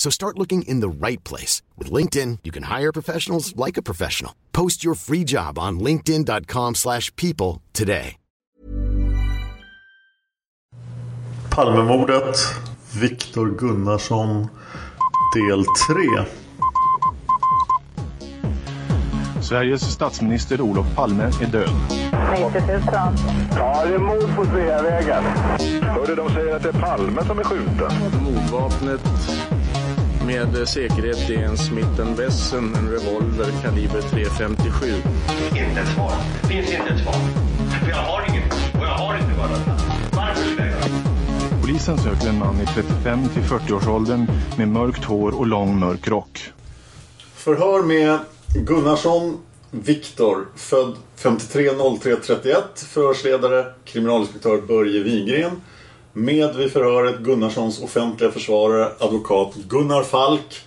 So start looking in the right place. With LinkedIn, you can hire professionals like a professional. Post your free job on linkedin.com slash people today. Palmemordet, Viktor Gunnarsson, del 3. Sveriges statsminister Olof Palme är död. 90 000. Ja, det är mord på Sveavägen. Hörde de säger att det är Palme som är skjuten. Mordvapnet med säkerhet är en Smith Wesson, en revolver kaliber .357. Inte ett svar. finns inte ett svar. För jag har inget. Och jag har inte varit Varför skulle jag göra Polisen söker en man i 35 till 40-årsåldern med mörkt hår och lång mörk rock. Förhör med Gunnarsson Viktor, född 53.03.31, förhörsledare, kriminalinspektör Börje Wingren. Med vid förhöret Gunnarssons offentliga försvarare, advokat Gunnar Falk.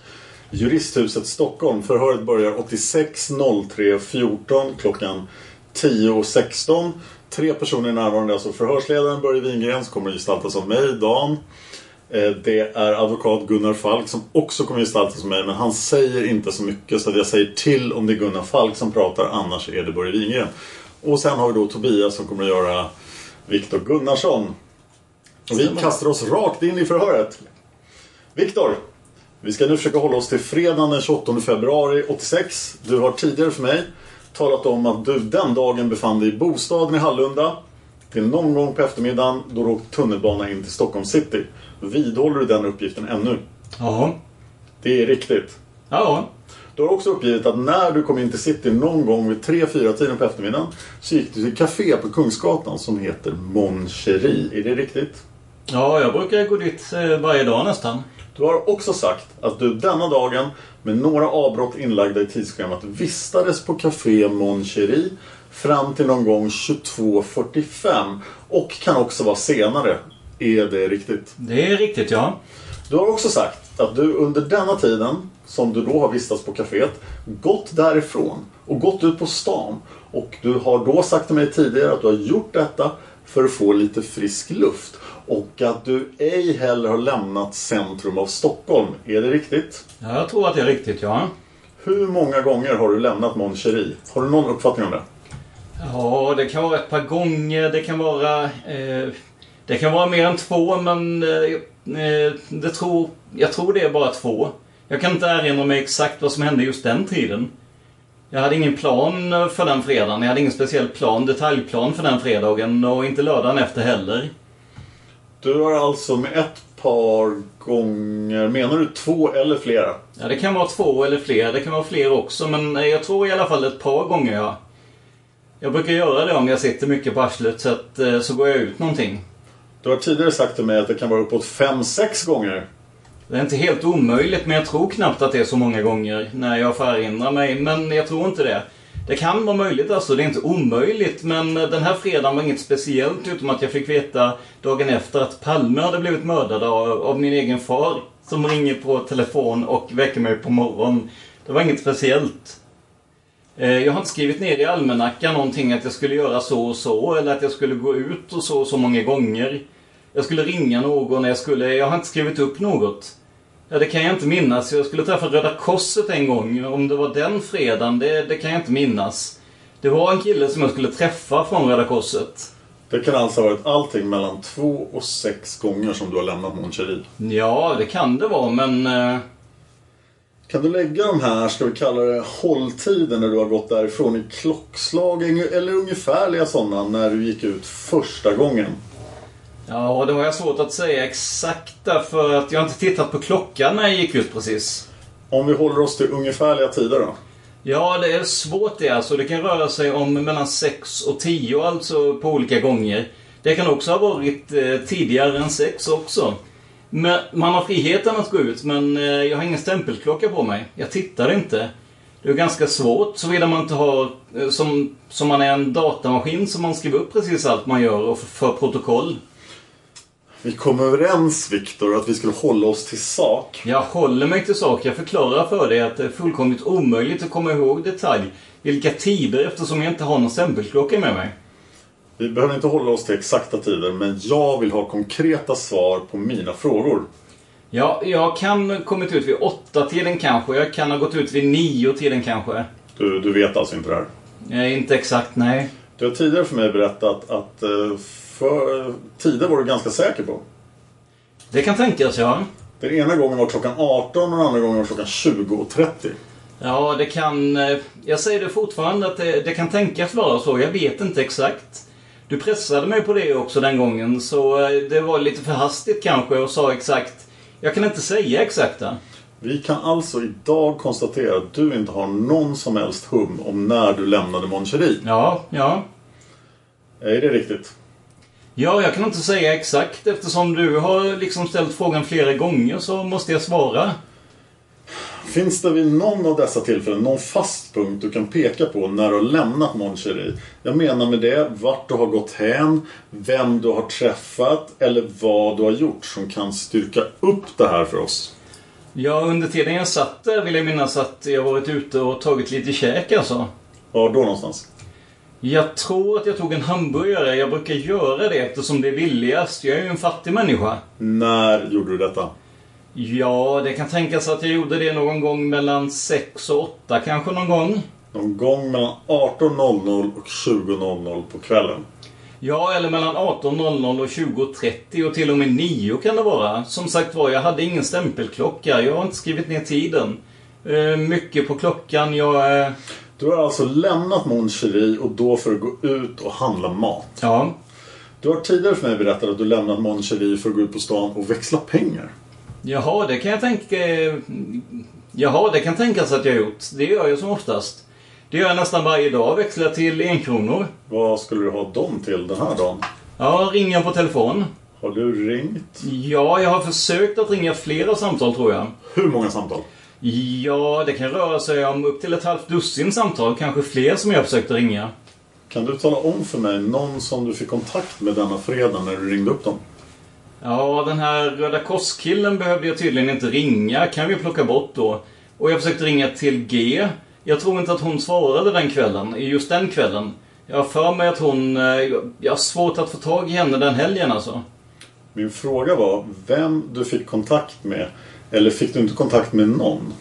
Juristhuset Stockholm. Förhöret börjar 86.03.14 klockan 10.16. Tre personer är närvarande, alltså förhörsledaren Börje Wingren som kommer att gestaltas av mig, Dan. Eh, det är advokat Gunnar Falk som också kommer att gestaltas av mig men han säger inte så mycket så att jag säger till om det är Gunnar Falk som pratar annars är det Börje Wingren. Och sen har vi då Tobias som kommer att göra Viktor Gunnarsson. Vi kastar oss rakt in i förhöret. Viktor, vi ska nu försöka hålla oss till fredagen den 28 februari 86. Du har tidigare för mig talat om att du den dagen befann dig i bostaden i Hallunda till någon gång på eftermiddagen då du åkte tunnelbana in till Stockholm city. Vidhåller du den uppgiften ännu? Ja. Det är riktigt. Ja. Du har också uppgivit att när du kom in till city någon gång vid 3-4 tiden på eftermiddagen så gick du till ett café på Kungsgatan som heter Mon Cherie. Är det riktigt? Ja, jag brukar gå dit eh, varje dag nästan. Du har också sagt att du denna dagen med några avbrott inlagda i tidsschemat vistades på Café Mon Cherie fram till någon gång 22.45 och kan också vara senare. Är det riktigt? Det är riktigt, ja. Du har också sagt att du under denna tiden som du då har vistats på kaféet gått därifrån och gått ut på stan. Och du har då sagt till mig tidigare att du har gjort detta för att få lite frisk luft. Och att du ej heller har lämnat centrum av Stockholm. Är det riktigt? ja. Jag tror att det är riktigt, ja. Hur många gånger har du lämnat Mon Cherie? Har du någon uppfattning om det? Ja, det kan vara ett par gånger. Det kan vara... Eh, det kan vara mer än två, men eh, eh, det tror, jag tror det är bara två. Jag kan inte erinra mig exakt vad som hände just den tiden. Jag hade ingen plan för den fredagen. Jag hade ingen speciell plan, detaljplan för den fredagen och inte lördagen efter heller. Du har alltså med ett par gånger, menar du två eller flera? Ja, det kan vara två eller fler. Det kan vara fler också, men jag tror i alla fall ett par gånger, ja. Jag brukar göra det om jag sitter mycket på arslet, så, att, eh, så går jag ut någonting. Du har tidigare sagt till mig att det kan vara uppåt fem sex gånger. Det är inte helt omöjligt, men jag tror knappt att det är så många gånger när jag får erinra mig. Men jag tror inte det. Det kan vara möjligt alltså, det är inte omöjligt. Men den här fredagen var inget speciellt utom att jag fick veta dagen efter att Palme hade blivit mördad av, av min egen far. Som ringer på telefon och väcker mig på morgonen. Det var inget speciellt. Eh, jag har inte skrivit ner i almanackan någonting att jag skulle göra så och så eller att jag skulle gå ut och så och så många gånger. Jag skulle ringa någon, jag skulle... Jag har inte skrivit upp något. Ja, det kan jag inte minnas. Jag skulle träffa Röda Korset en gång. Om det var den fredagen, det, det kan jag inte minnas. Det var en kille som jag skulle träffa från Röda Korset. Det kan alltså ha varit allting mellan två och sex gånger som du har lämnat Mon Cherie. Ja, det kan det vara, men... eh, Kan du lägga de här, ska vi kalla det, hålltiden när du har gått därifrån i klockslag eller ungefärliga sådana när du gick ut första gången? Ja, det har jag svårt att säga exakt därför att jag har inte tittat på klockan när jag gick ut precis. Om vi håller oss till ungefärliga tider då? Ja, det är svårt det alltså. Det kan röra sig om mellan 6 och 10 alltså på olika gånger. Det kan också ha varit eh, tidigare än 6 också. Men man har friheten att gå ut, men eh, jag har ingen stämpelklocka på mig. Jag tittar inte. Det är ganska svårt såvida man inte har, eh, som, som man är en datamaskin som man skriver upp precis allt man gör och för protokoll. Vi kom överens Viktor att vi skulle hålla oss till sak. Jag håller mig till sak. Jag förklarar för dig att det är fullkomligt omöjligt att komma ihåg detalj. Vilka tider eftersom jag inte har någon stämpelklocka med mig. Vi behöver inte hålla oss till exakta tider men jag vill ha konkreta svar på mina frågor. Ja, jag kan ha kommit ut vid åtta tiden kanske. Jag kan ha gått ut vid nio tiden kanske. Du, du vet alltså inte det här? Eh, inte exakt, nej. Du har tidigare för mig berättat att eh, för, tider var du ganska säker på. Det kan tänkas, ja. Den ena gången var klockan 18 och den andra gången var klockan 20.30. Ja, det kan... eh, Jag säger det fortfarande att det, det kan tänkas vara så. Jag vet inte exakt. Du pressade mig på det också den gången, så eh, det var lite för hastigt kanske och sa exakt. Jag kan inte säga exakta. Vi kan alltså idag konstatera att du inte har någon som helst hum om när du lämnade Mon Cherie. Ja, ja. Är det riktigt? Ja, jag kan inte säga exakt eftersom du har liksom ställt frågan flera gånger så måste jag svara. Finns det vid någon av dessa tillfällen någon fast punkt du kan peka på när du har lämnat Mon Cherie? Jag menar med det vart du har gått hem, vem du har träffat eller vad du har gjort som kan styrka upp det här för oss. Ja, under tiden jag satt där vill jag minnas att jag varit ute och tagit lite käk alltså. Var då någonstans? Jag tror att jag tog en hamburgare. Jag brukar göra det eftersom det är billigast. Jag är ju en fattig människa. När gjorde du detta? Ja, det kan tänkas att jag gjorde det någon gång mellan 6 och 8 kanske någon gång. Någon gång mellan 18.00 och 20.00 på kvällen. Ja, eller mellan 18.00 och 20.30 och till och med 9 kan det vara. Som sagt var, jag hade ingen stämpelklocka. Jag har inte skrivit ner tiden. Eh, mycket på klockan. Jag... Du har alltså lämnat Mon Cherie och då för att gå ut och handla mat. Ja. Du har tidigare för mig berättat att du lämnat Mon Cherie för att gå ut på stan och växla pengar. Jaha, det kan jag tänka... Jaha, det kan tänkas att jag gjort. Det gör jag som oftast. Det gör jag nästan varje dag. Växlar till en kronor. Vad skulle du ha dem till den här dagen? Ja, ringer på telefon. Har du ringt? Ja, jag har försökt att ringa flera samtal tror jag. Hur många samtal? Ja, det kan röra sig om upp till ett halvt dussin samtal. Kanske fler som jag försökte ringa. Kan du tala om för mig någon som du fick kontakt med denna fredag när du ringde upp dem? Ja, den här Röda Kors-killen behövde jag tydligen inte ringa. Kan vi plocka bort då. Och jag försökte ringa till G. Jag tror inte att hon svarade den kvällen. Just den kvällen. Jag har för mig att hon... eh, Jag har svårt att få tag i henne den helgen alltså. Min fråga var vem du fick kontakt med. Eller fick du inte kontakt med någon?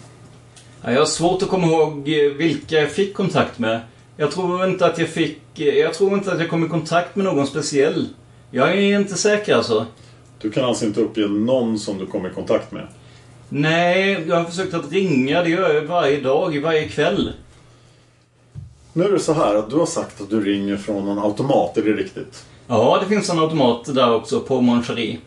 Ja, Jag har svårt att komma ihåg eh, vilka jag fick kontakt med. Jag tror inte att jag fick... eh, Jag tror inte att jag kom i kontakt med någon speciell. Jag är inte säker alltså. Du kan alltså inte uppge någon som du kom i kontakt med? Nej, jag har försökt att ringa. Det gör jag varje dag, varje kväll. Nu är det så här att du har sagt att du ringer från en automat, är det riktigt? Ja, det finns en automat där också på Mon Cherie.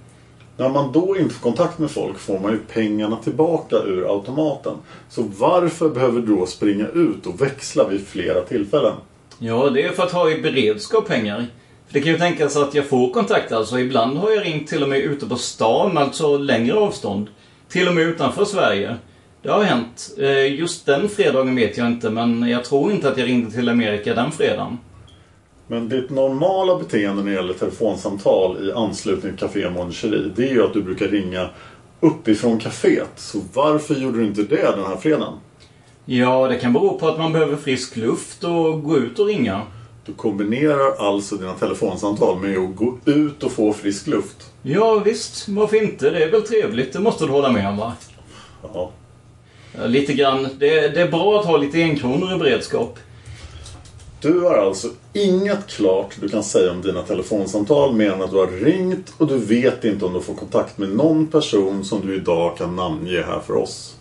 När man då inte får kontakt med folk får man ju pengarna tillbaka ur automaten. Så varför behöver du då springa ut och växla vid flera tillfällen? Ja, det är för att ha i beredskap pengar. För det kan ju tänkas att jag får kontakt alltså. Ibland har jag ringt till och med ute på stan, alltså längre avstånd. Till och med utanför Sverige. det har hänt. Eh, just den fredagen vet jag inte, men jag tror inte att jag ringde till Amerika den fredagen. Men ditt normala beteende när det gäller telefonsamtal i anslutning till Café Mon Cherie, det är ju att du brukar ringa uppifrån kaféet. Så varför gjorde du inte det den här fredagen? Ja, det kan bero på att man behöver frisk luft och gå ut och ringa. Du kombinerar alltså dina telefonsamtal med att gå ut och få frisk luft. Ja, visst. Varför inte? Det är väl trevligt. Det måste du hålla med om, va? Ja. Ja, Lite grann. Det, det är bra att ha lite enkronor i beredskap. Du har alltså inget klart du kan säga om dina telefonsamtal mer än att du har ringt och du vet inte om du får kontakt med någon person som du idag kan namnge här för oss.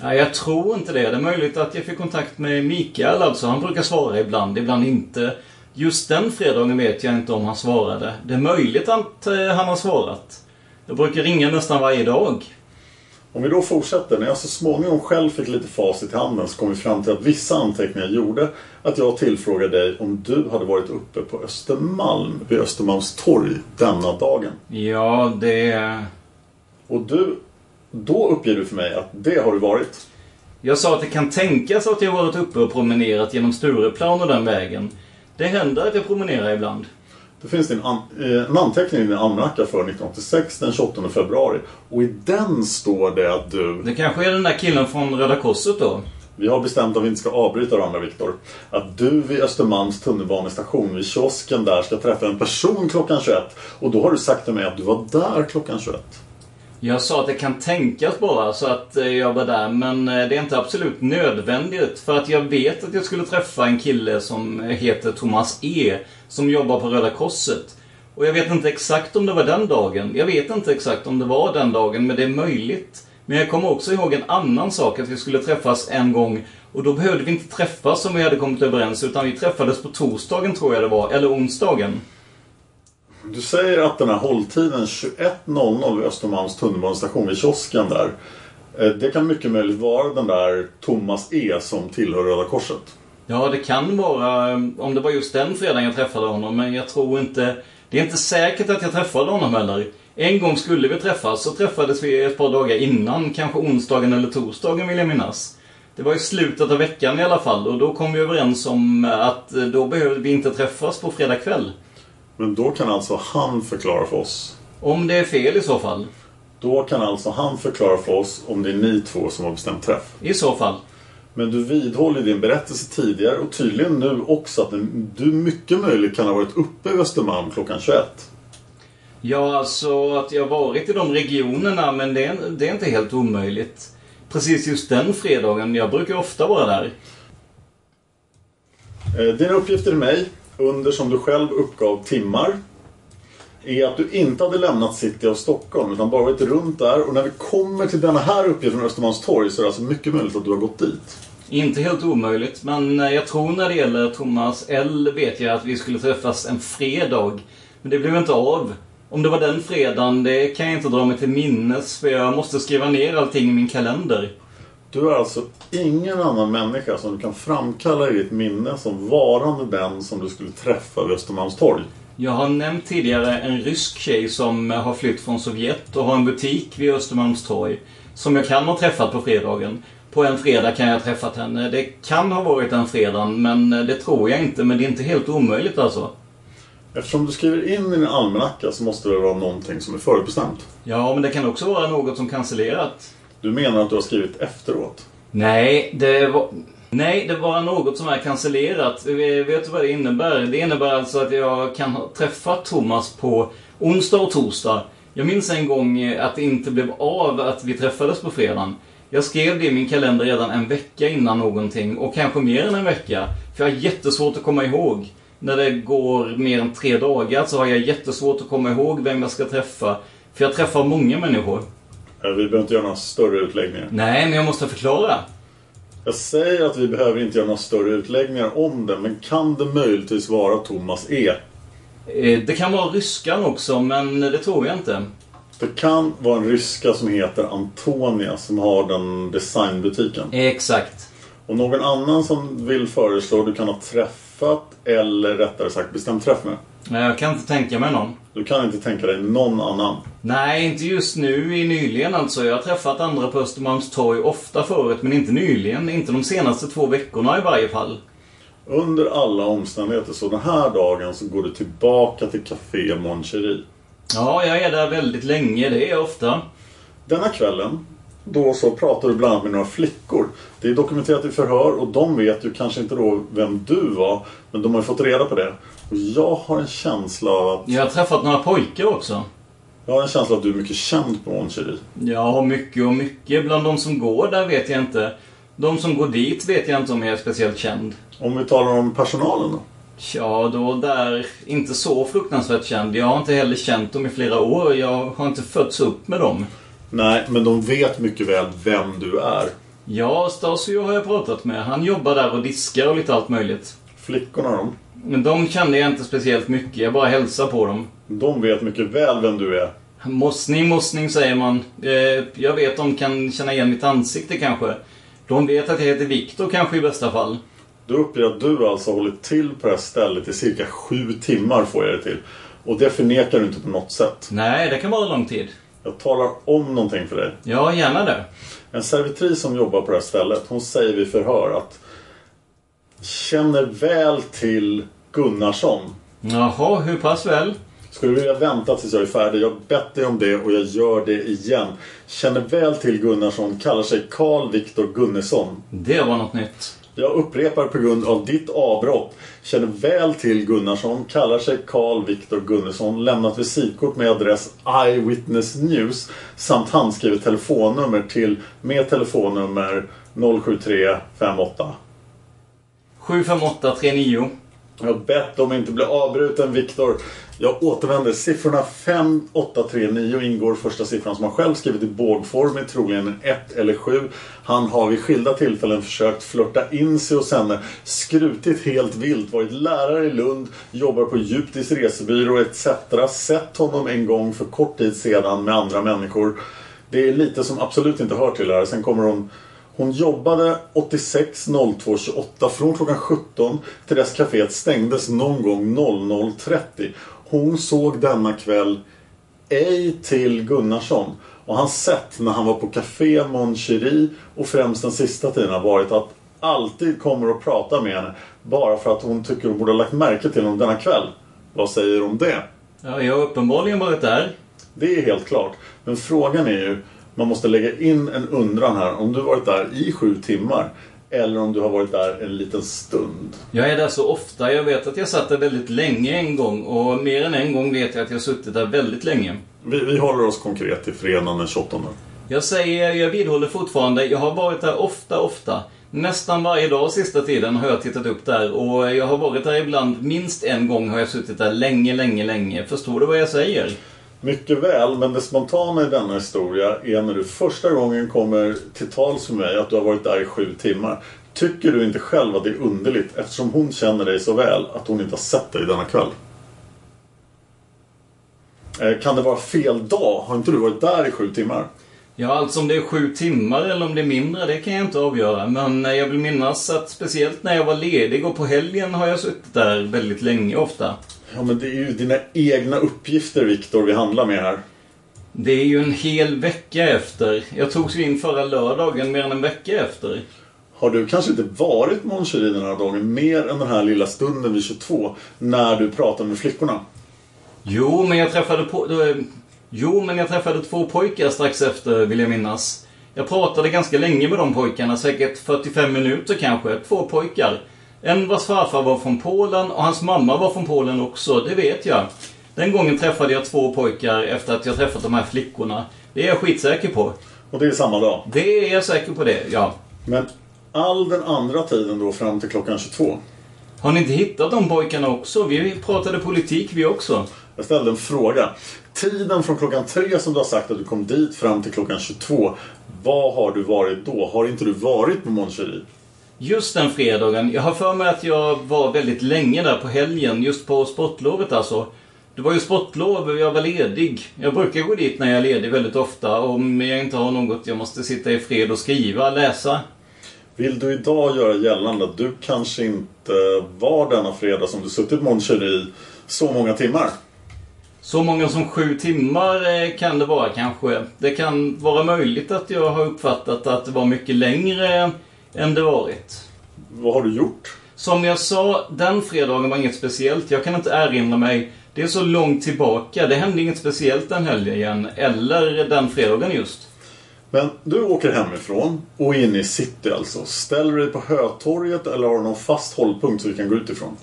Ja, jag tror inte det. Det är möjligt att jag fick kontakt med Mikael alltså. Han brukar svara ibland, ibland inte. Just den fredagen vet jag inte om han svarade. Det är möjligt att eh, han har svarat. Jag brukar ringa nästan varje dag. Om vi då fortsätter, när jag så småningom själv fick lite facit i handen så kom vi fram till att vissa anteckningar gjorde att jag tillfrågade dig om du hade varit uppe på Östermalm vid Östermalmstorg denna dagen. Ja, det... Och du, då uppger du för mig att det har du varit. Jag sa att det kan tänkas att jag varit uppe och promenerat genom Stureplan och den vägen. Det händer att jag promenerar ibland. Det finns en, an, eh, en anteckning i din almanacka för 1986 den 28 februari. Och i den står det att du... Det kanske är den där killen från Röda Korset då? Vi har bestämt att vi inte ska avbryta varandra, Viktor. Att du vid Östermalms tunnelbanestation vid kiosken där ska träffa en person klockan 21. Och då har du sagt till mig att du var där klockan 21. Jag sa att det kan tänkas bara så att eh, jag var där men eh, det är inte absolut nödvändigt för att jag vet att jag skulle träffa en kille som eh, heter Thomas E. Som jobbar på Röda Korset. Och jag vet inte exakt om det var den dagen. Jag vet inte exakt om det var den dagen men det är möjligt. Men jag kommer också ihåg en annan sak att vi skulle träffas en gång och då behövde vi inte träffas som vi hade kommit överens utan vi träffades på torsdagen tror jag det var, eller onsdagen. Du säger att den här hålltiden 21.00 vid Östermalms tunnelbanestation vid kiosken där. Eh, det kan mycket möjligt vara den där Thomas E som tillhör Röda Korset. Ja, det kan vara eh, om det var just den fredagen jag träffade honom, men jag tror inte... Det är inte säkert att jag träffade honom heller. En gång skulle vi träffas, så träffades vi ett par dagar innan, kanske onsdagen eller torsdagen vill jag minnas. Det var i slutet av veckan i alla fall och då kom vi överens om eh, att då behövde vi inte träffas på fredag kväll. Men då kan alltså han förklara för oss. Om det är fel i så fall. Då kan alltså han förklara för oss om det är ni två som har bestämt träff. I så fall. Men du vidhåller din berättelse tidigare och tydligen nu också att du mycket möjligt kan ha varit uppe vid Östermalm klockan 21. Ja, alltså att jag varit i de regionerna, men det är, det är inte helt omöjligt. Precis just den fredagen, jag brukar ofta vara där. Eh, Dina uppgifter till mig, under som du själv uppgav timmar, är att du inte hade lämnat city av Stockholm utan bara varit runt där. Och när vi kommer till denna här uppgift från Östermalmstorg så är det alltså mycket möjligt att du har gått dit. Inte helt omöjligt, men eh, jag tror när det gäller Thomas L vet jag att vi skulle träffas en fredag. Men det blev inte av. Om det var den fredagen, det kan jag inte dra mig till minnes för jag måste skriva ner allting i min kalender. Du är alltså ingen annan människa som du kan framkalla i ditt minne som varande den som du skulle träffa vid Östermalmstorg. Jag har nämnt tidigare en rysk tjej som har flytt från Sovjet och har en butik vid Östermalmstorg. Som jag kan ha träffat på fredagen. På en fredag kan jag ha träffat henne. Det kan ha varit en fredag, men det tror jag inte. Men det är inte helt omöjligt alltså. Eftersom du skriver in i din almanacka så måste det vara någonting som är förutbestämt. Ja, men det kan också vara något som cancellerat. Du menar att du har skrivit efteråt? Nej, det var... Nej, det var något som är cancellerat. Eh, vet du vad det innebär? Det innebär alltså att jag kan ha träffat Thomas på onsdag och torsdag. Jag minns en gång eh, att det inte blev av att vi träffades på fredagen. Jag skrev det i min kalender redan en vecka innan någonting och kanske mer än en vecka. För jag har jättesvårt att komma ihåg. När det går mer än tre dagar så har jag jättesvårt att komma ihåg vem jag ska träffa. För jag träffar många människor. Eh, Vi behöver inte göra några större utläggningar. Nej, men jag måste förklara. Jag säger att vi behöver inte göra några större utläggningar om det, men kan det möjligtvis vara Thomas E? Eh, Det kan vara ryskan också, men det tror jag inte. Det kan vara en ryska som heter Antonia som har den designbutiken. Exakt. Och någon annan som vill föreslå du kan ha träffat eller rättare sagt bestämt träff med. Nej, jag kan inte tänka mig någon. Du kan inte tänka dig någon annan. Nej, inte just nu i nyligen alltså. Jag har träffat andra på Östermalmstorg ofta förut, men inte nyligen. Inte de senaste två veckorna i varje fall. Under alla omständigheter så den här dagen så går du tillbaka till Café Mon. Ja, jag är där väldigt länge. Det är jag ofta. Denna kvällen, då så pratar du bland annat med några flickor. Det är dokumenterat i förhör och de vet ju kanske inte då vem du var. Men de har ju fått reda på det. Och jag har en känsla av att... Jag har träffat några pojkar också. Jag har en känsla av att du är mycket känd på Mon Cherie. Ja, mycket och mycket. Bland de som går där vet jag inte. De som går dit vet jag inte om jag är speciellt känd. Om vi talar om personalen då? Ja, då där inte så fruktansvärt känd. Jag har inte heller känt dem i flera år. Jag har inte fötts upp med dem. Nej, men de vet mycket väl vem du är. Ja, Stasio har jag pratat med. Han jobbar där och diskar och lite allt möjligt. Flickorna de? Men de kände jag inte speciellt mycket. Jag bara hälsar på dem. De vet mycket väl vem du är. Mossning, mossning säger man. Eh, jag vet de kan känna igen mitt ansikte kanske. De vet att jag heter Viktor kanske i bästa fall. Du uppger att du alltså har hållit till på det här stället i cirka sju timmar får jag det till. Och det förnekar du inte på något sätt. Nej, det kan vara lång tid. Jag talar om någonting för dig. Ja, gärna det. En servitris som jobbar på det här stället, hon säger vid förhör att känner väl till Gunnarsson. Jaha, hur pass väl? Skulle vilja vänta tills jag är färdig. Jag har bett dig om det och jag gör det igen. Känner väl till Gunnarsson, kallar sig Carl Viktor Gunnesson. Det var något nytt. Jag upprepar på grund av ditt avbrott. Känner väl till Gunnarsson, kallar sig Carl Viktor Gunnesson, lämnat visitkort med adress Eyewitness News samt handskrivet telefonnummer till med telefonnummer 07358. 75839. Jag har bett om att inte bli avbruten Viktor. Jag återvänder. Siffrorna 5, 8, 3, 9 ingår första siffran som han själv skrivit i bågform är troligen en 1 eller 7. Han har vid skilda tillfällen försökt flörta in sig hos henne. Skrutit helt vilt. Varit lärare i Lund. Jobbar på Djuptis resebyrå etc. Sett honom en gång för kort tid sedan med andra människor. Det är lite som absolut inte hör till det här. Sen kommer hon hon jobbade 86 02 28 från klockan 17 till dess kaféet stängdes någon gång 00.30. Hon såg denna kväll ej till Gunnarsson. Och hans sätt när han var på Café Mon Cherie och främst den sista tiden har varit att alltid kommer och prata med henne bara för att hon tycker hon borde ha lagt märke till honom denna kväll. Vad säger du om det? Ja, jag har uppenbarligen varit där. Det är helt klart. Men frågan är ju man måste lägga in en undran här. Om du varit där i sju timmar eller om du har varit där en liten stund. Jag är där så ofta. Jag vet att jag satt där väldigt länge en gång och mer än en gång vet jag att jag suttit där väldigt länge. Vi, vi håller oss konkret till fredagen den 28. Jag säger, jag vidhåller fortfarande, jag har varit där ofta, ofta. Nästan varje dag sista tiden har jag tittat upp där och jag har varit där ibland, minst en gång har jag suttit där länge, länge, länge. Förstår du vad jag säger? Mycket väl, men det spontana i denna historia är när du första gången kommer till tals med mig att du har varit där i sju timmar. Tycker du inte själv att det är underligt eftersom hon känner dig så väl att hon inte har sett dig denna kväll? Eh, kan det vara fel dag? Har inte du varit där i sju timmar? Ja, alltså om det är sju timmar eller om det är mindre, det kan jag inte avgöra. Men eh, jag vill minnas att speciellt när jag var ledig och på helgen har jag suttit där väldigt länge ofta. Ja, men det är ju dina egna uppgifter, Viktor, vi handlar med här. Det är ju en hel vecka efter. Jag togs in förra lördagen mer än en vecka efter. Har du kanske inte varit Mon Cherie den här dagen mer än den här lilla stunden vid 22 när du pratade med flickorna? Jo, men jag träffade på... då- Jo, men jag träffade två pojkar strax efter, vill jag minnas. Jag pratade ganska länge med de pojkarna, säkert 45 minuter kanske. Två pojkar. En vars farfar var från Polen och hans mamma var från Polen också, det vet jag. Den gången träffade jag två pojkar efter att jag träffat de här flickorna. Det är jag skitsäker på. Och det är samma dag? Det är jag säker på det, ja. Men all den andra tiden då fram till klockan 22? Har ni inte hittat de pojkarna också? Vi pratade politik vi också. Jag ställde en fråga. Tiden från klockan tre som du har sagt att du kom dit fram till klockan 22. Vad har du varit då? Har inte du varit på Mon Cherie? Just den fredagen. Jag har för mig att jag var väldigt länge där på helgen, just på sportlovet alltså. Det var ju sportlov och jag var ledig. Jag brukar gå dit när jag är ledig väldigt ofta om jag inte har något jag måste sitta i fred och skriva, läsa. Vill du idag göra gällande att du kanske inte var denna fredag som du suttit Mon Cherie så många timmar? Så många som sju timmar eh, kan det vara kanske. Det kan vara möjligt att jag har uppfattat att det var mycket längre än det varit. Vad har du gjort? Som jag sa, den fredagen var inget speciellt. Jag kan inte erinra mig. Det är så långt tillbaka. Det hände inget speciellt den helgen. Eller den fredagen just. Men du åker hemifrån och inne i city alltså. Ställer du dig på Hötorget eller har du någon fast hållpunkt så vi kan gå utifrån?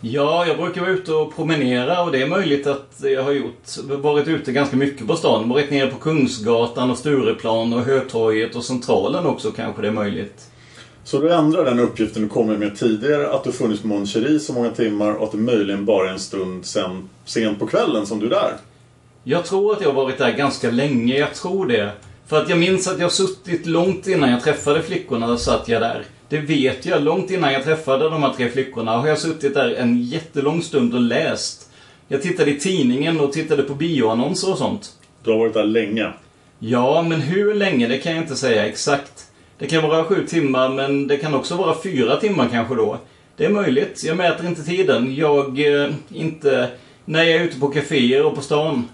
Ja, jag brukar vara ute och promenera och det är möjligt att jag har gjort. Varit ute ganska mycket på stan. Varit nere på Kungsgatan och Stureplan och Hötorget och Centralen också kanske det är möjligt. Så du ändrar den uppgiften du kom med tidigare att du funnits på Mon Cherie så många timmar och att det möjligen bara är en stund sen, sent på kvällen som du är där? Jag tror att jag har varit där ganska länge, jag tror det. För att jag minns att jag suttit långt innan jag träffade flickorna, satt jag där. Det vet jag. Långt innan jag träffade de här tre flickorna har jag suttit där en jättelång stund och läst. Jag tittade i tidningen och tittade på bioannonser och sånt. Du har varit där länge? Ja, men hur länge det kan jag inte säga exakt. Det kan vara sju timmar, men det kan också vara fyra timmar kanske då. Det är möjligt. Jag mäter inte tiden. Jag eh, inte... När jag är ute på kaféer och på stan.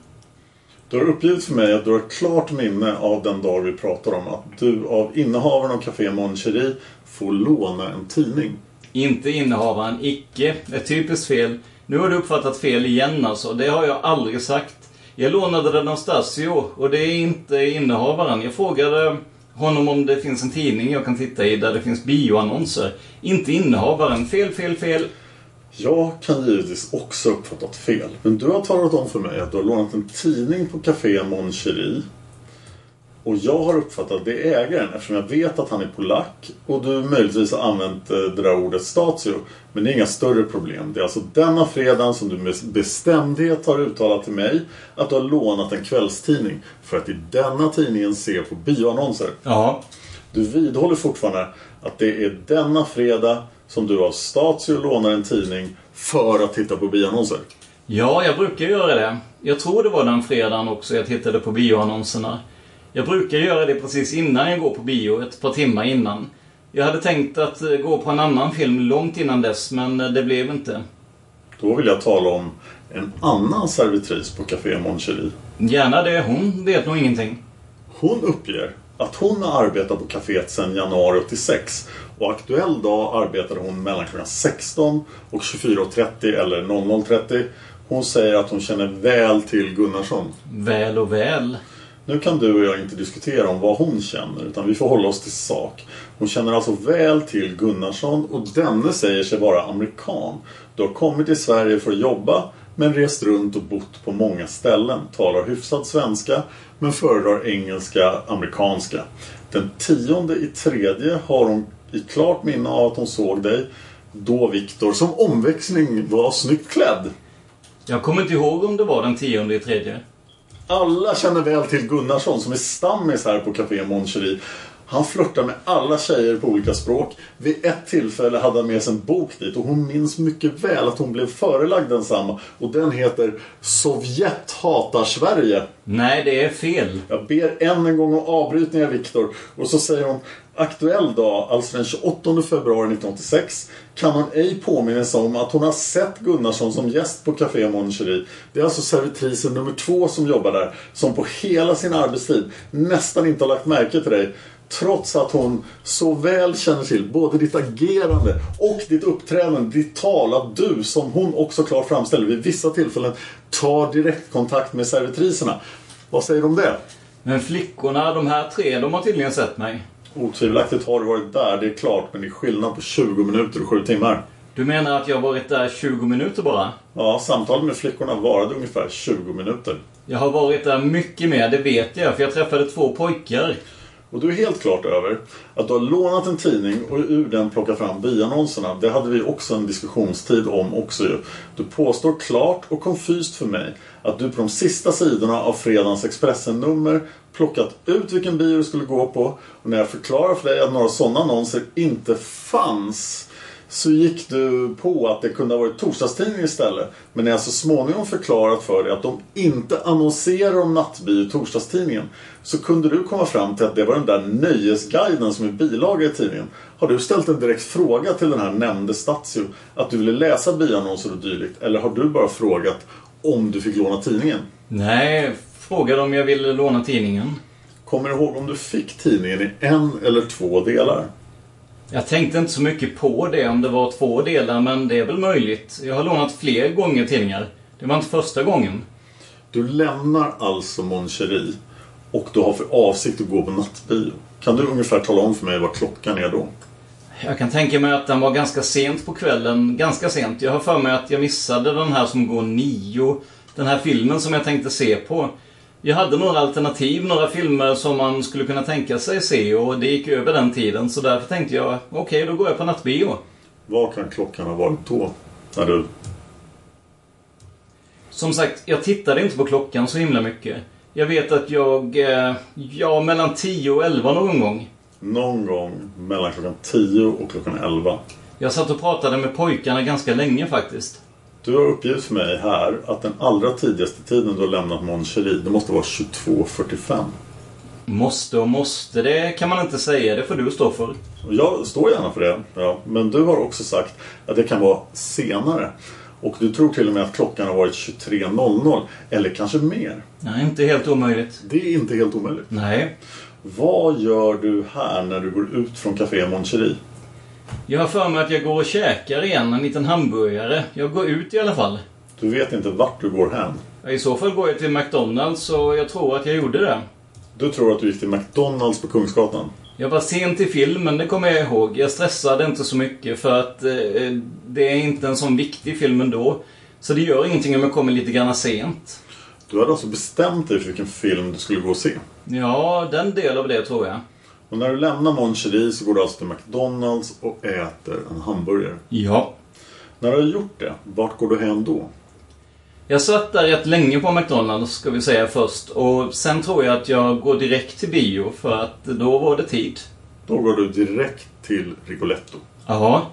Du har uppgivit för mig att du har ett klart minne av den dag vi pratar om. Att du av innehavaren av Café Mon Cherie får låna en tidning. Inte innehavaren, icke. Ett typiskt fel. Nu har du uppfattat fel igen alltså. Det har jag aldrig sagt. Jag lånade den av Stasio och det är inte innehavaren. Jag frågade honom om det finns en tidning jag kan titta i där det finns bioannonser. Inte innehavaren. Fel, fel, fel. Jag kan givetvis också uppfattat fel. Men du har talat om för mig att du har lånat en tidning på Café Mon Cherie. Och jag har uppfattat det är ägaren eftersom jag vet att han är polack och du möjligtvis har använt eh, det där ordet statio. Men det är inga större problem. Det är alltså denna fredag som du med bestämdhet har uttalat till mig att du har lånat en kvällstidning för att i denna tidningen se på bioannonser. Ja. Du vidhåller fortfarande att det är denna fredag som du av statio lånar en tidning för att titta på bioannonser. Ja, jag brukar göra det. Jag tror det var den fredagen också jag tittade på bioannonserna. Jag brukar göra det precis innan jag går på bio, ett par timmar innan. Jag hade tänkt att eh, gå på en annan film långt innan dess, men eh, det blev inte. Då vill jag tala om en annan servitris på Café Mon. Gärna det, hon vet nog ingenting. Hon uppger att hon har arbetat på kaféet sedan januari 86 och aktuell dag arbetade hon mellan klockan 16 och 24.30 eller 00.30. Hon säger att hon känner väl till Gunnarsson. Väl och väl. Nu kan du och jag inte diskutera om vad hon känner utan vi får hålla oss till sak. Hon känner alltså väl till Gunnarsson och denne säger sig vara amerikan. Du har kommit till Sverige för att jobba men rest runt och bott på många ställen. Talar hyfsad svenska men föredrar engelska, amerikanska. Den tionde i tredje har hon i klart minne av att hon såg dig då Viktor som omväxling var snyggt klädd. Jag kommer inte ihåg om det var den tionde i tredje. Alla känner väl till Gunnarsson som är stammis här på Café Mon Cherie. Han flörtar med alla tjejer på olika språk. Vid ett tillfälle hade han med sig en bok dit och hon minns mycket väl att hon blev förelagd densamma. Och den heter Sovjet hatar Sverige. Nej, det är fel. Jag ber än en gång om avbrytningar Viktor. Och så säger hon Aktuell dag, alltså den 28 februari 1986 kan man ej påminna sig om att hon har sett Gunnarsson som gäst på Café Mon Cherie. Det är alltså servitrisen nummer två som jobbar där som på hela sin arbetstid nästan inte har lagt märke till dig. Trots att hon så väl känner till både ditt agerande och ditt uppträdande, ditt tal, att du, som hon också klart framställer vid vissa tillfällen, tar direktkontakt med servitriserna. Vad säger du om det? Men flickorna, de här tre, de har tydligen sett mig. Otvivelaktigt har du varit där, det är klart, men det är skillnad på 20 minuter och 7 timmar. Du menar att jag varit där 20 minuter bara? Ja, samtalet med flickorna varade ungefär 20 minuter. Jag har varit där mycket mer, det vet jag, för jag träffade två pojkar. Och du är helt klart över att du har lånat en tidning och ur den plockat fram biannonserna. Det hade vi också en diskussionstid om också ju. Du påstår klart och konfyst för mig att du på de sista sidorna av fredagens Expressen-nummer plockat ut vilken bio du skulle gå på. Och när jag förklarar för dig att några sådana annonser inte fanns så gick du på att det kunde ha varit torsdagstidning istället. Men när jag så småningom förklarat för dig att de inte annonserar om nattbio i torsdagstidningen så kunde du komma fram till att det var den där nöjesguiden som är bilaga i tidningen. Har du ställt en direkt fråga till den här nämnde Statsio att du ville läsa bioannonser och dylikt? Eller har du bara frågat om du fick låna tidningen? Nej, frågade om jag ville låna tidningen. Kommer du ihåg om du fick tidningen i en eller två delar? Jag tänkte inte så mycket på det om det var två delar, men det är väl möjligt. Jag har lånat fler gånger tidningar. Det var inte första gången. Du lämnar alltså Mon och du har för avsikt att gå på nattbio. Kan du ungefär tala om för mig vad klockan är då? Jag kan tänka mig att den var ganska sent på kvällen. Ganska sent. Jag har för mig att jag missade den här som går nio. Den här filmen som jag tänkte se på. Jag hade några alternativ, några filmer som man skulle kunna tänka sig se och det gick över den tiden. Så därför tänkte jag, okej okay, då går jag på nattbio. Vad kan klockan ha varit då? När du... Som sagt, jag tittade inte på klockan så himla mycket. Jag vet att jag, eh, ja mellan 10 och 11 någon gång. Någon gång mellan klockan 10 och klockan 11. Jag satt och pratade med pojkarna ganska länge faktiskt. Du har uppgivit för mig här att den allra tidigaste tiden du har lämnat Mon det måste vara 22.45. Måste och måste, det kan man inte säga. Det får du stå för. Jag står gärna för det. Ja. Men du har också sagt att det kan vara senare. Och du tror till och med att klockan har varit 23.00. Eller kanske mer. Nej, inte helt omöjligt. Det är inte helt omöjligt. Nej. Vad gör du här när du går ut från Café Mon Cherie? Jag har för mig att jag går och käkar igen en liten hamburgare. Jag går ut i alla fall. Du vet inte vart du går hem? I så fall går jag till McDonalds och jag tror att jag gjorde det. Du tror att du gick till McDonalds på Kungsgatan? Jag var sent i filmen, det kommer jag ihåg. Jag stressade inte så mycket för att eh, det är inte en sån viktig film ändå. Så det gör ingenting om jag kommer lite grann sent. Du hade alltså bestämt dig för vilken film du skulle gå och se? Ja, den del av det tror jag. Och när du lämnar Mon Cherie så går du alltså till McDonalds och äter en hamburgare? Ja. När du har gjort det, vart går du hem då? Jag satt där rätt länge på McDonalds, ska vi säga först. Och sen tror jag att jag går direkt till bio, för att då var det tid. Då går du direkt till Rigoletto? Ja.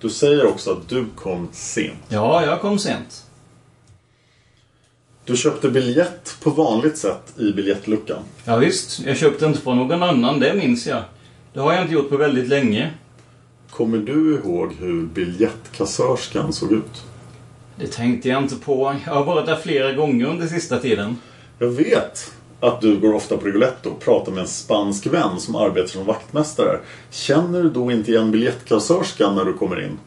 Du säger också att du kom sent? Ja, jag kom sent. Du köpte biljett på vanligt sätt i biljettluckan? Ja, visst. Jag köpte inte på någon annan, det minns jag. Det har jag inte gjort på väldigt länge. Kommer du ihåg hur biljettkassörskan såg ut? Det tänkte jag inte på. Jag har varit där flera gånger under sista tiden. Jag vet att du går ofta på Rigoletto och pratar med en spansk vän som arbetar som vaktmästare. Känner du då inte igen biljettkassörskan när du kommer in?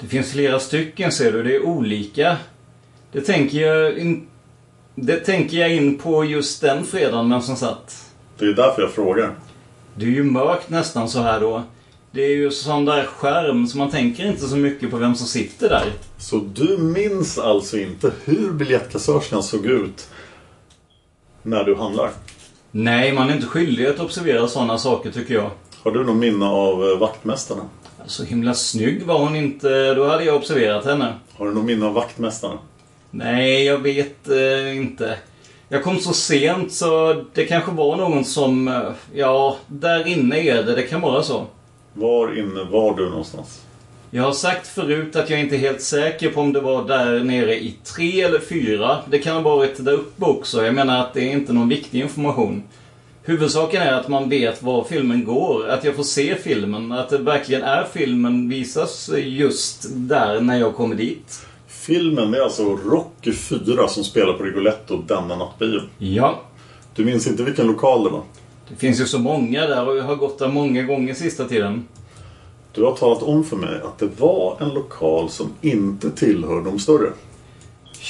Det finns flera stycken ser du. Det är olika. Det tänker jag, in... det tänker jag in på just den fredagen, men som sagt. Det är därför jag frågar. Det är ju mörkt nästan så här då. Det är ju sån där skärm så man tänker inte så mycket på vem som sitter där. Så du minns alltså inte hur biljettkassörskan såg ut när du handlar? Nej, man är inte skyldig att observera sådana saker tycker jag. Har du någon minne av eh, vaktmästarna? Så himla snygg var hon inte. Då hade jag observerat henne. Har du någon minne av vaktmästarna? Nej, jag vet eh, inte. Jag kom så sent så det kanske var någon som... eh, Ja, där inne är det. Det kan vara så. Var inne var du någonstans? Jag har sagt förut att jag inte är helt säker på om det var där nere i tre eller fyra. Det kan ha varit där uppe också. Jag menar att det är inte någon viktig information. Huvudsaken är att man vet var filmen går. Att jag får se filmen. Att det verkligen är filmen visas just där när jag kommer dit. Filmen är alltså Rocky 4 som spelar på Rigoletto denna nattbio. Ja. Du minns inte vilken lokal det var? Det finns ju så många där och jag har gått där många gånger sista tiden. Du har talat om för mig att det var en lokal som inte tillhör de större.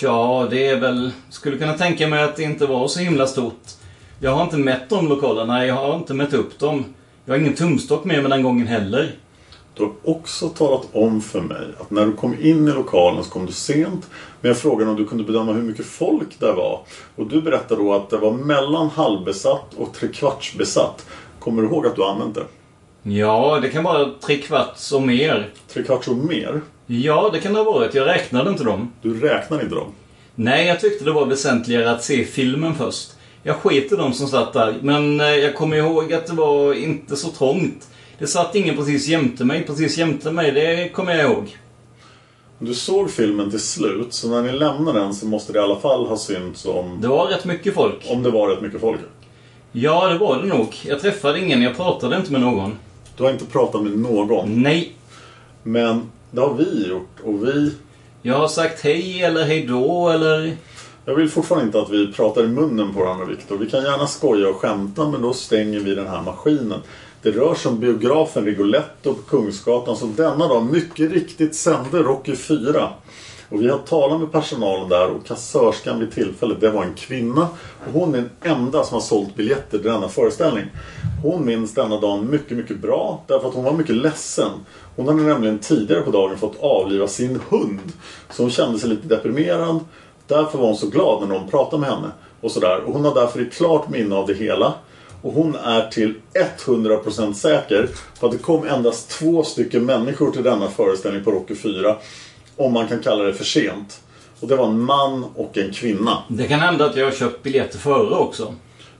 Ja, det är väl... Skulle kunna tänka mig att det inte var så himla stort. Jag har inte mätt de lokalerna, jag har inte mätt upp dem. Jag har ingen tumstock med mig den gången heller. Du har också talat om för mig att när du kom in i lokalen så kom du sent. Men jag frågade om du kunde bedöma hur mycket folk det var. Och du berättade då att det var mellan halvbesatt och trekvartsbesatt. Kommer du ihåg att du använt det? Ja, det kan vara tre kvarts och mer. Tre kvarts och mer? Ja, det kan det ha varit. Jag räknade inte dem. Du räknar inte dem? Nej, jag tyckte det var väsentligare att se filmen först. Jag sket i dem som satt där, men eh, jag kommer ihåg att det var inte så trångt. Det satt ingen precis jämte mig. Precis jämte mig, det kommer jag ihåg. Du såg filmen till slut, så när ni lämnar den så måste det i alla fall ha synts om... Det var rätt mycket folk. Om det var rätt mycket folk. Ja, det var det nog. Jag träffade ingen, jag pratade inte med någon. Du har inte pratat med någon. Nej. Men det har vi gjort och vi... Jag har sagt hej eller hej då eller... Jag vill fortfarande inte att vi pratar i munnen på varandra Viktor. Vi kan gärna skoja och skämta men då stänger vi den här maskinen. Det rör sig om biografen Rigoletto på Kungsgatan som denna dag mycket riktigt sände Rocky 4. Och vi har talat med personalen där och kassörskan vid tillfället, det var en kvinna. Och hon är den enda som har sålt biljetter till denna föreställning. Hon minns denna dagen mycket, mycket bra därför att hon var mycket ledsen. Hon hade nämligen tidigare på dagen fått avliva sin hund. Så hon kände sig lite deprimerad. Därför var hon så glad när någon pratade med henne. Och sådär. Och hon har därför ett klart minne av det hela. Och hon är till 100% säker på att det kom endast två stycken människor till denna föreställning på Rocky 4. Om man kan kalla det för sent. Och det var en man och en kvinna. Det kan hända att jag har köpt biljetter före också.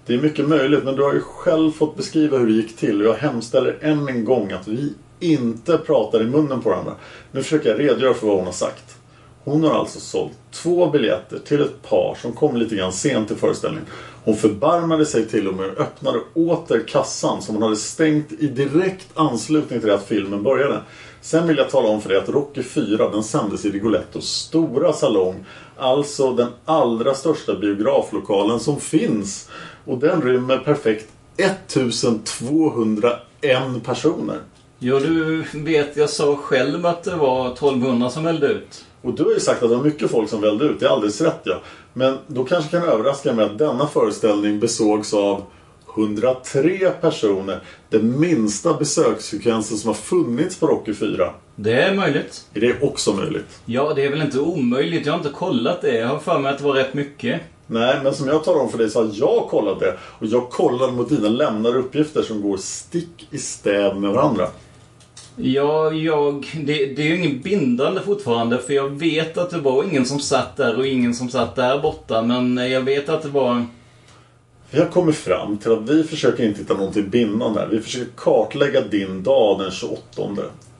Det är mycket möjligt, men du har ju själv fått beskriva hur det gick till. Och jag hemställer än en gång att vi inte pratar i munnen på varandra. Nu försöker jag redogöra för vad hon har sagt. Hon har alltså sålt två biljetter till ett par som kom lite grann sent till föreställningen. Hon förbarmade sig till och med och öppnade åter kassan som hon hade stängt i direkt anslutning till att filmen började. Sen vill jag tala om för dig att Rocky 4 den sändes i Rigolettos stora salong. Alltså den allra största biograflokalen som finns. Och den rymmer perfekt 1201 personer. Ja, du vet, jag sa själv att det var 1200 som vällde ut. Och du har ju sagt att det var mycket folk som vällde ut. Det är alldeles rätt ja. Men då kanske kan överraska mig att denna föreställning besågs av 103 personer. Den minsta besöksfrekvensen som har funnits på Rocky 4. Det är möjligt. Är det också möjligt? Ja, det är väl inte omöjligt. Jag har inte kollat det. Jag har för mig att det var rätt mycket. Nej, men som jag talar om för dig så har jag kollat det. Och jag kollade mot dina lämnade uppgifter som går stick i stäv med varandra. Ja, jag... Det, det är ju ingen bindande fortfarande för jag vet att det var ingen som satt där och ingen som satt där borta. Men jag vet att det var... Vi har kommit fram till att vi försöker inte hitta någonting bindande här. Vi försöker kartlägga din dag den 28.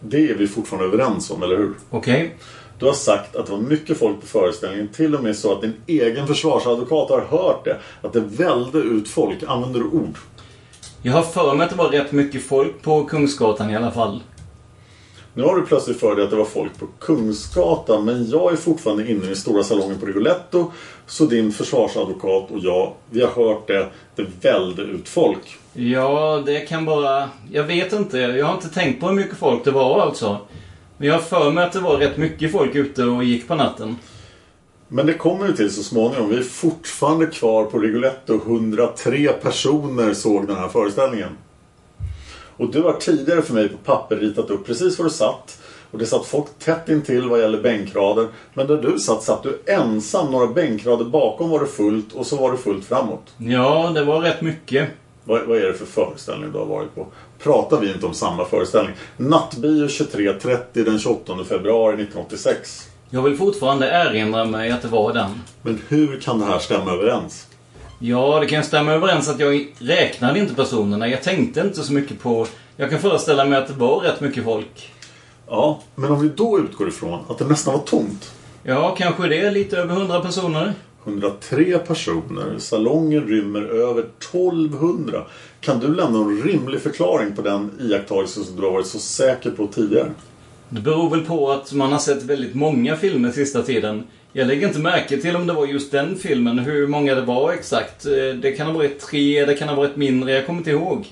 Det är vi fortfarande överens om, eller hur? Okej. Okay. Du har sagt att det var mycket folk på föreställningen. Till och med så att din egen försvarsadvokat har hört det. Att det välde ut folk. Använder du ord? Jag har för mig att det var rätt mycket folk på Kungsgatan i alla fall. Nu har du plötsligt för dig att det var folk på Kungsgatan men jag är fortfarande inne i stora salongen på Rigoletto. Så din försvarsadvokat och jag, vi har hört det. Det välde ut folk. Ja, det kan bara... Jag vet inte. Jag har inte tänkt på hur mycket folk det var alltså. Men jag har för mig att det var rätt mycket folk ute och gick på natten. Men det kommer ju till så småningom. Vi är fortfarande kvar på Rigoletto. 103 personer såg den här föreställningen. Och du har tidigare för mig på papper ritat upp precis var du satt. Och det satt folk tätt intill vad gäller bänkrader. Men där du satt satt du ensam. Några bänkrader bakom var det fullt och så var det fullt framåt. Ja, det var rätt mycket. Vad, vad är det för föreställning du har varit på? Pratar vi inte om samma föreställning? Nattbio 23.30 den 28 februari 1986. Jag vill fortfarande erinra mig att det var den. Men hur kan det här stämma överens? Ja, det kan stämma överens att jag räknade inte personerna. Jag tänkte inte så mycket på... Jag kan föreställa mig att det var rätt mycket folk. Ja, men om vi då utgår ifrån att det nästan var tomt. Ja, kanske det. Lite över 100 personer. 103 personer. Salongen rymmer över 1200. Kan du lämna en rimlig förklaring på den iakttagelse som du har varit så säker på tidigare? Det beror väl på att man har sett väldigt många filmer sista tiden. Jag lägger inte märke till om det var just den filmen, hur många det var exakt. Eh, det kan ha varit tre, det kan ha varit mindre, jag kommer inte ihåg.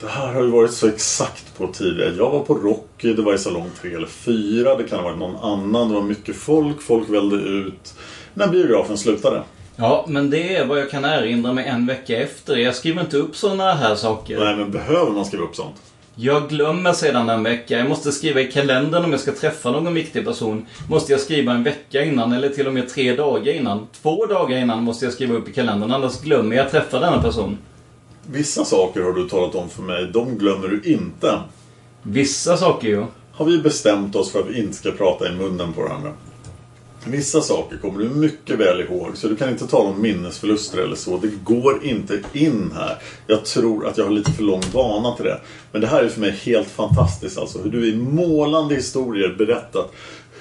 Det här har ju varit så exakt på tidigare. Jag var på Rocky, det var i salong tre eller fyra. Det kan ha varit någon annan, det var mycket folk, folk välde ut. När biografen slutade. Ja, men det är vad jag kan erinra mig en vecka efter. Jag skriver inte upp sådana här saker. Nej, men behöver man skriva upp sånt? Jag glömmer sedan en vecka. Jag måste skriva i kalendern om jag ska träffa någon viktig person. Måste jag skriva en vecka innan eller till och med tre dagar innan. Två dagar innan måste jag skriva upp i kalendern. Annars glömmer jag träffa denna person. Vissa saker har du talat om för mig. De glömmer du inte. Vissa saker ju. Har vi bestämt oss för att vi inte ska prata i munnen på varandra? Vissa saker kommer du mycket väl ihåg så du kan inte tala om minnesförluster eller så. Det går inte in här. Jag tror att jag har lite för lång vana till det. Men det här är för mig helt fantastiskt alltså. Hur du i målande historier berättat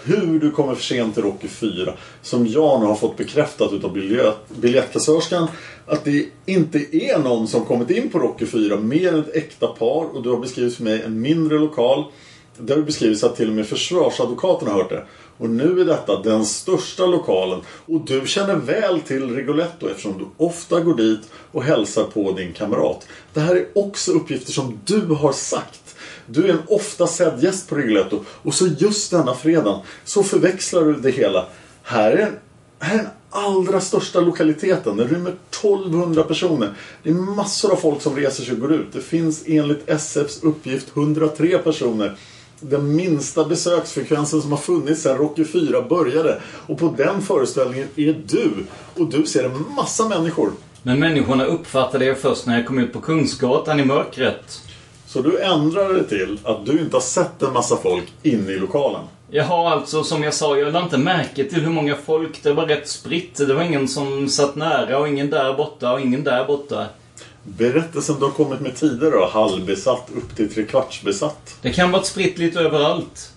hur du kommer för sent till Rocky 4. Som jag nu har fått bekräftat utav biljett, biljettkassörskan. Att det inte är någon som kommit in på Rocky 4 mer än ett äkta par. Och du har beskrivit för mig en mindre lokal. Där du beskrivits att till och med försvarsadvokaten har hört det. Och nu är detta den största lokalen. Och du känner väl till Rigoletto eftersom du ofta går dit och hälsar på din kamrat. Det här är också uppgifter som du har sagt. Du är en ofta sedd gäst på Rigoletto. Och så just denna fredag så förväxlar du det hela. Här är, här är den allra största lokaliteten. Den rymmer 1200 personer. Det är massor av folk som reser sig och går ut. Det finns enligt SFs uppgift 103 personer den minsta besöksfrekvensen som har funnits sedan Rocky 4 började. Och på den föreställningen är du. Och du ser en massa människor. Men människorna uppfattade jag först när jag kom ut på Kungsgatan i mörkret. Så du ändrade det till att du inte har sett en massa folk inne i lokalen. Jag har alltså, som jag sa, jag lade inte märke till hur många folk. Det var rätt spritt. Det var ingen som satt nära och ingen där borta och ingen där borta. Berättelsen du har kommit med tidigare då? Halvbesatt upp till trekvartsbesatt. Det kan vara spritt lite överallt.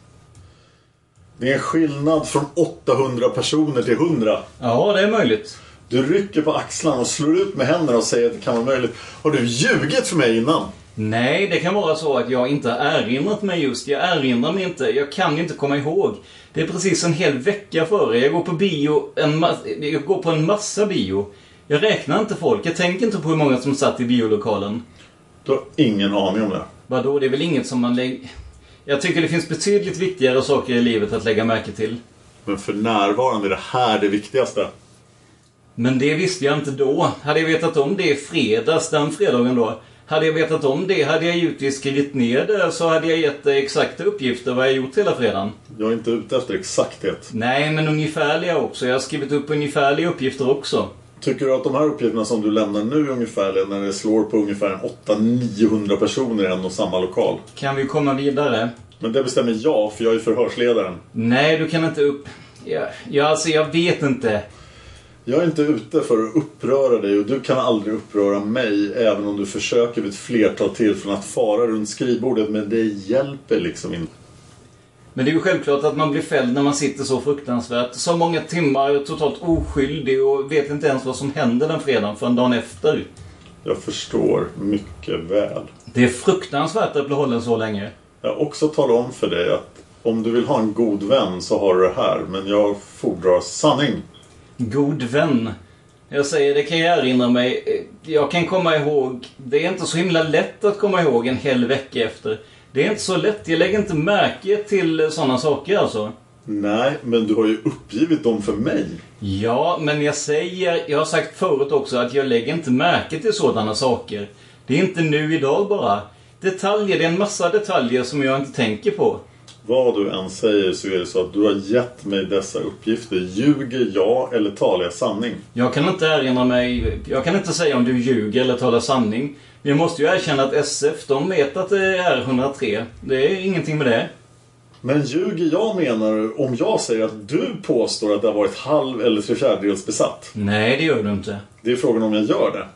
Det är en skillnad från 800 personer till 100. Ja, det är möjligt. Du rycker på axlarna och slår ut med händerna och säger att det kan vara möjligt. Har du ljugit för mig innan? Nej, det kan vara så att jag inte har erinrat mig just. Jag erinrar mig inte. Jag kan inte komma ihåg. Det är precis en hel vecka före. Jag går på bio. En jag går på en massa bio. Jag räknar inte folk. Jag tänker inte på hur många som satt i biolokalen. Du har ingen aning om det. Vadå? Det är väl inget som man lägger... Jag tycker det finns betydligt viktigare saker i livet att lägga märke till. Men för närvarande är det här det viktigaste. Men det visste jag inte då. Hade jag vetat om det i fredags, den fredagen då. Hade jag vetat om det hade jag givetvis skrivit ner det så hade jag gett dig exakta uppgifter vad jag gjort hela fredagen. Jag är inte ute efter exakthet. Nej, men ungefärliga också. Jag har skrivit upp ungefärliga uppgifter också. Tycker du att de här uppgifterna som du lämnar nu ungefär, när det slår på ungefär 800-900 personer i en och samma lokal? Kan vi komma vidare? Men det bestämmer jag, för jag är förhörsledaren. Nej, du kan inte upp... Ja, ja alltså jag vet inte. Jag är inte ute för att uppröra dig och du kan aldrig uppröra mig även om du försöker vid ett flertal tillfällen att fara runt skrivbordet men det hjälper liksom inte. Men det är ju självklart att man blir fälld när man sitter så fruktansvärt. Så många timmar totalt oskyldig och vet inte ens vad som händer den fredagen förrän dagen efter. Jag förstår mycket väl. Det är fruktansvärt att bli hållen så länge. Jag har också talat om för dig att om du vill ha en god vän så har du det här men jag fordrar sanning. God vän. Jag säger, det kan jag erinra mig. Jag kan komma ihåg. Det är inte så himla lätt att komma ihåg en hel vecka efter. Det är inte så lätt. Jag lägger inte märke till sådana saker alltså. Nej, men du har ju uppgivit dem för mig. Ja, men jag säger, jag har sagt förut också att jag lägger inte märke till sådana saker. Det är inte nu idag bara. Detaljer, det är en massa detaljer som jag inte tänker på. Vad du än säger så är det så att du har gett mig dessa uppgifter. Ljuger jag eller talar jag sanning? Jag kan inte erinra mig, jag kan inte säga om du ljuger eller talar sanning. Men jag måste ju erkänna att SF, de vet att det är 103. Det är ingenting med det. Men ljuger jag menar du om jag säger att du påstår att det har varit halv eller tre fjärdedels besatt? Nej, det gör du inte. Det är frågan om jag gör det.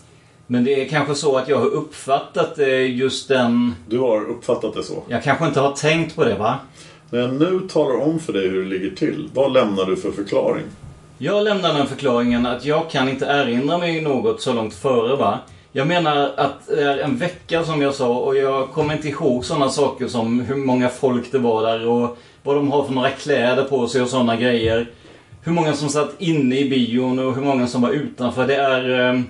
Men det är kanske så att jag har uppfattat eh, just den... Du har uppfattat det så? Jag kanske inte har tänkt på det, va? När jag nu talar om för dig hur det ligger till, vad lämnar du för förklaring? Jag lämnar den förklaringen att jag kan inte erinra mig något så långt före, va? Jag menar att det är en vecka som jag sa och jag kommer inte ihåg sådana saker som hur många folk det var där och vad de har för några kläder på sig och sådana grejer. Hur många som satt inne i bion och hur många som var utanför. Det är eh,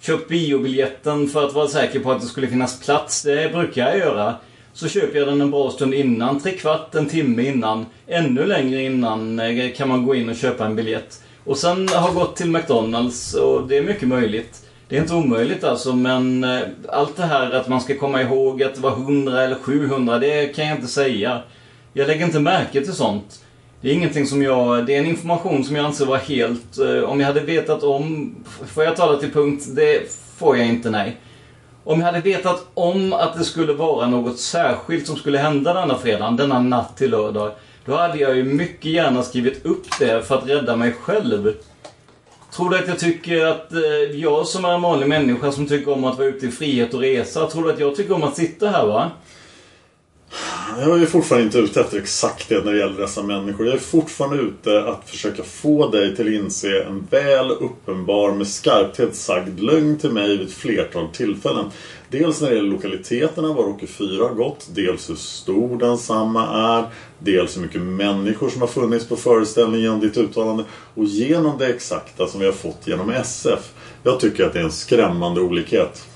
köpt biobiljetten för att vara säker på att det skulle finnas plats. Det brukar jag göra. Så köper jag den en bra stund innan, tre kvart, en timme innan. Ännu längre innan eh, kan man gå in och köpa en biljett. Och sen har gått till McDonalds och det är mycket möjligt. Det är inte omöjligt alltså, men eh, allt det här att man ska komma ihåg att det var 100 eller 700, det kan jag inte säga. Jag lägger inte märke till sånt. Det är ingenting som jag... Det är en information som jag anser vara helt... eh, Om jag hade vetat om... Får jag tala till punkt? Det får jag inte, nej. Om jag hade vetat om att det skulle vara något särskilt som skulle hända denna fredag, denna natt till lördag. Då hade jag ju mycket gärna skrivit upp det för att rädda mig själv. Tror du att jag tycker att eh, jag som är en vanlig människa som tycker om att vara ute i frihet och resa, tror du att jag tycker om att sitta här va? Jag är fortfarande inte ute efter exakthet när det gäller dessa människor. Jag är fortfarande ute att försöka få dig till att inse en väl uppenbar med skarphet sagd lögn till mig vid ett flertal tillfällen. Dels när det gäller lokaliteterna, var Rocky 4 har gått. Dels hur stor densamma är. Dels hur mycket människor som har funnits på föreställningen genom ditt uttalande. Och genom det exakta som vi har fått genom SF. Jag tycker att det är en skrämmande olikhet.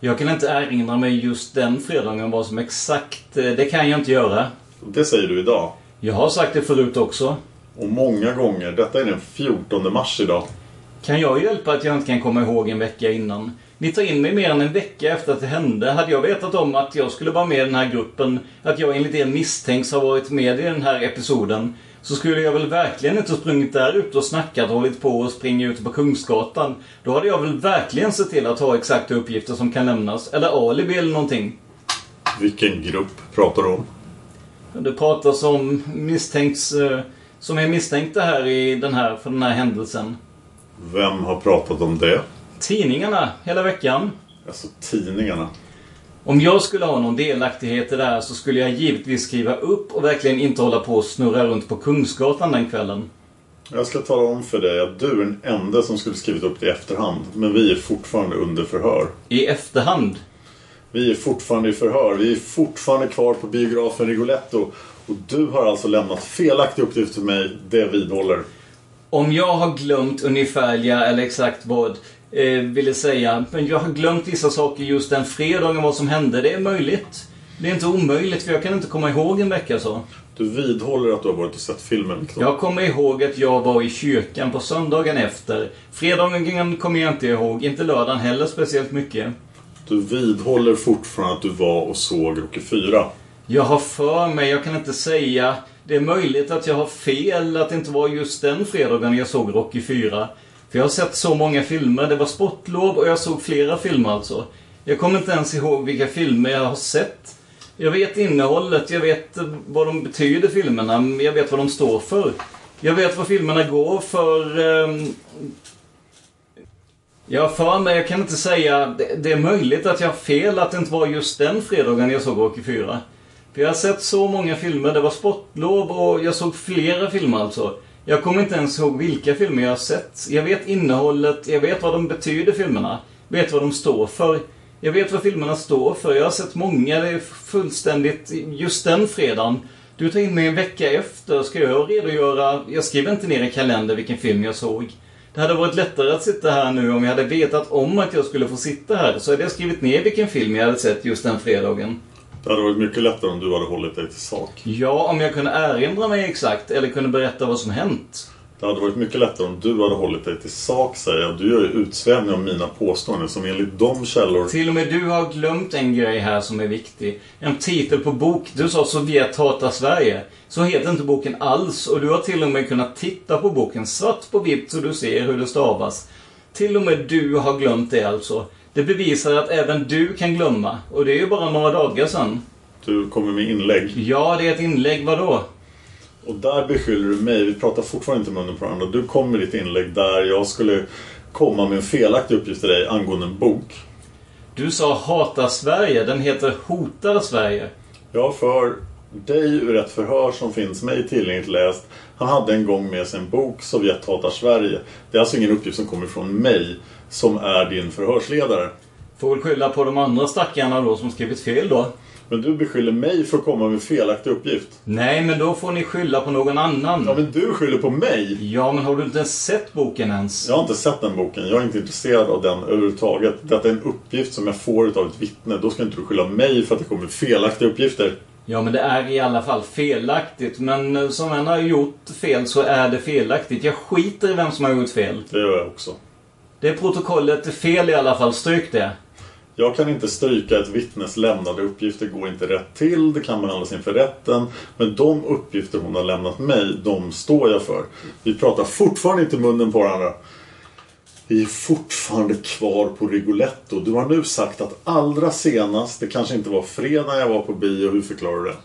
Jag kan inte erinra mig just den fredagen vad som exakt... eh, Det kan jag inte göra. Det säger du idag. Jag har sagt det förut också. Och många gånger. Detta är den 14 mars idag. Kan jag hjälpa att jag inte kan komma ihåg en vecka innan? Ni tar in mig mer än en vecka efter att det hände. Hade jag vetat om att jag skulle vara med i den här gruppen, att jag enligt er misstänks ha varit med i den här episoden, så skulle jag väl verkligen inte sprungit där ute och snackat och hållit på och springa ute på Kungsgatan. Då hade jag väl verkligen sett till att ha exakta uppgifter som kan lämnas. Eller alibi eller någonting. Vilken grupp pratar du om? Det pratas om misstänkts... eh, Som är misstänkta här i den här, för den här händelsen. Vem har pratat om det? Tidningarna, hela veckan. Alltså tidningarna. Om jag skulle ha någon delaktighet i det här så skulle jag givetvis skriva upp och verkligen inte hålla på och snurra runt på Kungsgatan den kvällen. Jag ska tala om för dig att du är den enda som skulle skrivit upp det i efterhand. Men vi är fortfarande under förhör. I efterhand? Vi är fortfarande i förhör. Vi är fortfarande kvar på biografen Rigoletto. Och du har alltså lämnat felaktiga uppgifter till mig. Det vidhåller. Om jag har glömt ungefärliga eller exakt vad eh, ville säga. Men jag har glömt vissa saker just den fredagen vad som hände. Det är möjligt. Det är inte omöjligt för jag kan inte komma ihåg en vecka så. Du vidhåller att du har varit och sett filmen, Viktor? Jag kommer ihåg att jag var i kyrkan på söndagen efter. Fredagen kommer jag inte ihåg. Inte lördagen heller speciellt mycket. Du vidhåller fortfarande att du var och såg Rocky 4. Jag har för mig, jag kan inte säga. Det är möjligt att jag har fel, att det inte var just den fredagen jag såg Rocky 4. För jag har sett så många filmer. Det var sportlov och jag såg flera filmer alltså. Jag kommer inte ens ihåg vilka filmer jag har sett. Jag vet innehållet, jag vet vad de betyder filmerna, jag vet vad de står för. Jag vet vad filmerna går för... ehm, jag har för mig, jag kan inte säga... Det, det är möjligt att jag har fel att det inte var just den fredagen jag såg Rocky 4. För jag har sett så många filmer, det var sportlov och jag såg flera filmer alltså. Jag kommer inte ens ihåg vilka filmer jag har sett. Jag vet innehållet, jag vet vad de betyder filmerna. Vet vad de står för. Jag vet vad filmerna står för. Jag har sett många, det är fullständigt just den fredagen. Du tar in mig en vecka efter, ska jag redogöra? Jag skriver inte ner i kalender vilken film jag såg. Det hade varit lättare att sitta här nu om jag hade vetat om att jag skulle få sitta här. Så hade jag skrivit ner vilken film jag hade sett just den fredagen. Det hade varit mycket lättare om du hade hållit dig till sak. Ja, om jag kunde erinra mig exakt eller kunde berätta vad som hänt. Det hade varit mycket lättare om du hade hållit dig till sak, säger jag. Du gör ju utsvävning av mina påståenden som enligt de källor... Till och med du har glömt en grej här som är viktig. En titel på bok. Du sa Sovjet hatar Sverige. Så heter inte boken alls och du har till och med kunnat titta på boken svart på vitt så du ser hur det stavas. Till och med du har glömt det alltså. Det bevisar att även du kan glömma. Och det är ju bara några dagar sedan. Du kommer med inlägg. Ja, det är ett inlägg. Vadå? Och där beskyller du mig. Vi pratar fortfarande inte munnen på varandra. Du kom med ditt inlägg där jag skulle komma med en felaktig uppgift till dig angående en bok. Du sa hata Sverige. Den heter hotar Sverige. Jag för dig ur ett förhör som finns mig tillgängligt läst. Han hade en gång med sig en bok Sovjet hatar Sverige. Det är alltså ingen uppgift som kommer från mig som är din förhörsledare. Får väl skylla på de andra stackarna då som skrivit fel då. Men du beskyller mig för att komma med felaktig uppgift. Nej, men då får ni skylla på någon annan. Ja, men du skyller på mig. Ja, men har du inte ens sett boken ens? Jag har inte sett den boken. Jag är inte intresserad av den överhuvudtaget. Detta är en uppgift som jag får av ett vittne. Då ska inte du skylla mig för att det kommer felaktiga uppgifter. Ja, men det är i alla fall felaktigt. Men eh, som en har gjort fel så är det felaktigt. Jag skiter i vem som har gjort fel. Det gör jag också. Det protokollet är fel i alla fall. Stryk det. Jag kan inte stryka ett vittnes lämnade uppgifter går inte rätt till. Det kan behandlas inför rätten. Men de uppgifter hon har lämnat mig, de står jag för. Vi pratar fortfarande inte munnen på varandra. Vi är fortfarande kvar på Rigoletto. Du har nu sagt att allra senast, det kanske inte var fredag jag var på bio. Hur förklarar du det?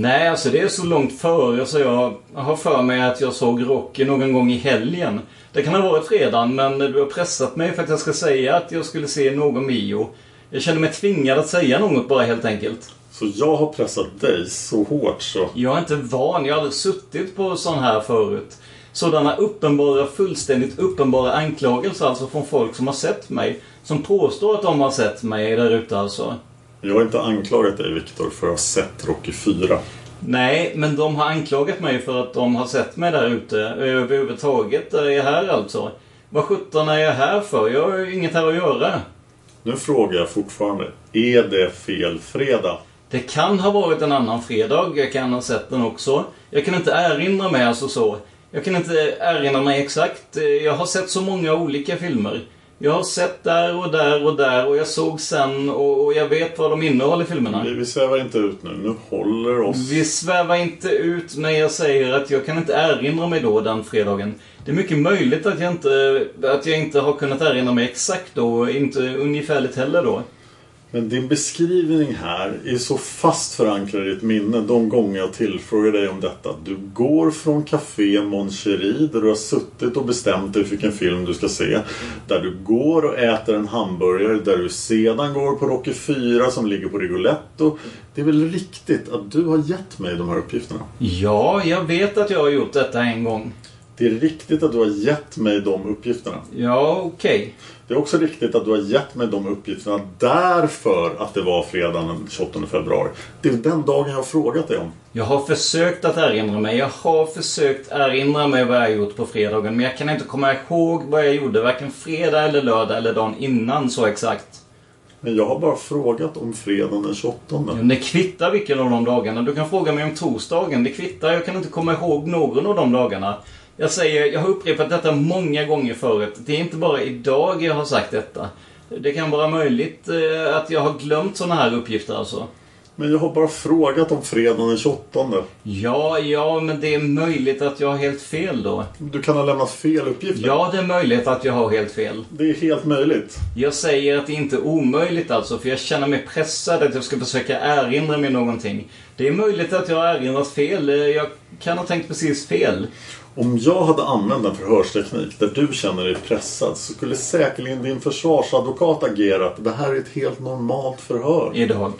Nej, alltså det är så långt före så jag har för mig att jag såg Rocky någon gång i helgen. Det kan ha varit fredagen, men du har pressat mig för att jag ska säga att jag skulle se någon Mio. Jag känner mig tvingad att säga något bara helt enkelt. Så jag har pressat dig så hårt så... Jag är inte van, jag har aldrig suttit på sån här förut. Sådana uppenbara, fullständigt uppenbara anklagelser alltså från folk som har sett mig. Som påstår att de har sett mig där ute alltså. Jag har inte anklagat dig Viktor för att ha sett Rocky 4. Nej, men de har anklagat mig för att de har sett mig där ute överhuvudtaget. Är jag här alltså? Vad sjutton är jag här för? Jag har ju inget här att göra. Nu frågar jag fortfarande. Är det fel fredag? Det kan ha varit en annan fredag. Jag kan ha sett den också. Jag kan inte erinra mig alltså så. Jag kan inte erinra mig exakt. Jag har sett så många olika filmer. Jag har sett där och där och där och jag såg sen och, och jag vet vad de innehåller filmerna. Vi, vi svävar inte ut nu. Nu håller oss... Vi svävar inte ut när jag säger att jag kan inte erinra mig då den fredagen. Det är mycket möjligt att jag inte, att jag inte har kunnat erinra mig exakt då, inte ungefärligt heller då. Men din beskrivning här är så fast förankrad i ett minne de gånger jag tillfrågar dig om detta. Du går från Café Mon Cherie där du har suttit och bestämt dig för vilken film du ska se. Där du går och äter en hamburgare. Där du sedan går på Rocky 4 som ligger på Rigoletto. Det är väl riktigt att du har gett mig de här uppgifterna? Ja, jag vet att jag har gjort detta en gång. Det är riktigt att du har gett mig de uppgifterna. Ja, okej. Det är också riktigt att du har gett mig de uppgifterna därför att det var fredagen den 28 februari. Det är den dagen jag har frågat dig om. Jag har försökt att erinra mig. Jag har försökt erinra mig vad jag gjort på fredagen. Men jag kan inte komma ihåg vad jag gjorde. Varken fredag eller lördag eller dagen innan så exakt. Men jag har bara frågat om fredagen den 28. Men det kvittar vilken av de dagarna. Du kan fråga mig om torsdagen. Det kvittar. Jag kan inte komma ihåg någon av de dagarna. Jag säger, jag har upprepat detta många gånger förut. Det är inte bara idag jag har sagt detta. Det kan vara möjligt eh, att jag har glömt sådana här uppgifter alltså. Men jag har bara frågat om fredagen den 28. Ja, ja, men det är möjligt att jag har helt fel då. Du kan ha lämnat fel uppgifter. Ja, det är möjligt att jag har helt fel. Det är helt möjligt. Jag säger att det inte är omöjligt alltså, för jag känner mig pressad att jag ska försöka erinra mig någonting. Det är möjligt att jag har erinrat fel. Jag kan ha tänkt precis fel. Om jag hade använt en förhörsteknik där du känner dig pressad så skulle säkerligen din försvarsadvokat agerat. Det här är ett helt normalt förhör. Idag.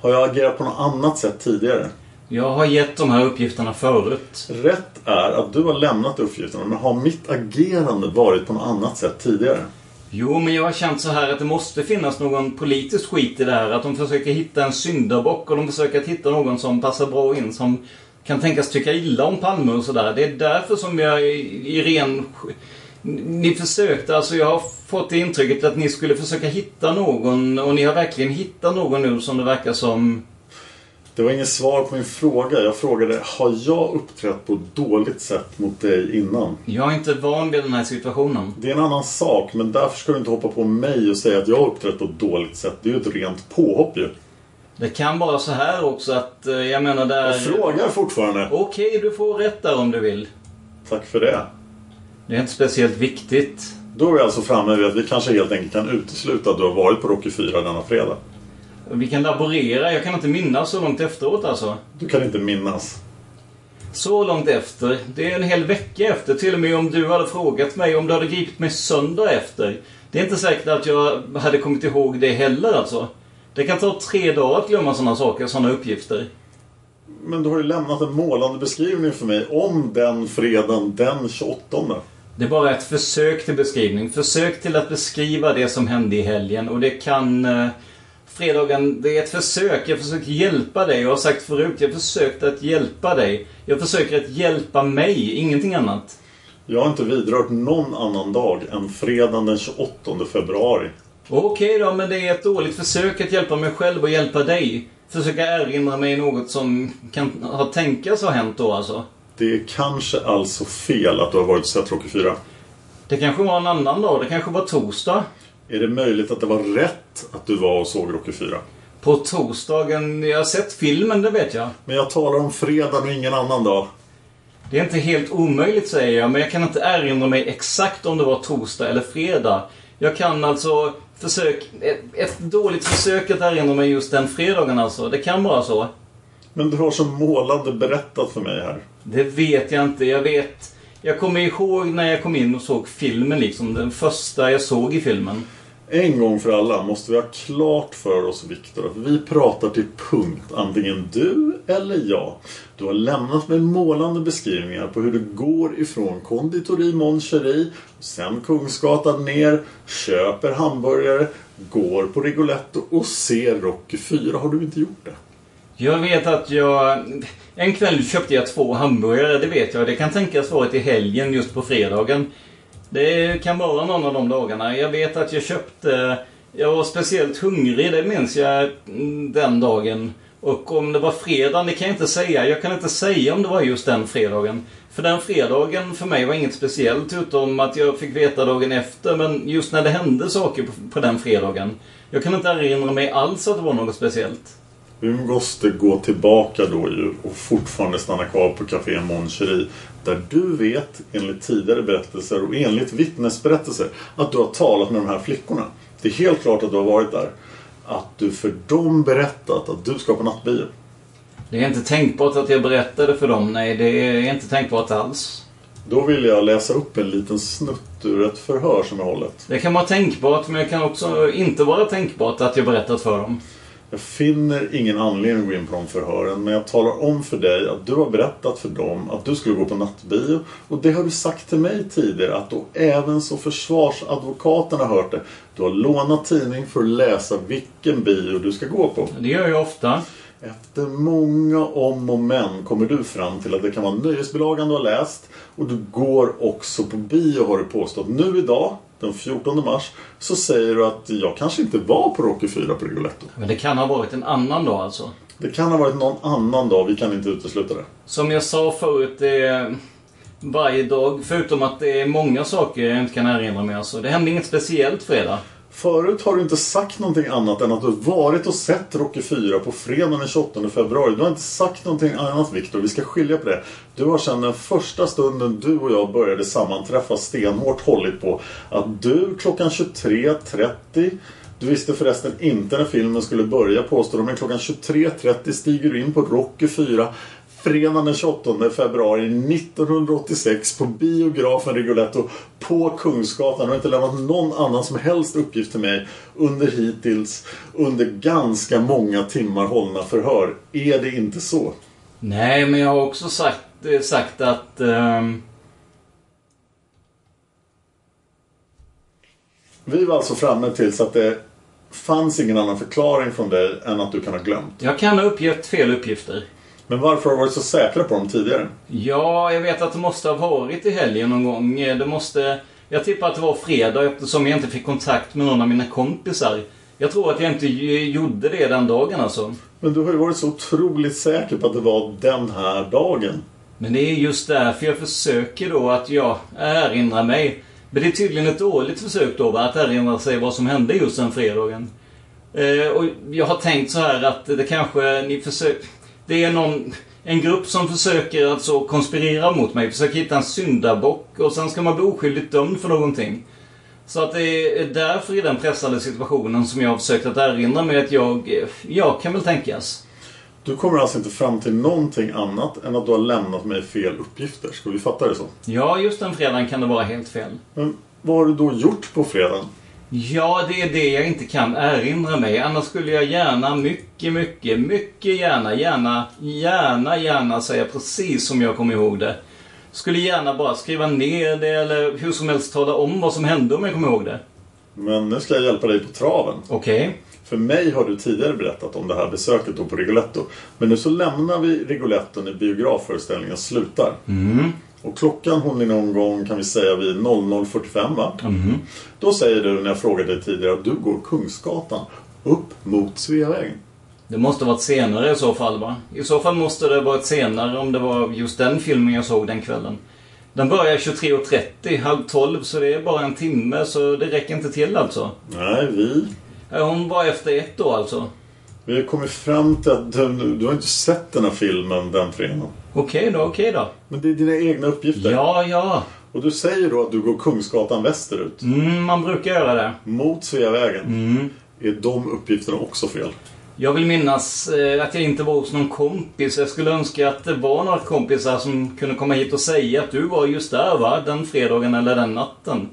Har jag agerat på något annat sätt tidigare? Jag har gett de här uppgifterna förut. Rätt är att du har lämnat uppgifterna men har mitt agerande varit på något annat sätt tidigare? Jo, men jag har känt så här att det måste finnas någon politisk skit i det här. Att de försöker hitta en syndabock och de försöker hitta någon som passar bra in. Som kan tänkas tycka illa om Palme och sådär. Det är därför som jag i, i ren... Ni försökte, alltså jag har fått det intrycket att ni skulle försöka hitta någon och ni har verkligen hittat någon nu som det verkar som... Det var inget svar på min fråga. Jag frågade, har jag uppträtt på ett dåligt sätt mot dig innan? Jag är inte van vid den här situationen. Det är en annan sak, men därför ska du inte hoppa på mig och säga att jag har uppträtt på ett dåligt sätt. Det är ju ett rent påhopp ju. Det kan vara så här också att, eh, jag menar där... Jag frågar fortfarande. Okej, du får rätt där om du vill. Tack för det. Det är inte speciellt viktigt. Då är vi alltså framme vid att vi kanske helt enkelt kan utesluta att du har varit på Rocky 4 denna fredag. Vi kan laborera. Jag kan inte minnas så långt efteråt alltså. Du kan inte minnas. Så långt efter. Det är en hel vecka efter. Till och med om du hade frågat mig om du hade gripit mig söndag efter. Det är inte säkert att jag hade kommit ihåg det heller alltså. Det kan ta tre dagar att glömma sådana saker, sådana uppgifter. Men du har ju lämnat en målande beskrivning för mig om den fredagen den 28. Det är bara ett försök till beskrivning. Försök till att beskriva det som hände i helgen och det kan... Eh, fredagen, det är ett försök. Jag försöker hjälpa dig. Jag har sagt förut, jag försökte att hjälpa dig. Jag försöker att hjälpa mig, ingenting annat. Jag har inte vidrört någon annan dag än fredagen den 28 februari. Okej då, men det är ett dåligt försök att hjälpa mig själv och hjälpa dig. Försöka erinra mig något som kan ha tänkas ha hänt då alltså. Det är kanske alltså fel att du har varit och sett Rocky 4. Det kanske var en annan dag. Det kanske var torsdag. Är det möjligt att det var rätt att du var och såg Rocky 4? På torsdagen. Jag har sett filmen, det vet jag. Men jag talar om fredag och ingen annan dag. Det är inte helt omöjligt säger jag, men jag kan inte erinra mig exakt om det var torsdag eller fredag. Jag kan alltså försök, ett, ett dåligt försök att erinra mig just den fredagen alltså. Det kan vara så. Men du har så målande berättat för mig här. Det vet jag inte. Jag vet... Jag kommer ihåg när jag kom in och såg filmen liksom. Den första jag såg i filmen. En gång för alla måste vi ha klart för oss, Viktor, att vi pratar till punkt. Antingen du eller jag. Du har lämnat mig målande beskrivningar på hur du går ifrån konditori Mon Cherie, sen Kungsgatan ner, köper hamburgare, går på Rigoletto och ser Rocky 4. Har du inte gjort det? Jag vet att jag... En kväll köpte jag två hamburgare, det vet jag. Det kan tänkas vara till helgen just på fredagen. Det kan vara någon av de dagarna. Jag vet att jag köpte... Jag var speciellt hungrig, det minns jag mm, den dagen. Och om det var fredagen, det kan jag inte säga. Jag kan inte säga om det var just den fredagen. För den fredagen för mig var inget speciellt utom att jag fick veta dagen efter. Men just när det hände saker på, på den fredagen. Jag kan inte erinra mig alls att det var något speciellt. Vi måste gå tillbaka då ju och fortfarande stanna kvar på Café Mon Cherie. Där du vet, enligt tidigare berättelser och enligt vittnesberättelser, att du har talat med de här flickorna. Det är helt klart att du har varit där. Att du för dem berättat att du ska på nattbio. Det är inte tänkbart att jag berättade för dem. Nej, det är inte tänkbart alls. Då vill jag läsa upp en liten snutt ur ett förhör som jag hållit. Det kan vara tänkbart, men det kan också inte vara tänkbart att jag berättat för dem. Jag finner ingen anledning att gå in på de förhören men jag talar om för dig att du har berättat för dem att du skulle gå på nattbio och det har du sagt till mig tidigare att då även så försvarsadvokaten har hört det. Du har lånat tidning för att läsa vilken bio du ska gå på. Det gör jag ofta. Efter många om och men kommer du fram till att det kan vara nöjesbilagan du har läst och du går också på bio har du påstått. Nu idag, den 14 mars, så säger du att jag kanske inte var på Rocky 4 på Rigoletto. Men det kan ha varit en annan dag alltså. Det kan ha varit någon annan dag, vi kan inte utesluta det. Som jag sa förut, det är varje dag, förutom att det är många saker jag inte kan erinra mig. Alltså. Det hände inget speciellt fredag. Förut har du inte sagt någonting annat än att du varit och sett Rocky 4 på fredagen den 28 februari. Du har inte sagt någonting annat Viktor, vi ska skilja på det. Du har sedan den första stunden du och jag började sammanträffa stenhårt hållit på att du klockan 23.30 du visste förresten inte när filmen skulle börja påstår de, men klockan 23.30 stiger du in på Rocky 4 fredagen den 28 februari 1986 på biografen Rigoletto på Kungsgatan. Har inte lämnat någon annan som helst uppgift till mig under hittills under ganska många timmar hållna förhör. Är det inte så? Nej, men jag har också sagt, eh, sagt att... ehm, Vi var alltså framme till så att det fanns ingen annan förklaring från dig än att du kan ha glömt. jag kan ha uppgett fel uppgifter. Men varför har du varit så säkra på dem tidigare? Ja, jag vet att det måste ha varit i helgen någon gång. Det måste... Jag tippar att det var fredag eftersom jag inte fick kontakt med någon av mina kompisar. Jag tror att jag inte gjorde det den dagen alltså. Men du har ju varit så otroligt säker på att det var den här dagen. Men det är just därför jag försöker då att jag erinrar mig. Men det är tydligen ett dåligt försök då va? Att erinra sig vad som hände just den fredagen. Eh, och jag har tänkt så här att det kanske ni försöker... Det är någon... En grupp som försöker alltså konspirera mot mig. Försöker hitta en syndabock och sen ska man bli oskyldigt dömd för någonting. Så att det är därför i den pressade situationen som jag har försökt att erinra mig att jag... Jag kan väl tänkas. Du kommer alltså inte fram till någonting annat än att du har lämnat mig fel uppgifter. Ska vi fatta det så? Ja, just den fredagen kan det vara helt fel. Men vad har du då gjort på fredagen? Ja, det är det jag inte kan erinra mig. Annars skulle jag gärna, mycket, mycket, mycket gärna, gärna, gärna, gärna säga precis som jag kommer ihåg det. Skulle gärna bara skriva ner det eller hur som helst tala om vad som hände om jag kommer ihåg det. Men nu ska jag hjälpa dig på traven. Okej. För mig har du tidigare berättat om det här besöket då på Rigoletto. Men nu så lämnar vi Rigoletto när biografföreställningen slutar. Mm. Och klockan hon är någon gång kan vi säga vid 00.45 va? Mm. Då säger du när jag frågade dig tidigare att du går Kungsgatan upp mot Sveavägen. Det måste varit senare i så fall va? I så fall måste det varit senare om det var just den filmen jag såg den kvällen. Den börjar 23.30, halv 12, så det är bara en timme så det räcker inte till alltså. Nej, vi... Hon var efter ett då alltså. Vi har kommit fram till att du, du har inte sett den här filmen den fredagen. Okej då, okej då. Men det är dina egna uppgifter. Ja, ja. Och du säger då att du går Kungsgatan västerut. Mm, man brukar göra det. Mot Sveavägen. Mm. Är de uppgifterna också fel? Jag vill minnas eh, att jag inte var hos någon kompis. Jag skulle önska att det var några kompisar som kunde komma hit och säga att du var just där va? Den fredagen eller den natten.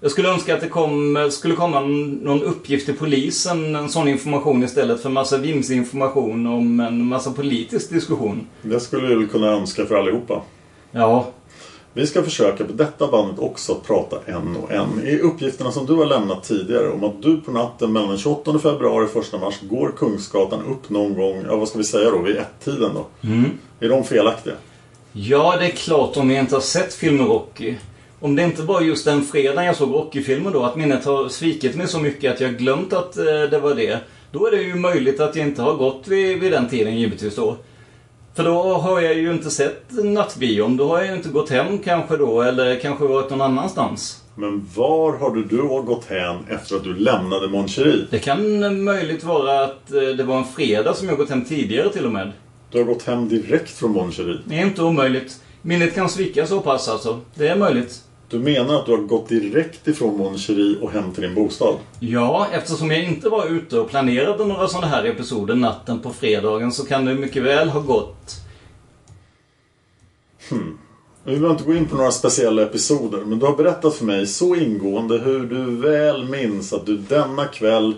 Jag skulle önska att det kom, skulle komma någon uppgift till polisen, en sån information istället för massa vimsinformation om en massa politisk diskussion. Det skulle väl kunna önska för allihopa. Ja, Vi ska försöka på detta bandet också att prata en och en. I uppgifterna som du har lämnat tidigare om att du på natten mellan den 28 februari och 1 mars går Kungsgatan upp någon gång, ja vad ska vi säga då, vid ett-tiden då? Är de felaktiga? Ja, det är klart om jag inte har sett filmen Rocky. Om det inte var just den fredagen jag såg Rocky-filmen då, att minnet har svikit mig så mycket att jag glömt att eh, det var det. Då är det ju möjligt att jag inte har gått vid, vid den tiden givetvis då. För då har jag ju inte sett nattbion. Då har jag ju inte gått hem kanske då, eller kanske varit någon annanstans. Men var har du då gått hem efter att du lämnade Mon Cherie? Det kan eh, möjligt vara att eh, det var en fredag som jag gått hem tidigare till och med. Du har gått hem direkt från Mon Cherie. Det är inte omöjligt. Minnet kan svika så pass alltså. Det är möjligt. Du menar att du har gått direkt ifrån Mon Cherie och hem till din bostad? Ja, eftersom jag inte var ute och planerade några sådana här episoder natten på fredagen så kan det mycket väl ha gått. Vi behöver inte gå in på några speciella episoder, men du har berättat för mig så ingående hur du väl minns att du denna kväll,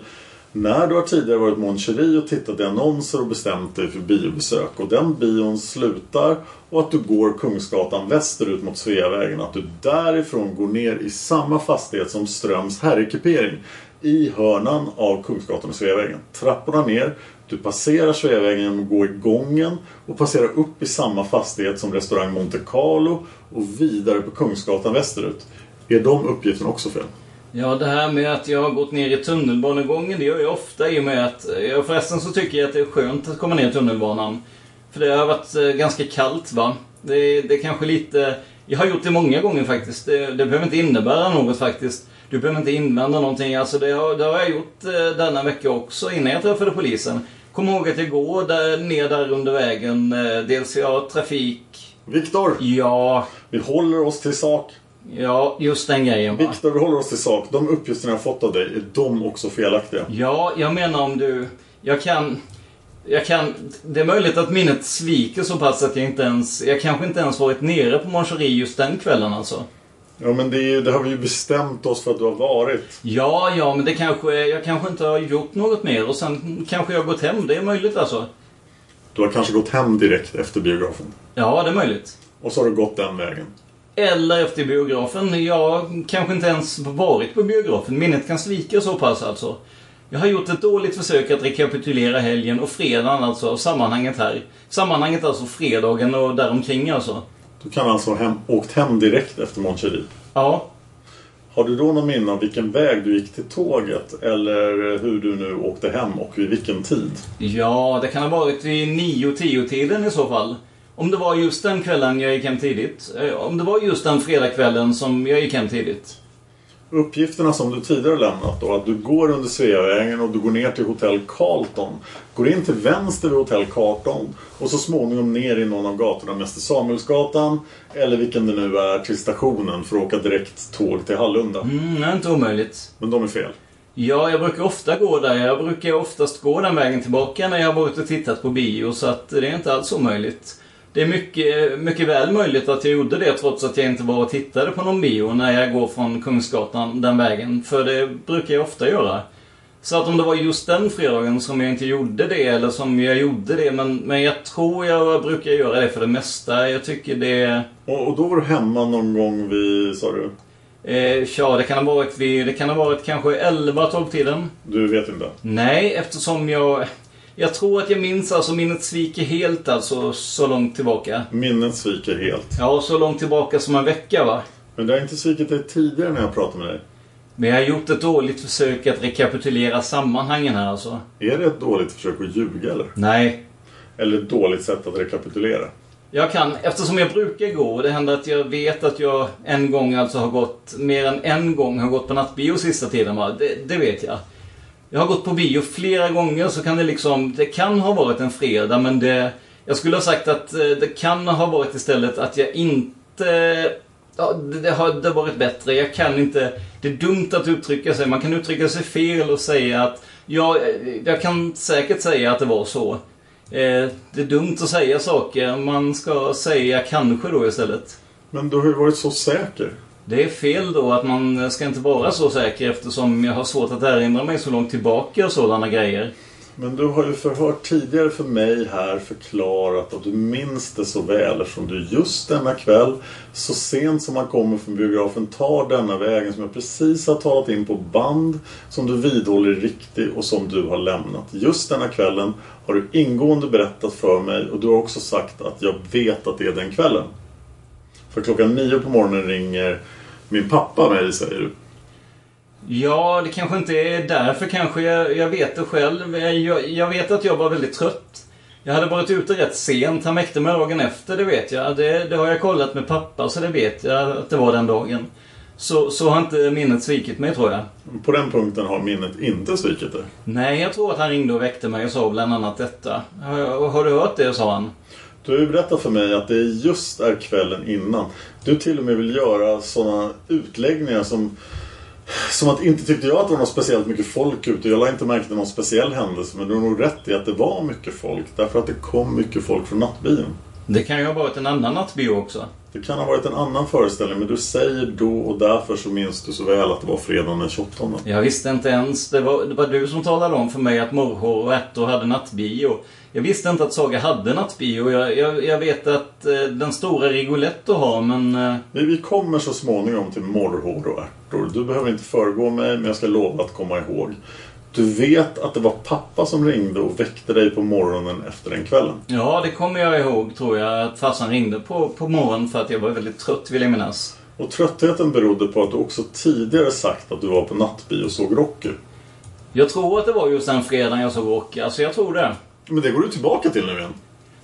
när du har tidigare varit moncheri Mon och tittat i annonser och bestämt dig för biobesök och den bion slutar och att du går Kungsgatan västerut mot Sveavägen, att du därifrån går ner i samma fastighet som Ströms herrekipering i hörnan av Kungsgatan och Sveavägen. Trapporna ner, du passerar Sveavägen genom att gå i gången och passerar upp i samma fastighet som restaurang Monte Carlo och vidare på Kungsgatan västerut. Är de uppgifterna också fel? Ja, det här med att jag har gått ner i tunnelbanegången, det gör jag ofta i och med att... Ja, förresten så tycker jag att det är skönt att komma ner i tunnelbanan. För det har varit eh, ganska kallt va. Det, det är kanske lite... Jag har gjort det många gånger faktiskt. Det, det behöver inte innebära något faktiskt. Du behöver inte invända någonting. Alltså det har, det har jag gjort eh, denna vecka också innan jag träffade polisen. Kom ihåg att jag går där, ner där under vägen. Eh, Dels jag har trafik. Viktor! Ja, Vi håller oss till sak. Ja, just den grejen va. Viktor, vi håller oss till sak. De uppgifterna jag fått av dig, är de också felaktiga? Ja, jag menar om du... Jag kan... Jag kan... Det är möjligt att minnet sviker så pass att jag inte ens... Jag kanske inte ens varit nere på Mon Cherie just den kvällen alltså. Ja, men det, ju- det har vi ju bestämt oss för att du har varit. Ja, ja, men det kanske... Jag kanske inte har gjort något mer och sen kanske jag har gått hem. Det är möjligt alltså. Du har kanske gått hem direkt efter biografen. Ja, det är möjligt. Och så har du gått den vägen. Eller efter biografen. Jag kanske inte ens varit på biografen. Minnet kan svika så pass alltså. Jag har gjort ett dåligt försök att rekapitulera helgen och fredagen alltså, sammanhanget här. Sammanhanget alltså fredagen och däromkring alltså. Du kan alltså ha hem, åkt hem direkt efter Mon Cherie. Ja. Har du då någon minne av vilken väg du gick till tåget? Eller hur du nu åkte hem och vid vilken tid? Ja, det kan ha varit vid 9-10-tiden i så fall. Om det var just den kvällen jag gick hem tidigt. Eh, Om det var just den fredagskvällen som jag gick hem tidigt. Uppgifterna som du tidigare lämnat då, att du går under Sveavägen och du går ner till Hotell Carlton. Går in till vänster vid Hotell Carlton och så småningom ner i någon av gatorna, Mäster Samuelsgatan eller vilken det nu är, till stationen för att åka direkt tåg till Hallunda. Mm, det är inte omöjligt. Men de är fel. Ja, jag brukar ofta gå där. Jag brukar oftast gå den vägen tillbaka när jag har varit och tittat på bio, så att det är inte alls omöjligt. Det är mycket, mycket väl möjligt att jag gjorde det trots att jag inte var och tittade på någon bio när jag går från Kungsgatan den vägen. För det brukar jag ofta göra. Så att om det var just den fredagen som jag inte gjorde det, eller som jag gjorde det, men, men jag tror jag brukar göra det för det mesta. Jag tycker det... Och, och då var du hemma någon gång vid, sa du? Eh, ja, det kan ha varit vid, det kan ha varit kanske 11-12 tiden. Du vet inte? Nej, eftersom jag... Jag tror att jag minns, alltså minnet sviker helt alltså så långt tillbaka. Minnet sviker helt. Ja, så långt tillbaka som en vecka va. Men det har inte svikit dig tidigare när jag pratade med dig. Men jag har gjort ett dåligt försök att rekapitulera sammanhangen här alltså. Är det ett dåligt försök att ljuga eller? Nej. Eller ett dåligt sätt att rekapitulera? Jag kan, eftersom jag brukar gå, och det händer att jag vet att jag en gång alltså har gått, mer än en gång har gått på nattbio sista tiden va. Det, det vet jag. Jag har gått på bio flera gånger så kan det liksom, det kan ha varit en fredag men det, jag skulle ha sagt att eh, det kan ha varit istället att jag inte ja, det, det hade varit bättre. Jag kan inte... Det är dumt att uttrycka sig. Man kan uttrycka sig fel och säga att... Ja, eh, jag kan säkert säga att det var så. Eh, det är dumt att säga saker. Man ska säga kanske då istället. Men du har ju varit så säker. Det är fel då att man ska inte vara så säker eftersom jag har svårt att erinra mig så långt tillbaka och sådana grejer. Men du har ju förhört tidigare för mig här förklarat att du minns det så väl eftersom du just denna kväll så sent som man kommer från biografen tar denna vägen som jag precis har talat in på band som du vidhåller är riktig och som du har lämnat. Just denna kvällen har du ingående berättat för mig och du har också sagt att jag vet att det är den kvällen. För klockan nio på morgonen ringer min pappa mig säger du. Ja, det kanske inte är därför kanske. Jag, jag vet det själv. Jag, jag, vet att jag var väldigt trött. Jag hade varit ute rätt sent. Han väckte mig dagen efter, det vet jag. Det, det har jag kollat med pappa, så det vet jag att det var den dagen. Så, så har inte minnet svikit mig, tror jag. På den punkten har minnet inte svikit dig? Nej, jag tror att han ringde och väckte mig och sa bland annat detta. Har, har du hört det, sa han. Du har ju berättat för mig att det just är kvällen innan. Du till och med vill göra sådana utläggningar som som att inte tyckte jag att det var något speciellt mycket folk ute. Jag lade inte märke till någon speciell händelse. Men du har nog rätt i att det var mycket folk. Därför att det kom mycket folk från nattbion. Det kan ju ha varit en annan nattbio också. Det kan ha varit en annan föreställning. Men du säger då och därför så minns du så väl att det var fredagen den 28. Jag visste inte ens. Det var, det var du som talade om för mig att morrhår och ärtor hade nattbio. Jag visste inte att Saga hade nattbio. Jag, jag, jag vet att eh, den stora Rigoletto har, men... Eh... Vi, vi kommer så småningom till morrhår och ärtor. Du behöver inte föregå mig, men jag ska lova att komma ihåg. Du vet att det var pappa som ringde och väckte dig på morgonen efter den kvällen? Ja, det kommer jag ihåg tror jag. Att farsan ringde på, på morgonen för att jag var väldigt trött, vill jag minnas. Och tröttheten berodde på att du också tidigare sagt att du var på nattbio och såg Rocky. Jag tror att det var just den fredagen jag såg Rocky. Alltså, jag tror det. Men det går du tillbaka till nu igen.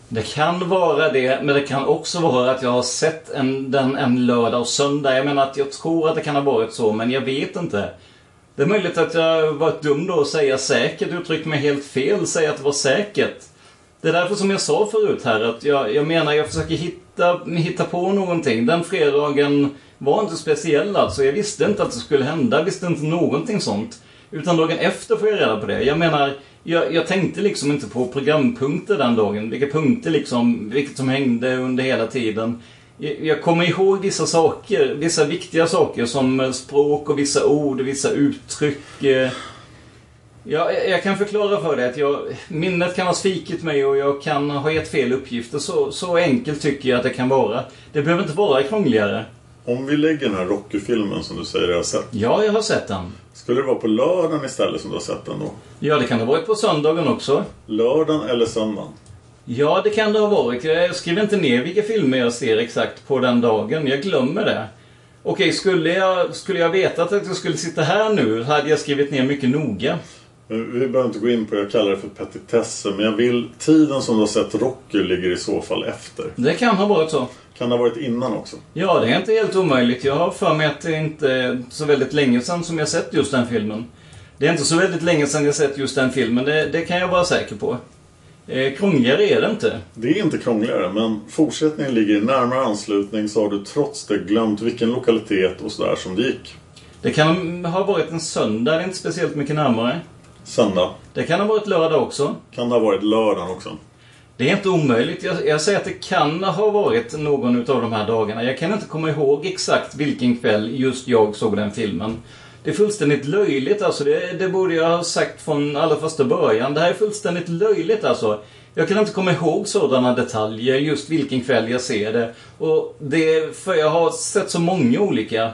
Det kan vara det, men det kan också vara att jag har sett en, den en lördag och söndag. Jag menar att jag tror att det kan ha varit så, men jag vet inte. Det är möjligt att jag varit dum då och säga säkert, uttryckt mig helt fel, säga att det var säkert. Det är därför som jag sa förut här att jag, jag menar jag försöker hitta, hitta på någonting. Den fredagen var inte speciell alltså. Jag visste inte att det skulle hända, jag visste inte någonting sånt. Utan dagen efter får jag reda på det. Jag menar, jag, jag, tänkte liksom inte på programpunkter den dagen. Vilka punkter liksom, vilket som hängde under hela tiden. Jag, jag kommer ihåg vissa saker, vissa viktiga saker som språk och vissa ord vissa uttryck. Eh. Ja, jag kan förklara för dig att jag, minnet kan ha svikit mig och jag kan ha gett fel uppgifter. Så, så enkelt tycker jag att det kan vara. Det behöver inte vara krångligare. Om vi lägger den här Rocky-filmen som du säger jag har sett. Ja, jag har sett den. Skulle det vara på lördagen istället som du har sett den då? Ja, det kan det ha varit på söndagen också. Lördagen eller söndagen? Ja, det kan det ha varit. Jag skriver inte ner vilka filmer jag ser exakt på den dagen. Jag glömmer det. Okej, skulle jag, skulle jag vetat att jag skulle sitta här nu hade jag skrivit ner mycket noga. Vi behöver inte gå in på det, jag kallar det för petitesser. Men jag vill, tiden som du har sett Rocky ligger i så fall efter. Det kan ha varit så. Kan det ha varit innan också? Ja, det är inte helt omöjligt. Jag har för mig att det inte är så väldigt länge sedan som jag sett just den filmen. Det är inte så väldigt länge sedan jag sett just den filmen, det, det kan jag vara säker på. Eh, krångligare är det inte. Det är inte krångligare, men fortsättningen ligger i närmare anslutning så har du trots det glömt vilken lokalitet och sådär som det gick. Det kan ha varit en söndag, det är inte speciellt mycket närmare. Söndag. Det kan ha varit lördag också. Kan det ha varit lördag också? Det är inte omöjligt. Jag, jag, säger att det kan ha varit någon av de här dagarna. Jag kan inte komma ihåg exakt vilken kväll just jag såg den filmen. Det är fullständigt löjligt alltså. Det, det borde jag ha sagt från allra första början. Det här är fullständigt löjligt alltså. Jag kan inte komma ihåg sådana detaljer, just vilken kväll jag ser det. Och det för jag har sett så många olika.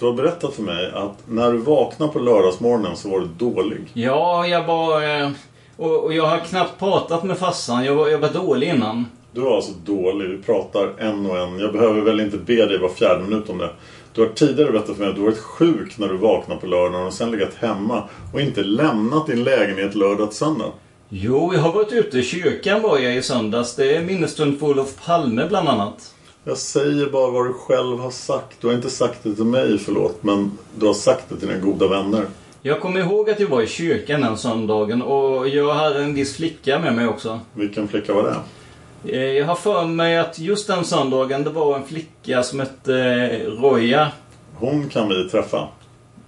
Du har berättat för mig att när du vaknade på lördagsmorgonen så var du dålig. Ja, jag var... Eh, och, och jag har knappt pratat med farsan. Jag var, jag var dålig innan. Du var alltså dålig. Vi pratar en och en. Jag behöver väl inte be dig var fjärde minut om det. Du har tidigare berättat för mig att du varit sjuk när du vaknade på lördagen och sen legat hemma och inte lämnat din lägenhet lördag till söndag. Jo, jag har varit ute. I kyrkan var jag i söndags. Det är minnesstund för Olof Palme bland annat. Jag säger bara vad du själv har sagt. Du har inte sagt det till mig, förlåt. Men du har sagt det till dina goda vänner. Jag kommer ihåg att jag var i kyrkan den söndagen och jag hade en viss flicka med mig också. Vilken flicka var det? Eh, Jag har för mig att just den söndagen det var en flicka som hette eh, Roja. Hon kan vi träffa.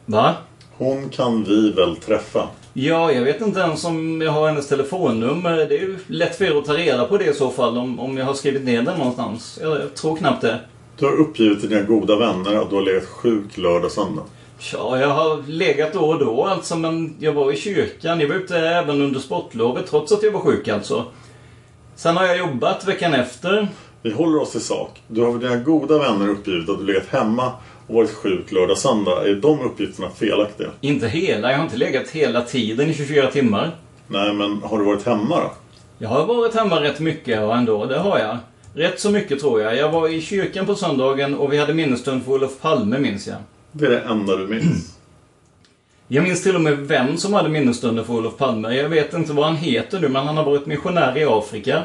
Va? Hon kan vi väl träffa? Ja, jag vet inte ens om jag har hennes telefonnummer. Det är ju lätt för er att ta reda på det i så fall om, om jag har skrivit ner den någonstans. Jag, jag tror knappt det. Du har uppgivit till dina goda vänner att du har legat sjuk lördag söndag. Ja, jag har legat då och då alltså, men jag var i kyrkan. Jag var ute även under sportlovet trots att jag var sjuk alltså. Sen har jag jobbat veckan efter. Vi håller oss till sak. Du har för dina goda vänner uppgivit att du legat hemma varit sjuk lördag söndag. Är de uppgifterna felaktiga? Inte hela, jag har inte legat hela tiden i 24 timmar. Nej, men har du varit hemma då? Jag har varit hemma rätt mycket ja, ändå, det har jag. Rätt så mycket tror jag. Jag var i kyrkan på söndagen och vi hade minnesstund för Olof Palme minns jag. Det är det enda du minns. Jag minns till och med vem som hade minnesstunden för Olof Palme. Jag vet inte vad han heter nu, men han har varit missionär i Afrika.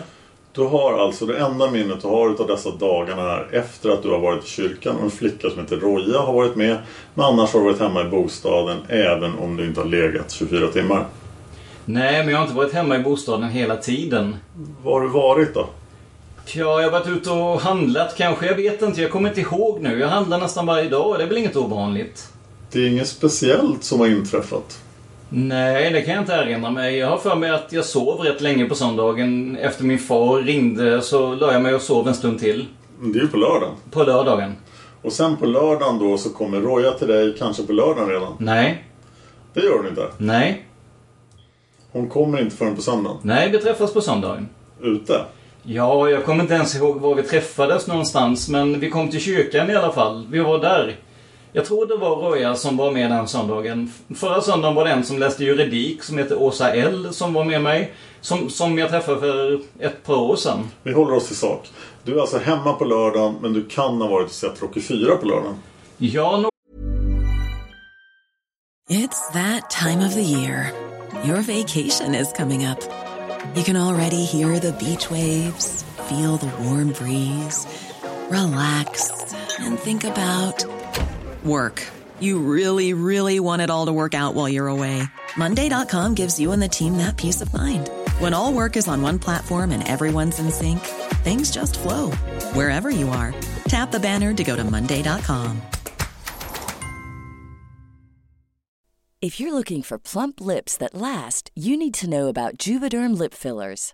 Du har alltså det enda minnet du har utav dessa dagarna här efter att du har varit i kyrkan och en flicka som heter Roja har varit med. Men annars har du varit hemma i bostaden även om du inte har legat 24 timmar. Nej, men jag har inte varit hemma i bostaden hela tiden. Var har du varit då? Ja, jag har varit ute och handlat kanske. Jag vet inte, jag kommer inte ihåg nu. Jag handlar nästan varje dag. Det är väl inget ovanligt? Det är inget speciellt som har inträffat. Nej, det kan jag inte erinra mig. Jag har för mig att jag sov rätt länge på söndagen. Efter min far ringde så la jag mig och sov en stund till. Det är ju på lördagen. På lördagen. Och sen på lördagen då så kommer Roja till dig, kanske på lördagen redan. Nej. Det gör hon inte. Nej. Hon kommer inte förrän på söndagen. Nej, vi träffas på söndagen. Ute. Ja, jag kommer inte ens ihåg var vi träffades någonstans, men vi kom till kyrkan i alla fall. Vi var där. Jag tror det var Roja som var med den söndagen. Förra söndagen var det en som läste juridik som heter Åsa L som var med mig. Som, som jag träffade för ett par år sedan. Vi håller oss till sak. Du är alltså hemma på lördagen men du kan ha varit och sett Rocky 4 på lördagen. Ja, no It's that time of the year. Your vacation is coming up. You can already hear the beach waves, feel the warm breeze, relax, and think about work. You really, really want it all to work out while you're away. Monday.com gives you and the team that peace of mind. When all work is on one platform and everyone's in sync, things just flow wherever you are. Tap the banner to go to Monday.com. If you're looking for plump lips that last, you need to know about Juvederm lip fillers.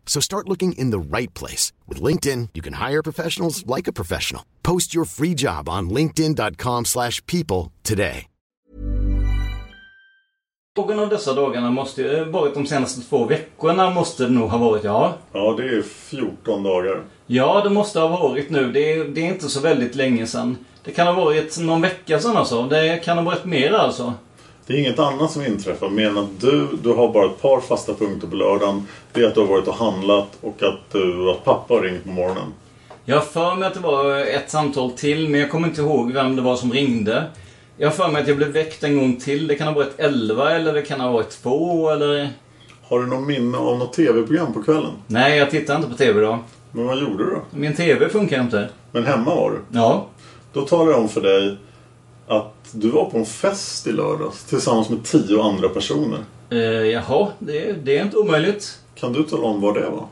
So start looking in the right place. With LinkedIn, you can hire professionals like a professional. Post your free job on linkedin.com slash people today. Någon av dessa dagarna måste ju varit de senaste två veckorna måste det nog ha varit, ja. Ja, det är 14 dagar. Ja, det måste ha varit nu. Det är, det är inte så väldigt länge sedan. Det kan ha varit någon vecka sedan alltså. Det kan ha varit mer alltså. Det är inget annat som inträffar mer än att du, du har bara ett par fasta punkter på lördagen. Det är att du har varit och handlat och att, du, att pappa har ringt på morgonen. Jag har för mig att det var ett samtal till, men jag kommer inte ihåg vem det var som ringde. Jag har för mig att jag blev väckt en gång till. Det kan ha varit 11 eller det kan ha varit 2 eller... Har du någon minne av något tv-program på kvällen? Nej, jag tittar inte på tv då. Men vad gjorde du då? Min tv funkar inte. Men hemma var du? Ja. Då talar jag om för dig att du var på en fest i lördags tillsammans med tio andra personer. Eh, jaha, det, det är inte omöjligt. Kan du tala om vad det var?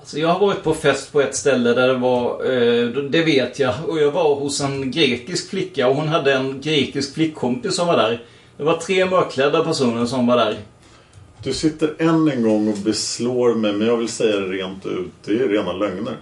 Alltså jag har varit på fest på ett ställe där det var, eh, det vet jag, och jag var hos en grekisk flicka och hon hade en grekisk flickkompis som var där. Det var tre mörkklädda personer som var där. Du sitter än en gång och beslår mig, men jag vill säga det rent ut. Det är rena lögner.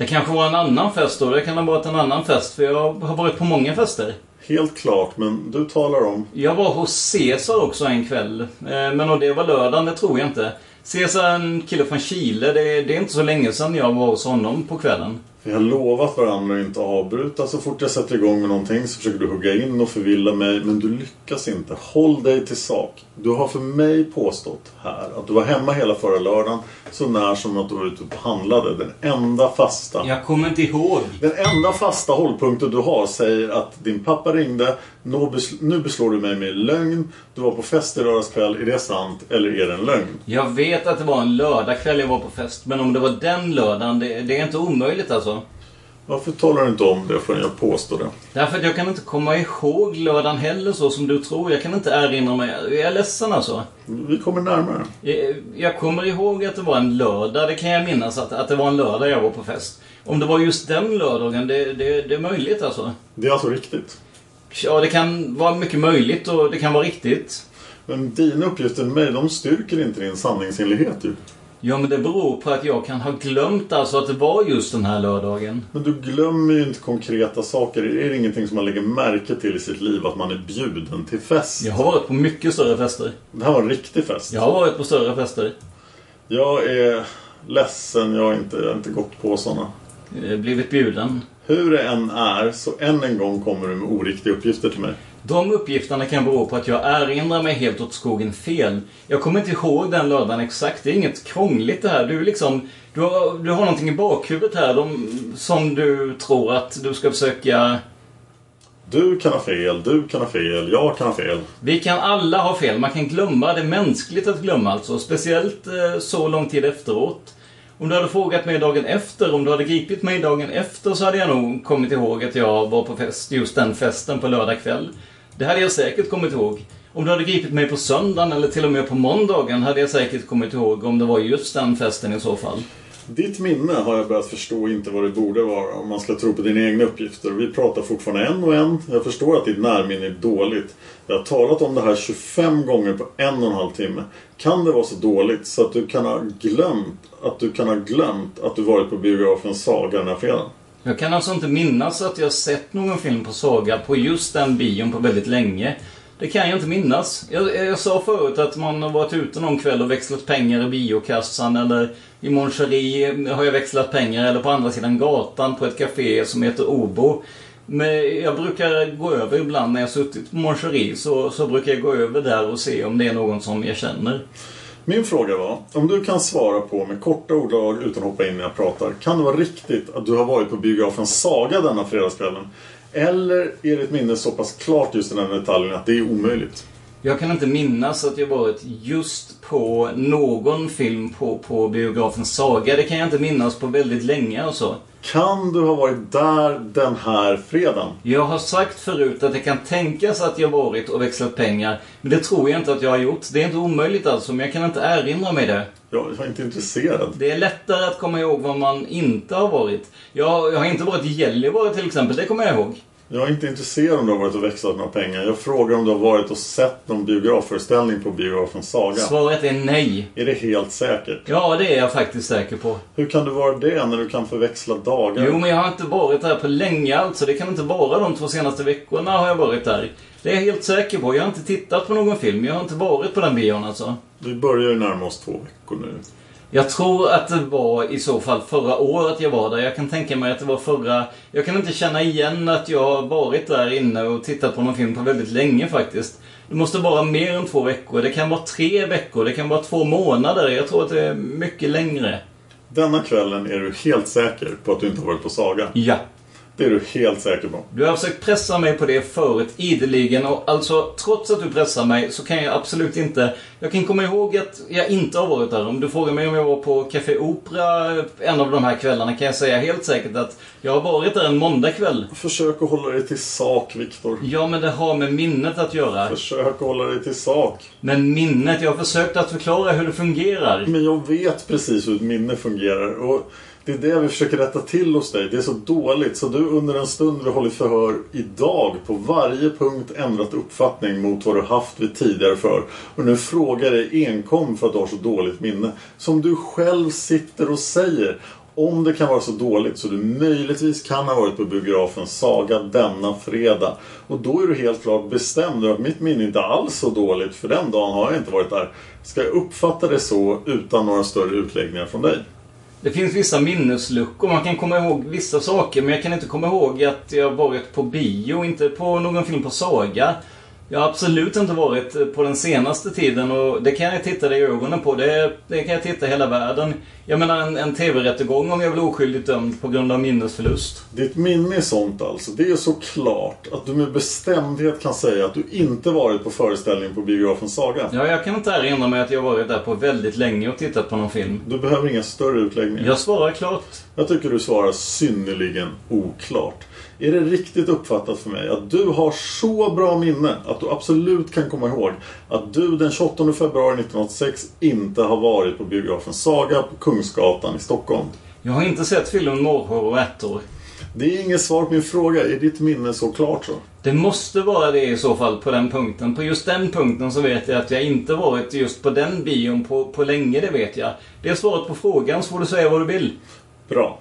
Det kanske var en annan fest då. Det kan ha varit en annan fest, för jag har varit på många fester. Helt klart, men du talar om... Jag var hos Caesar också en kväll. Eh, Men om det var lördagen, det tror jag inte. Caesar är en kille från Chile. Det, det är inte så länge sedan jag var hos honom på kvällen. Vi har lovat varandra att inte avbryta. Så fort jag sätter igång med någonting så försöker du hugga in och förvilla mig. Men du lyckas inte. Håll dig till sak. Du har för mig påstått här att du var hemma hela förra lördagen. Så när som att du var ute och handlade. Den enda fasta. Jag kommer inte ihåg. Den enda fasta hållpunkten du har säger att din pappa ringde. Nu bes- Nu beslår du mig med lögn. Du var på fest i lördags kväll. Är det sant eller är det en lögn? Jag vet att det var en lördagkväll jag var på fest. Men om det var den lördagen, det, det är inte omöjligt alltså. Varför talar du inte om det förrän jag påstår det? Därför att jag kan inte komma ihåg lördagen heller så som du tror. Jag kan inte erinra mig. Jag är ledsen alltså. Vi kommer närmare. Jag- Jag kommer ihåg att det var en lördag. Det kan jag minnas att, att det var en lördag jag var på fest. Om det var just den lördagen, det, det, det är möjligt alltså. Det är alltså riktigt. Ja, det kan vara mycket möjligt och det kan vara riktigt. Men dina uppgifter till mig, de styrker inte din sanningsenlighet ju. Ja, men det beror på att jag kan ha glömt alltså att det var just den här lördagen. Men du glömmer ju inte konkreta saker. Är det ingenting som man lägger märke till i sitt liv? Att man är bjuden till fest? Jag har varit på mycket större fester. Det här var en riktig fest. Jag har varit på större fester. Jag är ledsen, jag har inte, jag har inte gått på sådana. Eh, Blivit bjuden. Hur det än är, så än en gång kommer du med oriktiga uppgifter till mig. De uppgifterna kan bero på att jag erinrar mig helt åt skogen fel. Jag kommer inte ihåg den lördagen exakt. Det är inget krångligt det här. Du är liksom... Du har, du har någonting i bakhuvudet här de, som du tror att du ska försöka... Du kan ha fel, du kan ha fel, jag kan ha fel. Vi kan alla ha fel. Man kan glömma. Det är mänskligt att glömma alltså. Speciellt eh, så lång tid efteråt. Om du hade frågat mig dagen efter, om du hade gripit mig dagen efter så hade jag nog kommit ihåg att jag var på fest, just den festen på lördag kväll. Det hade jag säkert kommit ihåg. Om du hade gripit mig på söndagen eller till och med på måndagen hade jag säkert kommit ihåg om det var just den festen i så fall. Ditt minne har jag börjat förstå inte vad det borde vara om man ska tro på dina egna uppgifter. Vi pratar fortfarande en och en. Jag förstår att ditt närminne är dåligt. Jag har talat om det här 25 gånger på en och en halv timme. Kan det vara så dåligt så att du kan ha glömt att du kan ha glömt att du varit på biografen Saga den här fredagen? Jag kan alltså inte minnas att jag sett någon film på Saga på just den bion på väldigt länge. Det kan jag inte minnas. Jag, jag sa förut att man har varit ute någon kväll och växlat pengar i biokassan eller i Mon har jag växlat pengar eller på andra sidan gatan på ett café som heter Obo. Men jag brukar gå över ibland när jag suttit på Mon så, så brukar jag gå över där och se om det är någon som jag känner. Min fråga var, om du kan svara på med korta ordlag utan att hoppa in när jag pratar. Kan det vara riktigt att du har varit på biografen Saga denna fredagskvällen? Eller är ditt minne så pass klart just i den här detaljen att det är omöjligt? Jag kan inte minnas att jag varit just på någon film på, på biografen Saga. Det kan jag inte minnas på väldigt länge alltså. Kan du ha varit där den här fredagen? Jag har sagt förut att det kan tänkas att jag varit och växlat pengar. Men det tror jag inte att jag har gjort. Det är inte omöjligt alltså, men jag kan inte erinra mig det. Jag är inte intresserad. Det är lättare att komma ihåg vad man inte har varit. Jag, jag har inte varit i Gällivare till exempel, det kommer jag ihåg. Jag är inte intresserad om du har varit och växlat några pengar. Jag frågar om du har varit och sett någon biografföreställning på biografen Saga. Svaret är nej. Är det helt säkert? Ja, det är jag faktiskt säker på. Hur kan du vara det när du kan förväxla dagar? Jo, men jag har inte varit där på länge alltså. Det kan inte vara de två senaste veckorna har jag varit där. Det är jag helt säker på. Jag har inte tittat på någon film. Jag har inte varit på den bion alltså. Vi börjar ju närma oss två veckor nu. Jag tror att det var i så fall förra året jag var där. Jag kan tänka mig att det var förra... Jag kan inte känna igen att jag har varit där inne och tittat på någon film på väldigt länge faktiskt. Det måste vara mer än två veckor. Det kan vara tre veckor. Det kan vara två månader. Jag tror att det är mycket längre. Denna kvällen är du helt säker på att du inte har varit på Saga? Ja. Det är du helt säker på. Du har försökt pressa mig på det förut ideligen och alltså trots att du pressar mig så kan jag absolut inte... Jag kan komma ihåg att jag inte har varit där. Om du frågar mig om jag var på Café Opera en av de här kvällarna kan jag säga helt säkert att jag har varit där en måndagkväll. Försök att hålla dig till sak, Viktor. Ja, men det har med minnet att göra. Försök att hålla dig till sak. Men minnet, jag har försökt att förklara hur det fungerar. Men jag vet precis hur ett minne fungerar. Och det är det vi försöker rätta till hos dig. Det är så dåligt så du under en stund vi hållit förhör idag på varje punkt ändrat uppfattning mot vad du haft vid tidigare för. Och nu frågar dig enkom för att du har så dåligt minne. Som du själv sitter och säger. Om det kan vara så dåligt så du möjligtvis kan ha varit på biografen Saga denna fredag. Och då är du helt klart bestämd att mitt minne inte alls så dåligt för den dagen har jag inte varit där. Ska jag uppfatta det så utan några större utläggningar från dig? Det finns vissa minnesluckor. Man kan komma ihåg vissa saker men jag kan inte komma ihåg att jag varit på bio, inte på någon film på Saga. Jag har absolut inte varit på den senaste tiden och det kan jag titta dig i ögonen på. Det, det kan jag titta hela världen. Jag menar en, en TV-rättegång om jag blir oskyldigt dömd på grund av minnesförlust. Ditt minne är sånt alltså. Det är så klart att du med bestämdhet kan säga att du inte varit på föreställningen på biografen Saga. Ja, jag kan inte erinra mig att jag varit där på väldigt länge och tittat på någon film. Du behöver inga större utläggningar. Jag svarar klart. Jag tycker du svarar synnerligen oklart. Är det riktigt uppfattat för mig att du har så bra minne att du absolut kan komma ihåg att du den 28 februari 1986 inte har varit på biografen Saga på Kungsgatan i Stockholm? Jag har inte sett filmen Morrhår och ärtor. Det är inget svar på min fråga. Är ditt minne så klart så? Det måste vara det i så fall på den punkten. På just den punkten så vet jag att jag inte varit just på den bion på, på länge, det vet jag. Det är svaret på frågan så får du säga vad du vill. Bra.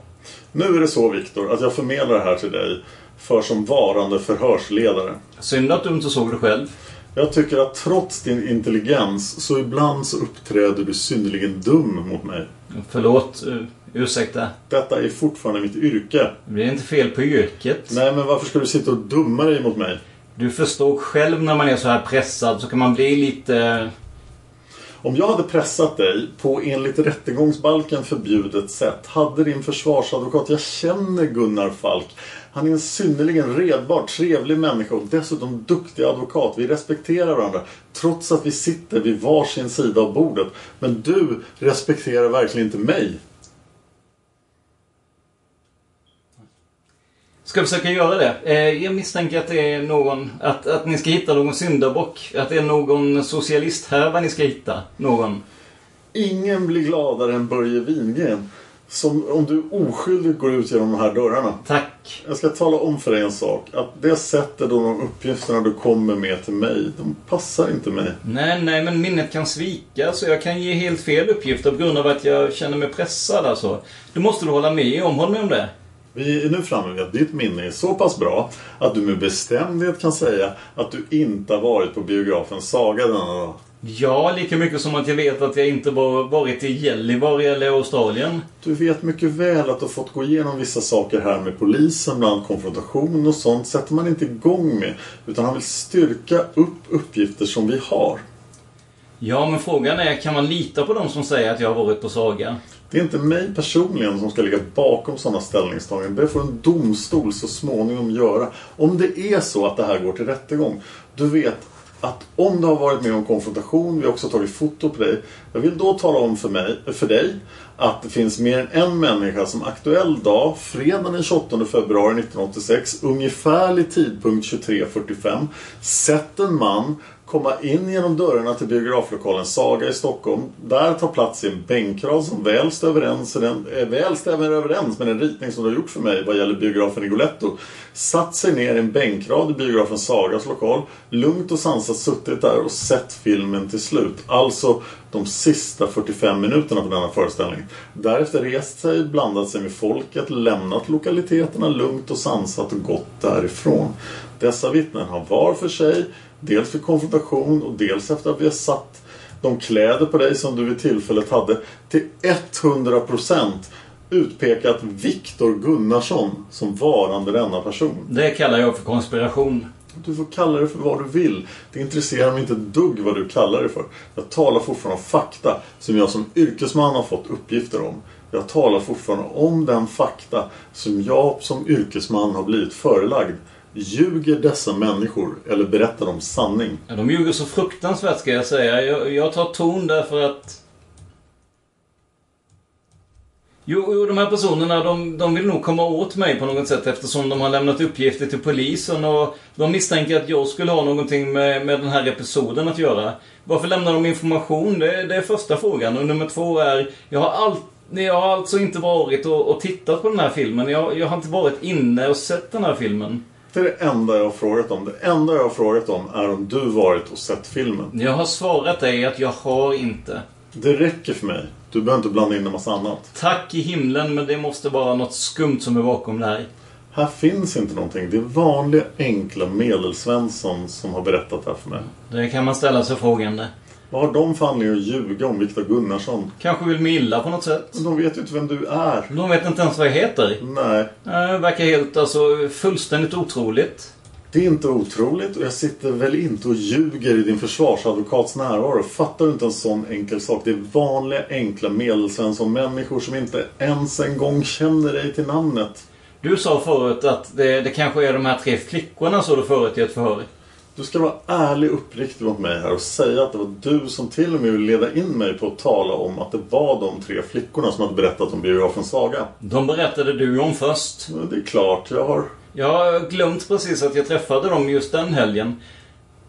Nu är det så Viktor att jag förmedlar det här till dig för som varande förhörsledare. Synd att du inte såg det själv. Jag tycker att trots din intelligens så ibland så uppträder du synnerligen dum mot mig. Förlåt, uh, ursäkta. Detta är fortfarande mitt yrke. Det är inte fel på yrket. Nej, men varför ska du sitta och dumma dig mot mig? Du förstår själv när man är så här pressad så kan man bli lite... Om jag hade pressat dig på enligt rättegångsbalken förbjudet sätt hade din försvarsadvokat, jag känner Gunnar Falk, han är en synnerligen redbar, trevlig människa och dessutom duktig advokat. Vi respekterar varandra trots att vi sitter vid varsin sida av bordet. Men du respekterar verkligen inte mig. Ska försöka göra det. Eh, jag misstänker att det är någon... Att, att ni ska hitta någon syndabock. Att det är någon socialisthärva ni ska hitta. Någon. Ingen blir gladare än Börje Wingren. Som om du oskyldigt går ut genom de här dörrarna. Tack. Jag ska tala om för dig en sak. Att det sättet och de uppgifterna du kommer med till mig, de passar inte mig. Nej, nej, men minnet kan svika så jag kan ge helt fel uppgifter på grund av att jag känner mig pressad alltså. Det måste du hålla med om. Håll med om det. Vi är nu framme vid att ditt minne är så pass bra att du med bestämdhet kan säga att du inte har varit på biografen Saga denna dag. Ja, lika mycket som att jag vet att jag inte var, varit i Gällivare eller Australien. Du vet mycket väl att du har fått gå igenom vissa saker här med polisen, bland konfrontation och sånt sätter man inte igång med. Utan han vill styrka upp uppgifter som vi har. Ja, men frågan är, kan man lita på de som säger att jag har varit på Saga? Det är inte mig personligen som ska ligga bakom sådana ställningstaganden. Det får en domstol så småningom göra. Om det är så att det här går till rättegång. Du vet att om du har varit med om konfrontation, vi har också tagit foto på dig. Jag vill då tala om för, mig, för dig att det finns mer än en människa som aktuell dag, fredagen den 28 februari 1986, ungefärlig tidpunkt 23.45, sett en man komma in genom dörrarna till biograflokalen Saga i Stockholm. Där tar plats i en bänkrad som väl stämmer överens, eh, väl stämmer överens med den ritning som du har gjort för mig vad gäller biografen i Goletto. Satt sig ner i en bänkrad i biografen Sagas lokal, lugnt och sansat suttit där och sett filmen till slut. Alltså de sista 45 minuterna på denna föreställning. Därefter rest sig, blandat sig med folket, lämnat lokaliteterna lugnt och sansat och gått därifrån. Dessa vittnen har var för sig Dels för konfrontation och dels efter att vi har satt de kläder på dig som du vid tillfället hade till 100% utpekat Viktor Gunnarsson som varande denna person. Det kallar jag för konspiration. Du får kalla det för vad du vill. Det intresserar mig inte ett dugg vad du kallar det för. Jag talar fortfarande om fakta som jag som yrkesman har fått uppgifter om. Jag talar fortfarande om den fakta som jag som yrkesman har blivit förelagd. Ljuger dessa människor eller berättar de sanning? Ja, de ljuger så fruktansvärt ska jag säga. Jag, jag tar ton därför att... Jo, jo, de här personerna de, de vill nog komma åt mig på något sätt eftersom de har lämnat uppgifter till polisen och de misstänker att jag skulle ha någonting med, med den här episoden att göra. Varför lämnar de information? Det, det är första frågan. Och nummer två är, jag har, all, jag har alltså inte varit och, och tittat på den här filmen. Jag, jag har inte varit inne och sett den här filmen. Det är det enda jag har frågat om. Det enda jag har frågat om är om du varit och sett filmen. Jag har svarat dig att jag har inte. Det räcker för mig. Du behöver inte blanda in en massa annat. Tack i himlen, men det måste vara något skumt som är bakom det här. Här finns inte någonting. Det är vanliga, enkla medelsvensson som har berättat det här för mig. Det kan man ställa sig frågande. Vad har de för anledning att ljuga om Viktor Gunnarsson? Kanske vill mig illa på något sätt. Men de vet ju inte vem du är. De vet inte ens vad jag heter. Nej. Det verkar helt, alltså, fullständigt otroligt. Det är inte otroligt och jag sitter väl inte och ljuger i din försvarsadvokats närvaro. Fattar du inte en sån enkel sak? Det är vanliga, enkla medelsvensson människor som inte ens en gång känner dig till namnet. Du sa förut att det, det kanske är de här tre flickorna sa du förut i ett förhör. Du ska vara ärlig och uppriktig mot mig här och säga att det var du som till och med vill leda in mig på att tala om att det var de tre flickorna som hade berättat om biografen Saga. De berättade du om först. Men det är klart, jag har... Jag har glömt precis att jag träffade dem just den helgen.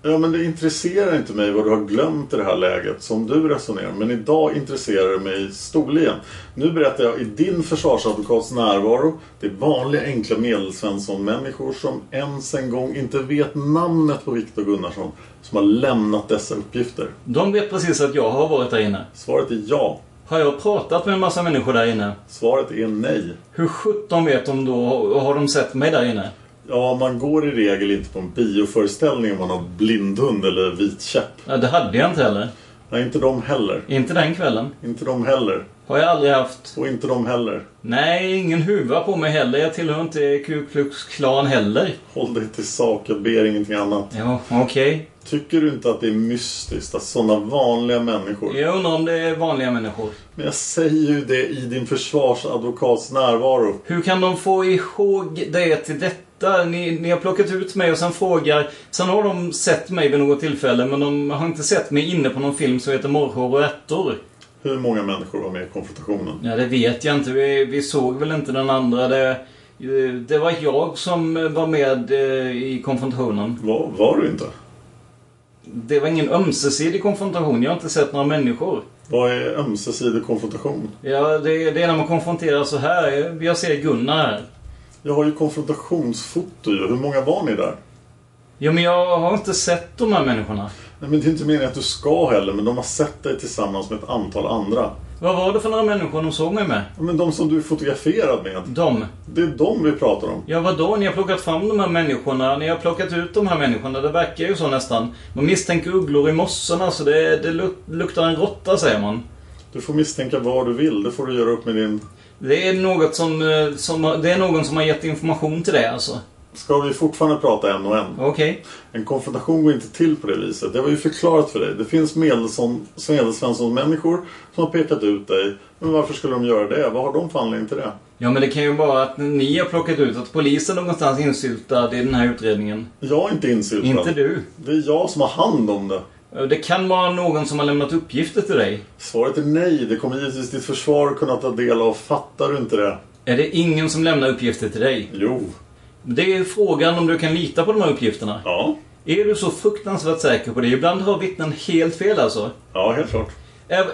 Ja, men det intresserar inte mig vad du har glömt i det här läget som du resonerar. Men idag intresserar det mig storligen. Nu berättar jag i din försvarsadvokats närvaro. Det är vanliga enkla medelsvensson-människor som ens en gång inte vet namnet på Viktor Gunnarsson som har lämnat dessa uppgifter. De vet precis att jag har varit där inne. Svaret är ja. Har jag pratat med en massa människor där inne? Svaret är nej. Hur sjutton vet de då? Har de sett mig där inne? Ja, man går i regel inte på en bioföreställning om man har blindhund eller vit käpp. Ja, det hade jag inte heller. Nej, inte de heller. Inte den kvällen. Inte de heller. Har jag aldrig haft. Och inte de heller. Nej, ingen huva på mig heller. Jag tillhör inte Ku Klux Klan heller. Håll dig till sak, jag ber ingenting annat. Ja, okej. Okay. Tycker du inte att det är mystiskt att sådana vanliga människor... Jag undrar om det är vanliga människor. Men jag säger ju det i din försvarsadvokats närvaro. Hur kan de få ihåg det till detta? Ni, ni har plockat ut mig och sen frågar... Sen har de sett mig vid något tillfälle men de har inte sett mig inne på någon film som heter Morrhår och ärtor. Hur många människor var med i konfrontationen? Ja, det vet jag inte. Vi, vi såg väl inte den andra. Det, det var jag som var med eh, i konfrontationen. Var, var du inte? Det var ingen ömsesidig konfrontation. Jag har inte sett några människor. Vad är ömsesidig konfrontation? Ja, det, det är när man konfronterar så här. Jag ser Gunnar här. Jag har ju konfrontationsfoto ju. Hur många var ni där? Ja, men jag har inte sett de här människorna. Nej, men det är inte meningen att du ska heller. Men de har sett dig tillsammans med ett antal andra. Vad var det för några människor de såg mig med? Ja, men de som du är fotograferad med. De? Det är de vi pratar om. Ja, vadå? Ni har plockat fram de här människorna. Ni har plockat ut de här människorna. Det verkar ju så nästan. Man misstänker ugglor i mossorna så det, det luktar en råtta, säger man. Du får misstänka vad du vill. Det får du göra upp med din... Det är något som, eh, som det är någon som har gett information till det alltså. Ska vi fortfarande prata en och en? Okej. Okay. En konfrontation går inte till på det viset. Det var ju förklarat för dig. Det finns medelsvensson-människor som har pekat ut dig. Men varför skulle de göra det? Vad har de för anledning till det? Ja, men det kan ju vara att ni har plockat ut att polisen någonstans insyltad i den här utredningen. Jag är inte insyltad. Inte du. Det är jag som har hand om det. Det kan vara någon som har lämnat uppgifter till dig. Svaret är nej. Det kommer givetvis ditt försvar kunna ta del av. Fattar du inte det? Är det ingen som lämnar uppgifter till dig? Jo. Det är frågan om du kan lita på de här uppgifterna. Ja. Är du så fruktansvärt säker på det? Ibland har vittnen helt fel alltså. Ja, helt klart.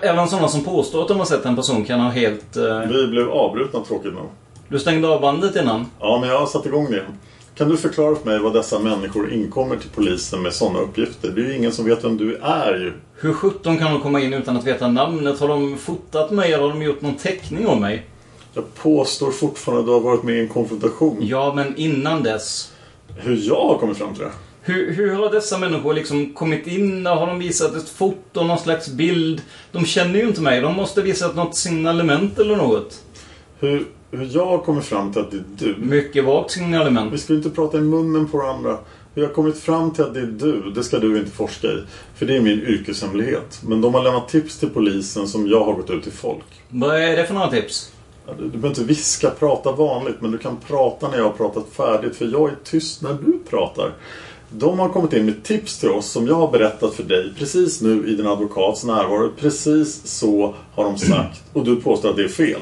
Även sådana som påstår att de har sett en person kan ha helt... Uh... Vi blev avbrutna tråkigt nog. Du stängde av bandet innan? Ja, men jag har satt igång det igen. Kan du förklara för mig vad dessa människor inkommer till polisen med sådana uppgifter? Det är ju ingen som vet vem du är ju. Hur sjutton kan de komma in utan att veta namnet? Har de fotat mig eller har de gjort någon teckning om mig? Jag påstår fortfarande att du har varit med i en konfrontation. Ja, men innan dess. Hur jag har kommit fram till det? Hur, hur har dessa människor liksom kommit in? Har de visat ett foto, någon slags bild? De känner ju inte mig. De måste visat något signalement eller något. Hur, hur jag har kommit fram till att det är du? Mycket vagt signalement. Vi ska inte prata i munnen på varandra. Hur jag har kommit fram till att det är du, det ska du inte forska i. För det är min yrkeshemlighet. Men de har lämnat tips till polisen som jag har gått ut till folk. Vad är det för några tips? Ja, Du, du behöver inte viska, prata vanligt, men du kan prata när jag har pratat färdigt. För jag är tyst när du pratar. De har kommit in med tips till oss som jag har berättat för dig precis nu i din advokats närvaro. Precis så har de sagt. Och du påstår att det är fel.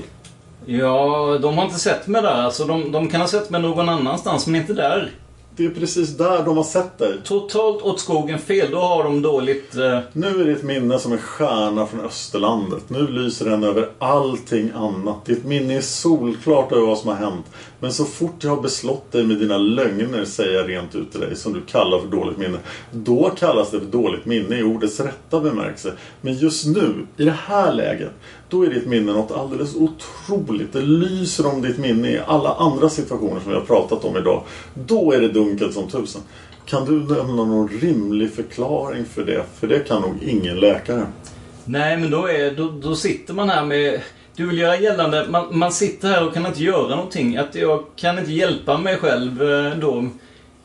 Ja, de har inte sett mig där. Alltså, de, de kan ha sett mig någon annanstans, men inte där. Det är precis där de har sett dig. Totalt åt skogen fel. Då har de dåligt... Eh... Nu är det ett minne som en stjärna från Österlandet. Nu lyser den över allting annat. Ditt minne är solklart över vad som har hänt. Men så fort jag har beslått dig med dina lögner, säger jag rent ut till dig, som du kallar för dåligt minne. Då kallas det för dåligt minne i ordets rätta bemärkelse. Men just nu, i det här läget, då är ditt minne något alldeles otroligt. Det lyser om ditt minne i alla andra situationer som vi har pratat om idag. Då är det dunkelt som tusen. Kan du lämna någon rimlig förklaring för det? För det kan nog ingen läkare. Nej, men då, är, då, då sitter man här med... Du vill göra gällande... Man, man sitter här och kan inte göra någonting. Att jag kan inte hjälpa mig själv eh, då.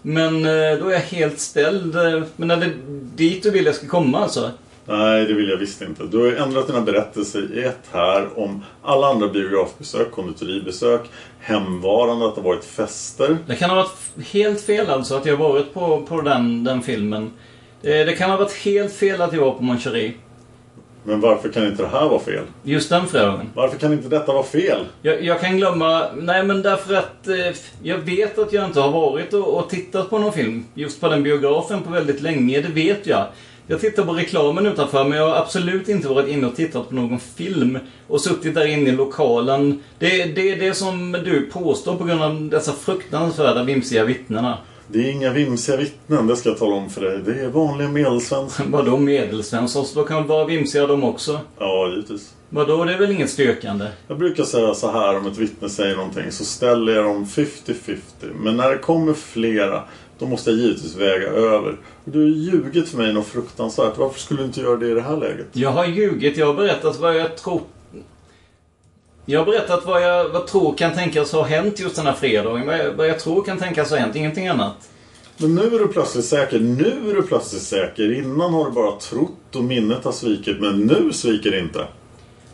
Men eh, då är jag helt ställd. Eh, men är det dit du vill jag ska komma alltså? Nej, det vill jag visst inte. Du har ju ändrat dina berättelser i ett här om alla andra biografbesök, konditoribesök, hemvarande, att det varit fester. Det kan ha varit helt fel alltså att jag varit på, på den, den filmen. Det, det kan ha varit helt fel att jag var på Mon Cherie. Men varför kan inte det här vara fel? Just den frågan. Varför kan inte detta vara fel? Jag, jag kan glömma... Nej men därför att eh, jag vet att jag inte har varit och, och tittat på någon film just på den biografen på väldigt länge. Det vet jag. Jag tittar på reklamen utanför men jag har absolut inte varit inne och tittat på någon film och suttit där inne i lokalen. Det, är det som du påstår på grund av dessa fruktansvärda vimsiga vittnena. Det är inga vimsiga vittnen, det ska jag tala om för dig. Det är vanliga medelsvensson. Vadå medelsvensson? Så då kan väl vara vimsiga de också? Ja, givetvis. Vadå? Det är väl inget styrkande? Jag brukar säga så här om ett vittne säger någonting så ställer jag dem 50-50. Men när det kommer flera då måste jag givetvis väga över. Du har ljugit för mig något fruktansvärt. Varför skulle du inte göra det i det här läget? Jag har ljugit. Jag har berättat vad jag tror... Jag har berättat vad jag vad tror kan tänkas ha hänt just den här fredagen. Vad jag, vad jag tror kan tänkas ha hänt. Ingenting annat. Men nu är du plötsligt säker. Nu är du plötsligt säker. Innan har du bara trott och minnet har svikit. Men nu sviker det inte.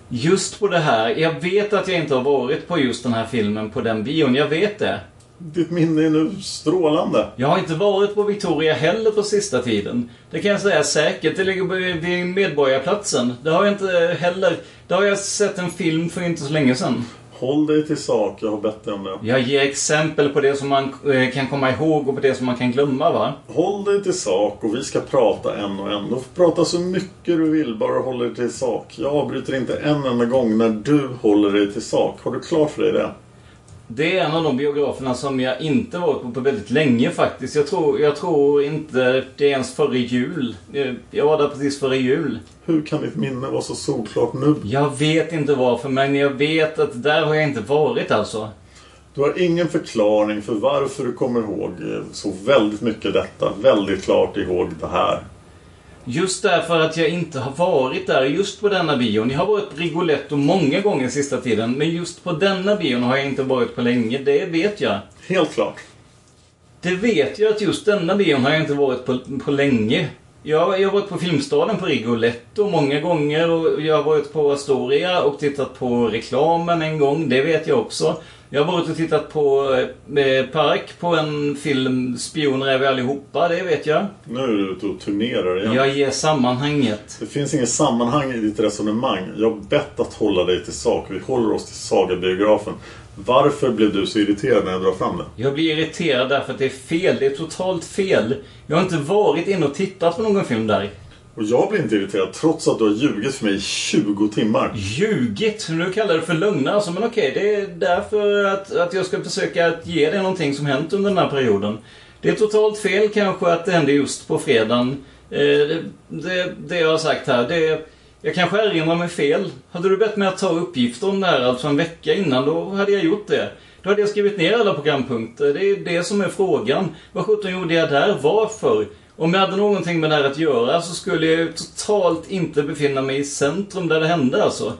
Just på det här. Jag vet att jag inte har varit på just den här filmen på den bion. Jag vet det. Ditt minne är nu strålande. Jag har inte varit på Victoria heller på sista tiden. Det kan jag säga säkert. Det ligger vid Medborgarplatsen. Det har jag inte heller. Det har jag sett en film för inte så länge sedan. Håll dig till sak. Jag har bett dig om det. Jag ger exempel på det som man eh, kan komma ihåg och på det som man kan glömma va? Håll dig till sak och vi ska prata en och en. Du får prata så mycket du vill, bara håll dig till sak. Jag avbryter inte en enda gång när du håller dig till sak. Har du klart för dig det? Det är en av de biograferna som jag inte varit på på väldigt länge faktiskt. Jag tror, jag tror inte det är ens före jul. Jag var där precis före jul. Hur kan ditt minne vara så solklart nu? Jag vet inte varför, men jag vet att där har jag inte varit alltså. Du har ingen förklaring för varför du kommer ihåg så väldigt mycket detta. Väldigt klart ihåg det här. Just därför att jag inte har varit där just på denna bion. Jag har varit på Rigoletto många gånger sista tiden. Men just på denna bion har jag inte varit på länge. Det vet jag. Helt klart. Det vet jag att just denna bion har jag inte varit på, på länge. Jag, jag har varit på Filmstaden på Rigoletto många gånger och jag har varit på Astoria och tittat på reklamen en gång. Det vet jag också. Jag har varit och tittat på eh, Park på en film Spioner är vi allihopa, det vet jag. Nu är du ute och turnerar igen. Jag ger sammanhanget. Det finns inget sammanhang i ditt resonemang. Jag har bett att hålla dig till sak. Vi håller oss till Saga-biografen. Varför blev du så irriterad när jag drar fram det? Jag blir irriterad därför att det är fel. Det är totalt fel. Jag har inte varit inne och tittat på någon film där. Och jag blir inte irriterad trots att du har ljugit för mig i 20 timmar. Ljugit? Nu kallar du det för lögner alltså. Men okej, det är därför att, att jag ska försöka att ge dig någonting som hänt under den här perioden. Det är totalt fel kanske att det hände just på fredagen. Eh, det, det, det jag har sagt här, det... Jag kanske erinrar mig fel. Hade du bett mig att ta uppgifter om det här alltså en vecka innan, då hade jag gjort det. Då hade jag skrivit ner alla programpunkter. Det är det som är frågan. Vad sjutton gjorde jag där? Varför? Om jag hade någonting med det här att göra så skulle jag ju totalt inte befinna mig i centrum där det hände alltså.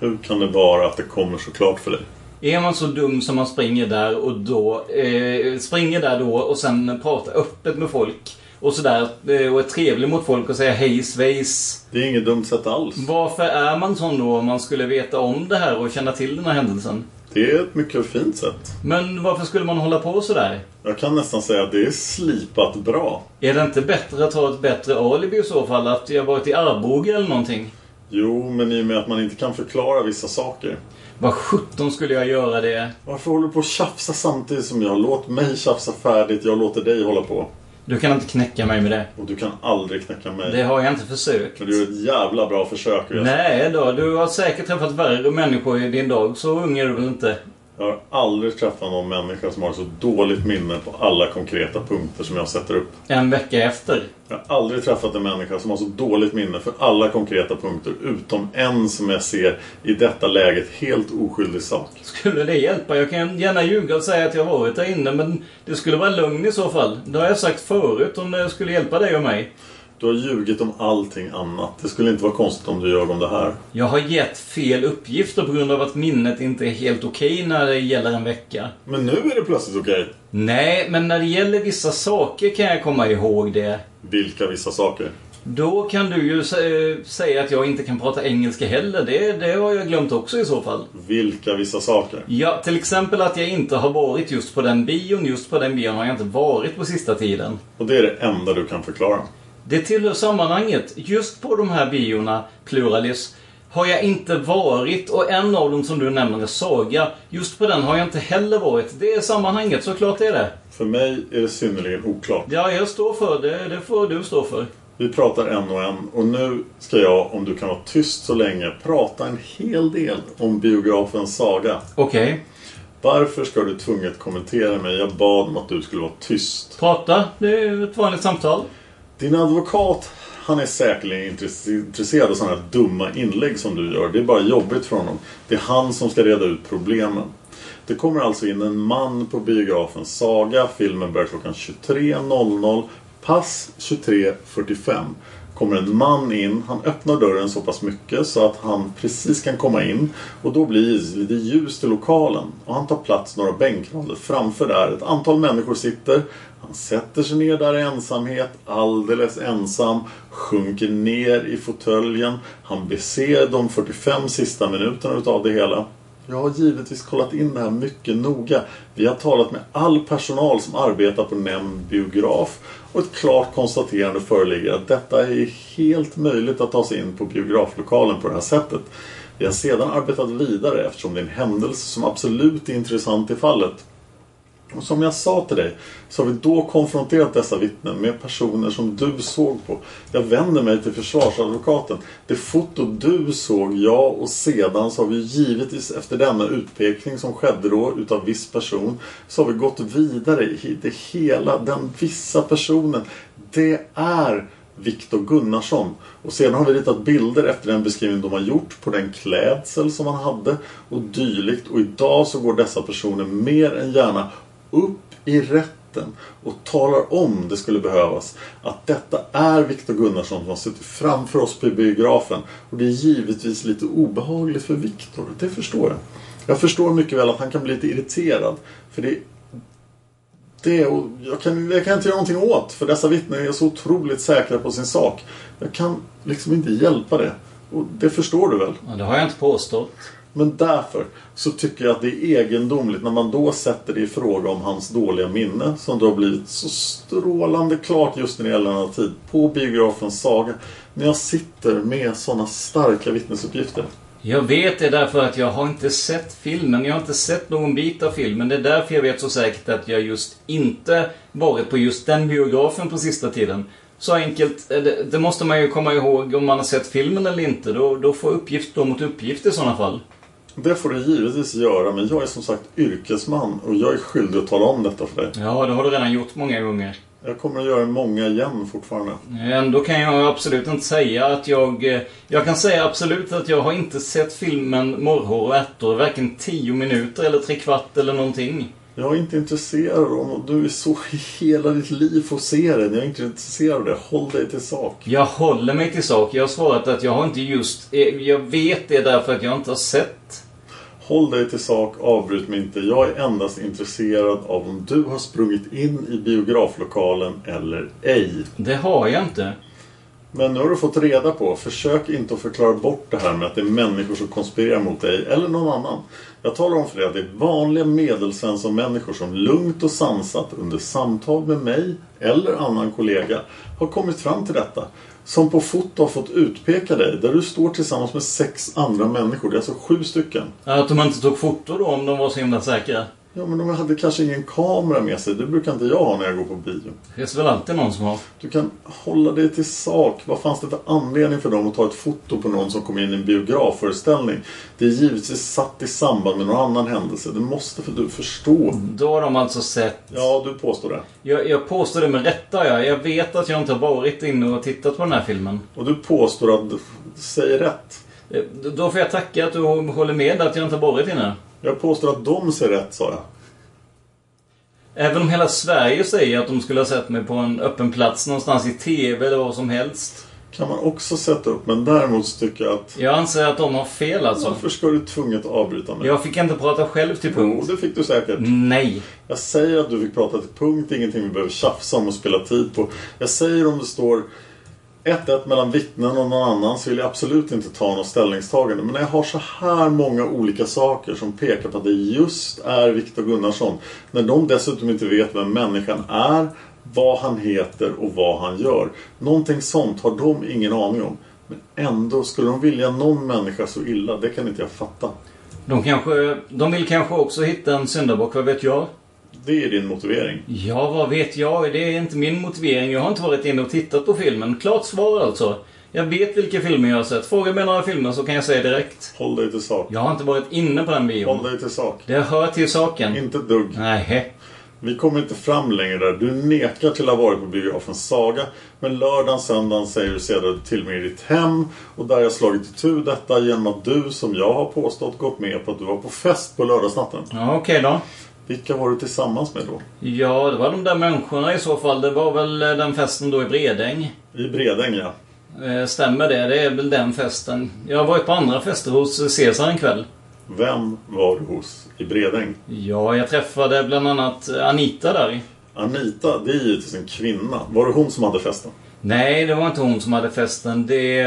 Hur kan det vara att det kommer så klart för dig? Är man så dum som man springer där och då eh, springer där då och sen pratar öppet med folk och sådär. eh, Och är trevlig mot folk och säger hej svejs. Det är inget dumt sätt alls. Varför är man sån då om man skulle veta om det här och känna till den här händelsen? Det är ett mycket fint sätt. Men varför skulle man hålla på sådär? Jag kan nästan säga att det är slipat bra. Är det inte bättre att ha ett bättre alibi i så fall? Att jag varit i Arboga eller någonting? Jo, men i och med att man inte kan förklara vissa saker. Vad sjutton skulle jag göra det? Varför håller du på att tjafsa samtidigt som jag? Låt mig tjafsa färdigt, jag låter dig hålla på. Du kan inte knäcka mig med det. Och du kan aldrig knäcka mig. Det har jag inte försökt. Men du gör ett jävla bra försök. säga. Nej då, du har säkert träffat värre människor i din dag. Så ung är du väl inte? Jag har aldrig träffat någon människa som har så dåligt minne på alla konkreta punkter som jag sätter upp. En vecka efter. Jag har aldrig träffat en människa som har så dåligt minne för alla konkreta punkter utom en som jag ser i detta läget helt oskyldig sak. Skulle det hjälpa? Jag kan gärna ljuga och säga att jag varit där inne men det skulle vara lögn i så fall. Det har jag sagt förut om det skulle hjälpa dig och mig. Du har ljugit om allting annat. Det skulle inte vara konstigt om du ljög om det här. Jag har gett fel uppgifter på grund av att minnet inte är helt okej när det gäller en vecka. Men nu är det plötsligt okej. Nej, men när det gäller vissa saker kan jag komma ihåg det. Vilka vissa saker? Då kan du ju sä- säga att jag inte kan prata engelska heller. Det, det har jag glömt också i så fall. Vilka vissa saker? Ja, till exempel att jag inte har varit just på den bion. Just på den bion har jag inte varit på sista tiden. Och det är det enda du kan förklara. Det tillhör sammanhanget. Just på de här biorna, Pluralis, har jag inte varit. Och en av dem som du nämner är Saga. Just på den har jag inte heller varit. Det är sammanhanget, såklart är det. För mig är det synnerligen oklart. Ja, jag står för det. Det får du stå för. Vi pratar en och en och nu ska jag, om du kan vara tyst så länge, prata en hel del om biografen Saga. Okej. Varför ska du tvunget kommentera mig? Jag bad om att du skulle vara tyst. Prata. Det är ett vanligt samtal. Din advokat, han är säkerligen intresserad av sådana här dumma inlägg som du gör. Det är bara jobbigt för honom. Det är han som ska reda ut problemen. Det kommer alltså in en man på biografen Saga. Filmen börjar klockan 23.00. Pass 23.45. Kommer en man in. Han öppnar dörren så pass mycket så att han precis kan komma in. Och då blir det lite ljust i lokalen. Och han tar plats några bänkrader framför där. Ett antal människor sitter. Han sätter sig ner där i ensamhet, alldeles ensam, sjunker ner i fåtöljen. Han beser de 45 sista minuterna utav det hela. Jag har givetvis kollat in det här mycket noga. Vi har talat med all personal som arbetar på nämnd biograf och ett klart konstaterande föreligger att detta är helt möjligt att ta sig in på biograflokalen på det här sättet. Vi har sedan arbetat vidare eftersom det är en händelse som absolut är intressant i fallet. Och som jag sa till dig så har vi då konfronterat dessa vittnen med personer som du såg på. Jag vänder mig till försvarsadvokaten. Det foto du såg, ja och sedan så har vi givetvis efter denna utpekning som skedde då utav viss person så har vi gått vidare i det hela. Den vissa personen, det är Viktor Gunnarsson. Och sedan har vi ritat bilder efter den beskrivning de har gjort på den klädsel som han hade och dylikt. Och idag så går dessa personer mer än gärna upp i rätten och talar om det skulle behövas att detta är Viktor Gunnarsson som har suttit framför oss på biografen. Och det är givetvis lite obehagligt för Viktor, det förstår jag. Jag förstår mycket väl att han kan bli lite irriterad. För det det och jag kan, jag kan inte göra någonting åt för dessa vittnen är så otroligt säkra på sin sak. Jag kan liksom inte hjälpa det. Och det förstår du väl? Ja, det har jag inte påstått. Men därför så tycker jag att det är egendomligt när man då sätter det i fråga om hans dåliga minne som då har blivit så strålande klart just när det gäller denna tid på biografens saga. När jag sitter med sådana starka vittnesuppgifter. Jag vet det därför att jag har inte sett filmen. Jag har inte sett någon bit av filmen. Det är därför jag vet så säkert att jag just inte varit på just den biografen på sista tiden. Så enkelt, eh, det, det måste man ju komma ihåg om man har sett filmen eller inte. Då, då får uppgift stå mot uppgift i sådana fall. Det får du givetvis göra men jag är som sagt yrkesman och jag är skyldig att tala om detta för dig. Ja, det har du redan gjort många gånger. Jag kommer att göra många igen fortfarande. Ändå kan jag absolut inte säga att jag... eh, Jag kan säga absolut att jag har inte sett filmen Morrhår och ärtor varken 10 minuter eller tre kvart eller någonting. Jag är inte intresserad om du är så hela ditt liv får se den. Jag är inte intresserad av det. Håll dig till sak. Jag håller mig till sak. Jag har svarat att jag har inte just... eh, Jag vet det därför att jag inte har sett. Håll dig till sak, avbryt mig inte. Jag är endast intresserad av om du har sprungit in i biograflokalen eller ej. Det har jag inte. Men nu har du fått reda på, försök inte att förklara bort det här med att det är människor som konspirerar mot dig eller någon annan. Jag talar om för dig att det är vanliga medelsvensson människor som lugnt och sansat under samtal med mig eller annan kollega har kommit fram till detta. Som på foto har fått utpeka dig där du står tillsammans med sex andra människor. Det är alltså sju stycken. Att de inte tog foto då om de var så himla säkra? Ja, men de hade kanske ingen kamera med sig. Det brukar inte jag ha när jag går på bio. Det finns väl alltid någon som har. Du kan hålla dig till sak. Vad fanns det för anledning för dem att ta ett foto på någon som kom in i en biografföreställning? Det är givetvis satt i samband med någon annan händelse. Det måste för du förstå. Då har de alltså sett... Ja, du påstår det. Jag, jag påstår det med rätta. Ja. Jag vet att jag inte har varit inne och tittat på den här filmen. Och du påstår att du säger rätt. Eh, Då får jag tacka att du håller med att jag inte har varit inne. Jag påstår att de säger rätt, sa jag. Även om hela Sverige säger att de skulle ha sett mig på en öppen plats någonstans i TV eller vad som helst. Kan man också sätta upp, men däremot tycker jag att... Jag anser att de har fel alltså. Varför ska du tvunget avbryta mig? Jag fick inte prata själv till punkt. Jo, det fick du säkert. Nej. Jag säger att du fick prata till punkt, ingenting vi behöver tjafsa om och spela tid på. Jag säger om det står 1-1 mellan vittnen och någon annan så vill jag absolut inte ta något ställningstagande. Men när jag har så här många olika saker som pekar på att det just är Viktor Gunnarsson. När de dessutom inte vet vem människan är, vad han heter och vad han gör. Någonting sånt har de ingen aning om. Men ändå, skulle de vilja någon människa så illa, det kan inte jag fatta. De, kanske, de vill kanske också hitta en syndabock, vad vet jag? Det är din motivering. Ja, vad vet jag? Det är inte min motivering. Jag har inte varit inne och tittat på filmen. Klart svar alltså. Jag vet vilka filmer jag har sett. Fråga mig några filmer så kan jag säga direkt. Håll dig till sak. Jag har inte varit inne på den bion. Håll dig till sak. Det hör till saken. Inte ett dugg. Nej. Vi kommer inte fram längre där. Du nekar till att ha varit på biografen Saga. Men lördagen, söndagen säger du sedan du tillbringar i ditt hem. Och där har jag slagit itu detta genom att du, som jag har påstått, gått med på att du var på fest på lördagsnatten. Ja, okej då. Vilka var du tillsammans med då? Ja, det var de där människorna i så fall. Det var väl eh, den festen då i Bredäng. I Bredäng, ja. Eh, Stämmer det? Det är väl den festen. Jag har varit på andra fester hos Cesar en kväll. Vem var du hos i Bredäng? Ja, jag träffade bland annat Anita där. Anita, det är givetvis en kvinna. Var det hon som hade festen? Nej, det var inte hon som hade festen. Det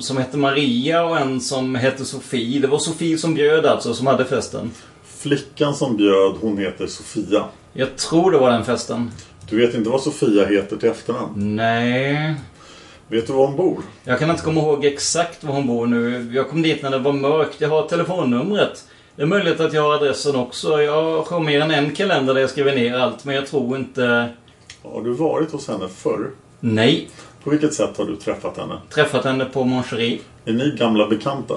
som hette Maria och en som hette Sofie. Det var Sofie som bjöd alltså, som hade festen. Flickan som bjöd, hon heter Sofia. Jag tror det var den festen. Du vet inte vad Sofia heter till efternamn? Nej. Vet du var hon bor? Jag kan inte komma ihåg exakt var hon bor nu. Jag kom dit när det var mörkt. Jag har telefonnumret. Det är möjligt att jag har adressen också. Jag har mer än en kalender där jag skriver ner allt, men jag tror inte... Har du varit hos henne förr? Nej. På vilket sätt har du träffat henne? Träffat henne på Moncherie. Är ni gamla bekanta?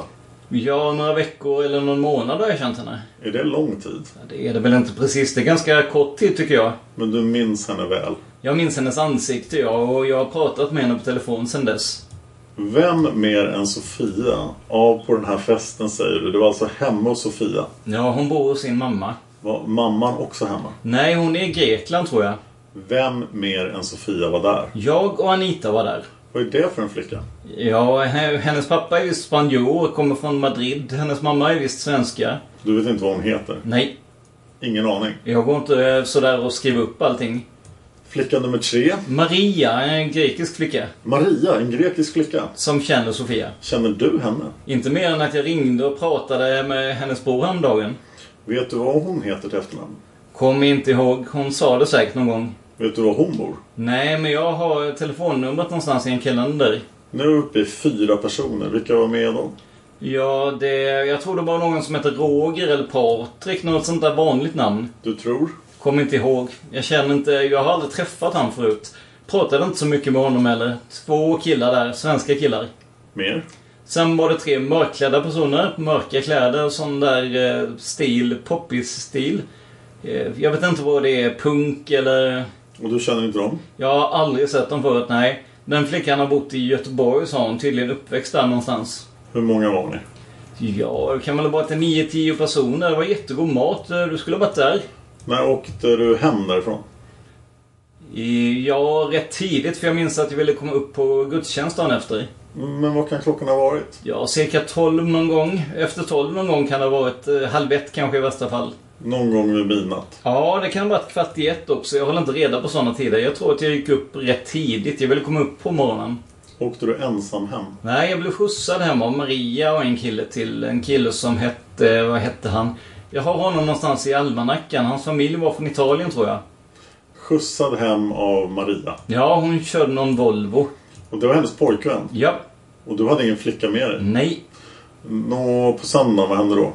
Ja, några veckor eller någon månad har jag känt henne. Är det lång tid? Det är det väl inte precis. Det är ganska kort tid tycker jag. Men du minns henne väl? Jag minns hennes ansikte, ja, och jag har pratat med henne på telefon sedan dess. Vem mer än Sofia av på den här festen säger du? Det var alltså hemma hos Sofia? Ja, hon bor hos sin mamma. Var mamman också hemma? Nej, hon är i Grekland tror jag. Vem mer än Sofia var där? Jag och Anita var där. Vad är det för en flicka? Ja, he- hennes pappa är visst spanjor, kommer från Madrid. Hennes mamma är visst svenska. Du vet inte vad hon heter? Nej. Ingen aning. Jag går inte eh, sådär och skriver upp allting. Flicka nummer tre. Maria, en grekisk flicka. Maria, en grekisk flicka. Som känner Sofia. Känner du henne? Inte mer än att jag ringde och pratade med hennes bror häromdagen. Vet du vad hon heter till efternamn? Kom inte ihåg, hon sa det säkert någon gång. Vet du var hon bor? Nej, men jag har telefonnumret någonstans i en kalender. Nu är vi uppe i fyra personer. Vilka var med då? Ja, det... Jag tror det var någon som heter Roger eller Patrik, något sånt där vanligt namn. Du tror? Kommer inte ihåg. Jag känner inte... Jag har aldrig träffat han förut. Pratade inte så mycket med honom heller. Två killar där, svenska killar. Mer? Sen var det tre mörkklädda personer. Mörka kläder, sån där eh, stil, poppis-stil. Eh, jag vet inte vad det är, punk eller... Och du känner inte dem? Jag har aldrig sett dem förut, nej. Den flickan har bott i Göteborg, sa hon. Tydligen uppväxt där någonstans. Hur många var ni? Ja, det kan väl ha varit 9-10 personer. Det var jättegod mat. Du skulle ha varit där. När åkte du hem därifrån? Ja, rätt tidigt. För jag minns att jag ville komma upp på gudstjänst dagen efter. Men vad kan klockan ha varit? Ja, cirka 12 någon gång. Efter 12 någon gång kan det ha varit eh, halv ett kanske i värsta fall. Någon gång vid midnatt? Ja, det kan ha varit kvart i ett också. Jag håller inte reda på sådana tider. Jag tror att jag gick upp rätt tidigt. Jag ville komma upp på morgonen. Åkte du ensam hem? Nej, jag blev skjutsad hem av Maria och en kille till. En kille som hette... Vad hette han? Jag har honom någonstans i almanackan. Hans familj var från Italien tror jag. Skjutsad hem av Maria? Ja, hon körde någon Volvo. Och det var hennes pojkvän? Ja. Och du hade ingen flicka med dig? Nej. Nå, på söndagen, vad hände då?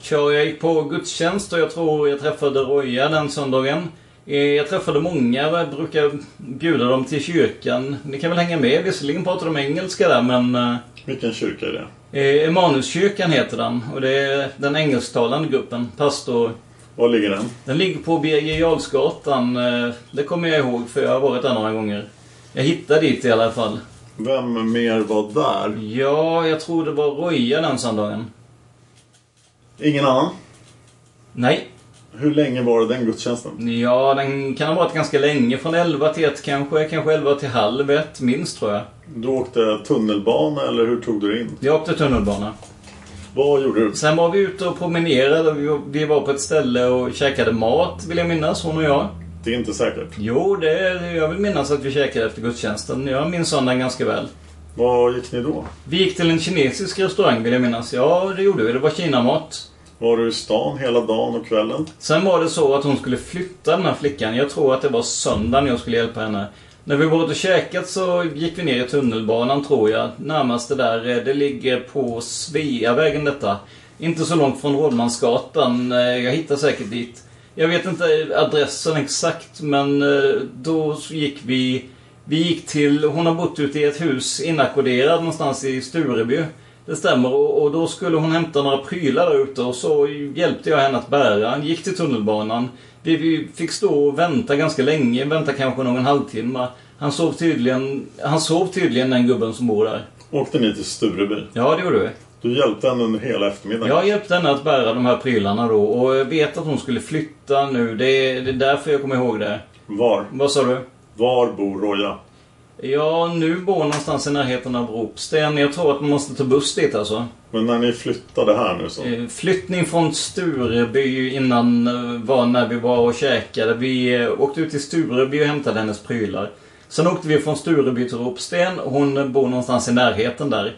Kör jag gick på gudstjänst och jag tror jag träffade Roja den söndagen. Eh, Jag träffade många, jag brukar bjuda dem till kyrkan. Ni kan väl hänga med? Visserligen pratar de engelska där men... eh, Vilken kyrka är det? Eh, Emmanuskyrkan heter den och det är den engelsktalande gruppen. Pastor... Var ligger den? Den ligger på Birger Jarlsgatan. Det kommer jag ihåg för jag har varit där några gånger. Jag hittade dit i alla fall. Vem mer var där? Ja, jag tror det var Roja den söndagen. Ingen annan? Nej. Hur länge var det den gudstjänsten? Ja, den kan ha varit ganska länge. Från 11 till 1 kanske. Kanske 11 till halv 1, minst tror jag. Du åkte tunnelbana eller hur tog du dig in? Jag åkte tunnelbana. Vad gjorde du? Sen var vi ute och promenerade. Vi- var på ett ställe och käkade mat, vill jag minnas, hon och jag. Det är inte säkert. Jo, det, jag vill minnas att vi käkade efter gudstjänsten. Jag minns söndagen ganska väl. Var gick ni då? Vi gick till en kinesisk restaurang, vill jag minnas. Ja, det gjorde vi. Det var kinamat. Var du i stan hela dagen och kvällen? Sen var det så att hon skulle flytta den här flickan. Jag tror att det var söndagen jag skulle hjälpa henne. När vi var ute och käkat så gick vi ner i tunnelbanan tror jag. Närmaste där, eh, det ligger på Sveavägen detta. Inte så långt från Rådmansgatan. Eh, Jag hittar säkert dit. Jag vet inte adressen exakt men eh, då gick vi... Vi gick till... Hon har bott ute i ett hus inackorderad någonstans i Stureby. Det stämmer och, och då skulle hon hämta några prylar där ute och så hjälpte jag henne att bära. Gick till tunnelbanan. Vi, vi fick stå och vänta ganska länge, vänta kanske någon halvtimme. Han sov tydligen, han sov tydligen den gubben som bor där. Åkte ni till Stureby? Ja, det gjorde vi. Du hjälpte henne under hela eftermiddagen? Jag hjälpte henne att bära de här prylarna då och jag vet att hon skulle flytta nu. Det är, det är därför jag kommer ihåg det. Var? Vad sa du? Var bor Roja? Ja, nu bor hon någonstans i närheten av Ropsten. Jag tror att man måste ta buss dit alltså. Men när ni flyttade här nu så? Eh, Flyttning från Stureby innan eh, var när vi var och käkade. Vi eh, åkte ut till Stureby och hämtade hennes prylar. Sen åkte vi från Stureby till Ropsten. Hon bor någonstans i närheten där.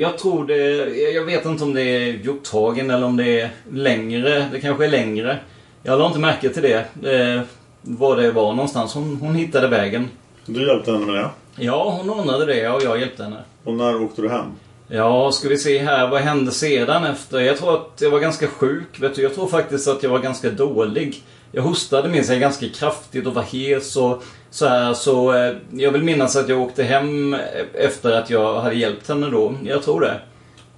Jag tror det... Jag vet inte om det är Hjorthagen eller om det är längre. Det kanske är längre. Jag la inte märke till det. Var det var någonstans. Hon, hon hittade vägen. Du hjälpte henne med det? Ja, hon ordnade det och jag hjälpte henne. Och när åkte du hem? Ja, ska vi se här. Vad hände sedan efter? Jag tror att jag var ganska sjuk. Vet du, jag tror faktiskt att jag var ganska dålig. Jag hostade minns jag ganska kraftigt och var hes och så här. Så eh, jag vill minnas att jag åkte hem efter att jag hade hjälpt henne då. Jag tror det.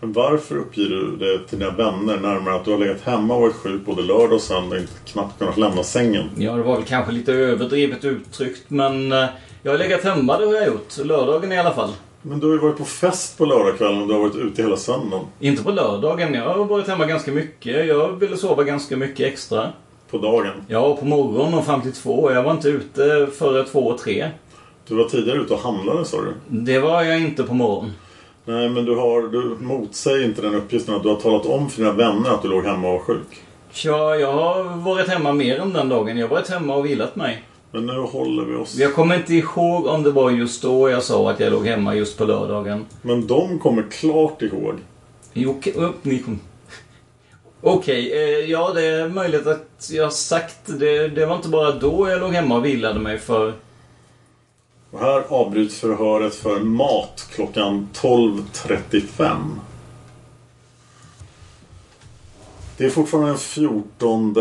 Men varför uppger du det till dina vänner närmare att du har legat hemma och varit sjuk både lördag och söndag och knappt kunnat lämna sängen? Ja, det var väl kanske lite överdrivet uttryckt men eh, jag har legat hemma, det har jag gjort. Lördagen i alla fall. Men du har ju varit på fest på lördagskvällen och du har varit ute hela söndagen. Inte på lördagen. Jag har varit hemma ganska mycket. Jag ville sova ganska mycket extra. På dagen? Ja, på morgonen och fram till två. Jag var inte ute före två och tre. Du var tidigare ute och handlade sa du? Det var jag inte på morgonen. Nej, men du, har, du motsäger inte den uppgiften att du har talat om för dina vänner att du låg hemma och var sjuk. Ja, jag har varit hemma mer än den dagen. Jag har varit hemma och vilat mig. Men nu håller vi oss... Jag kommer inte ihåg om det var just då jag sa att jag låg hemma just på lördagen. Men de kommer klart ihåg. Jo, upp, ni kom. Okej, eh, ja det är möjligt att jag sagt det. Det var inte bara då jag låg hemma och vilade mig för... Och här avbryts förhöret för mat klockan 12.35. Det är fortfarande den 14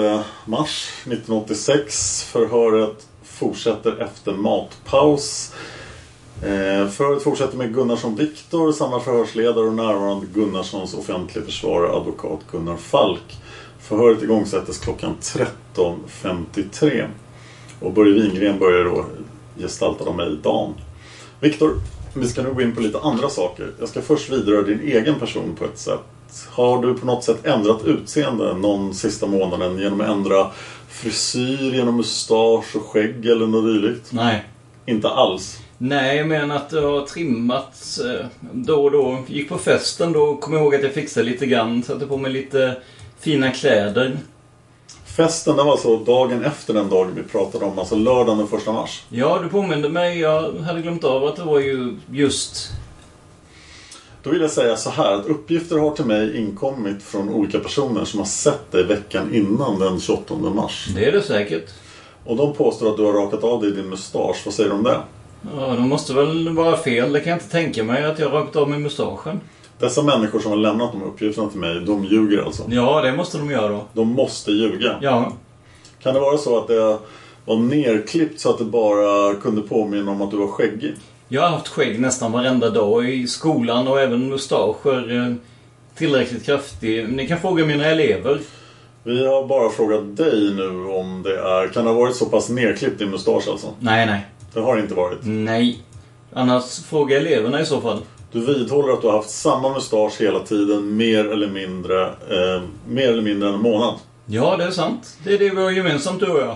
mars 1986. Förhöret fortsätter efter matpaus. Eh, Förhöret fortsätter med Gunnarsson Viktor, samma förhörsledare och närvarande Gunnarssons offentliga försvarare advokat Gunnar Falk. Förhöret igångsättes klockan 13.53. Och Börje Wingren börjar då gestaltad av mig, Dan. Viktor, vi ska nu gå in på lite andra saker. Jag ska först vidröra din egen person på ett sätt. Har du på något sätt ändrat utseende någon sista månaden genom att ändra frisyr, genom mustasch och skägg eller något dylikt? Nej. Inte alls? Nej, men att det har trimmats eh, då och då. Gick på festen, då kom jag ihåg att jag fixade lite grann. Satte på mig lite fina kläder. Festen det var alltså dagen efter den dagen vi pratade om, alltså lördagen den första mars. Ja, du påminde mig. Jag hade glömt av att det var ju just... Då vill jag säga så här att uppgifter har till mig inkommit från olika personer som har sett dig veckan innan den 28 mars. Det är det säkert. Och de påstår att du har rakat av dig din mustasch. Vad säger du om det? Ja, de måste väl vara fel. Det kan jag inte tänka mig att jag har rakat av mig mustaschen. Dessa människor som har lämnat de uppgifterna till mig, de ljuger alltså. Ja, det måste de göra. De måste ljuga. Ja. Kan det vara så att det var nerklippt så att det bara kunde påminna om att du var skäggig? Jag har haft skägg nästan varenda dag i skolan och även mustascher. eh, Tillräckligt kraftig. Ni kan fråga mina elever. Vi har bara frågat dig nu om det är... Kan det ha varit så pass nerklippt din mustasch alltså? Nej, nej. Det har det inte varit. Nej. Annars fråga eleverna i så fall. Du vidhåller att du har haft samma mustasch hela tiden, mer eller mindre, eh, mer eller mindre än en månad. Ja, det är sant. Det är det vi har gemensamt du och jag.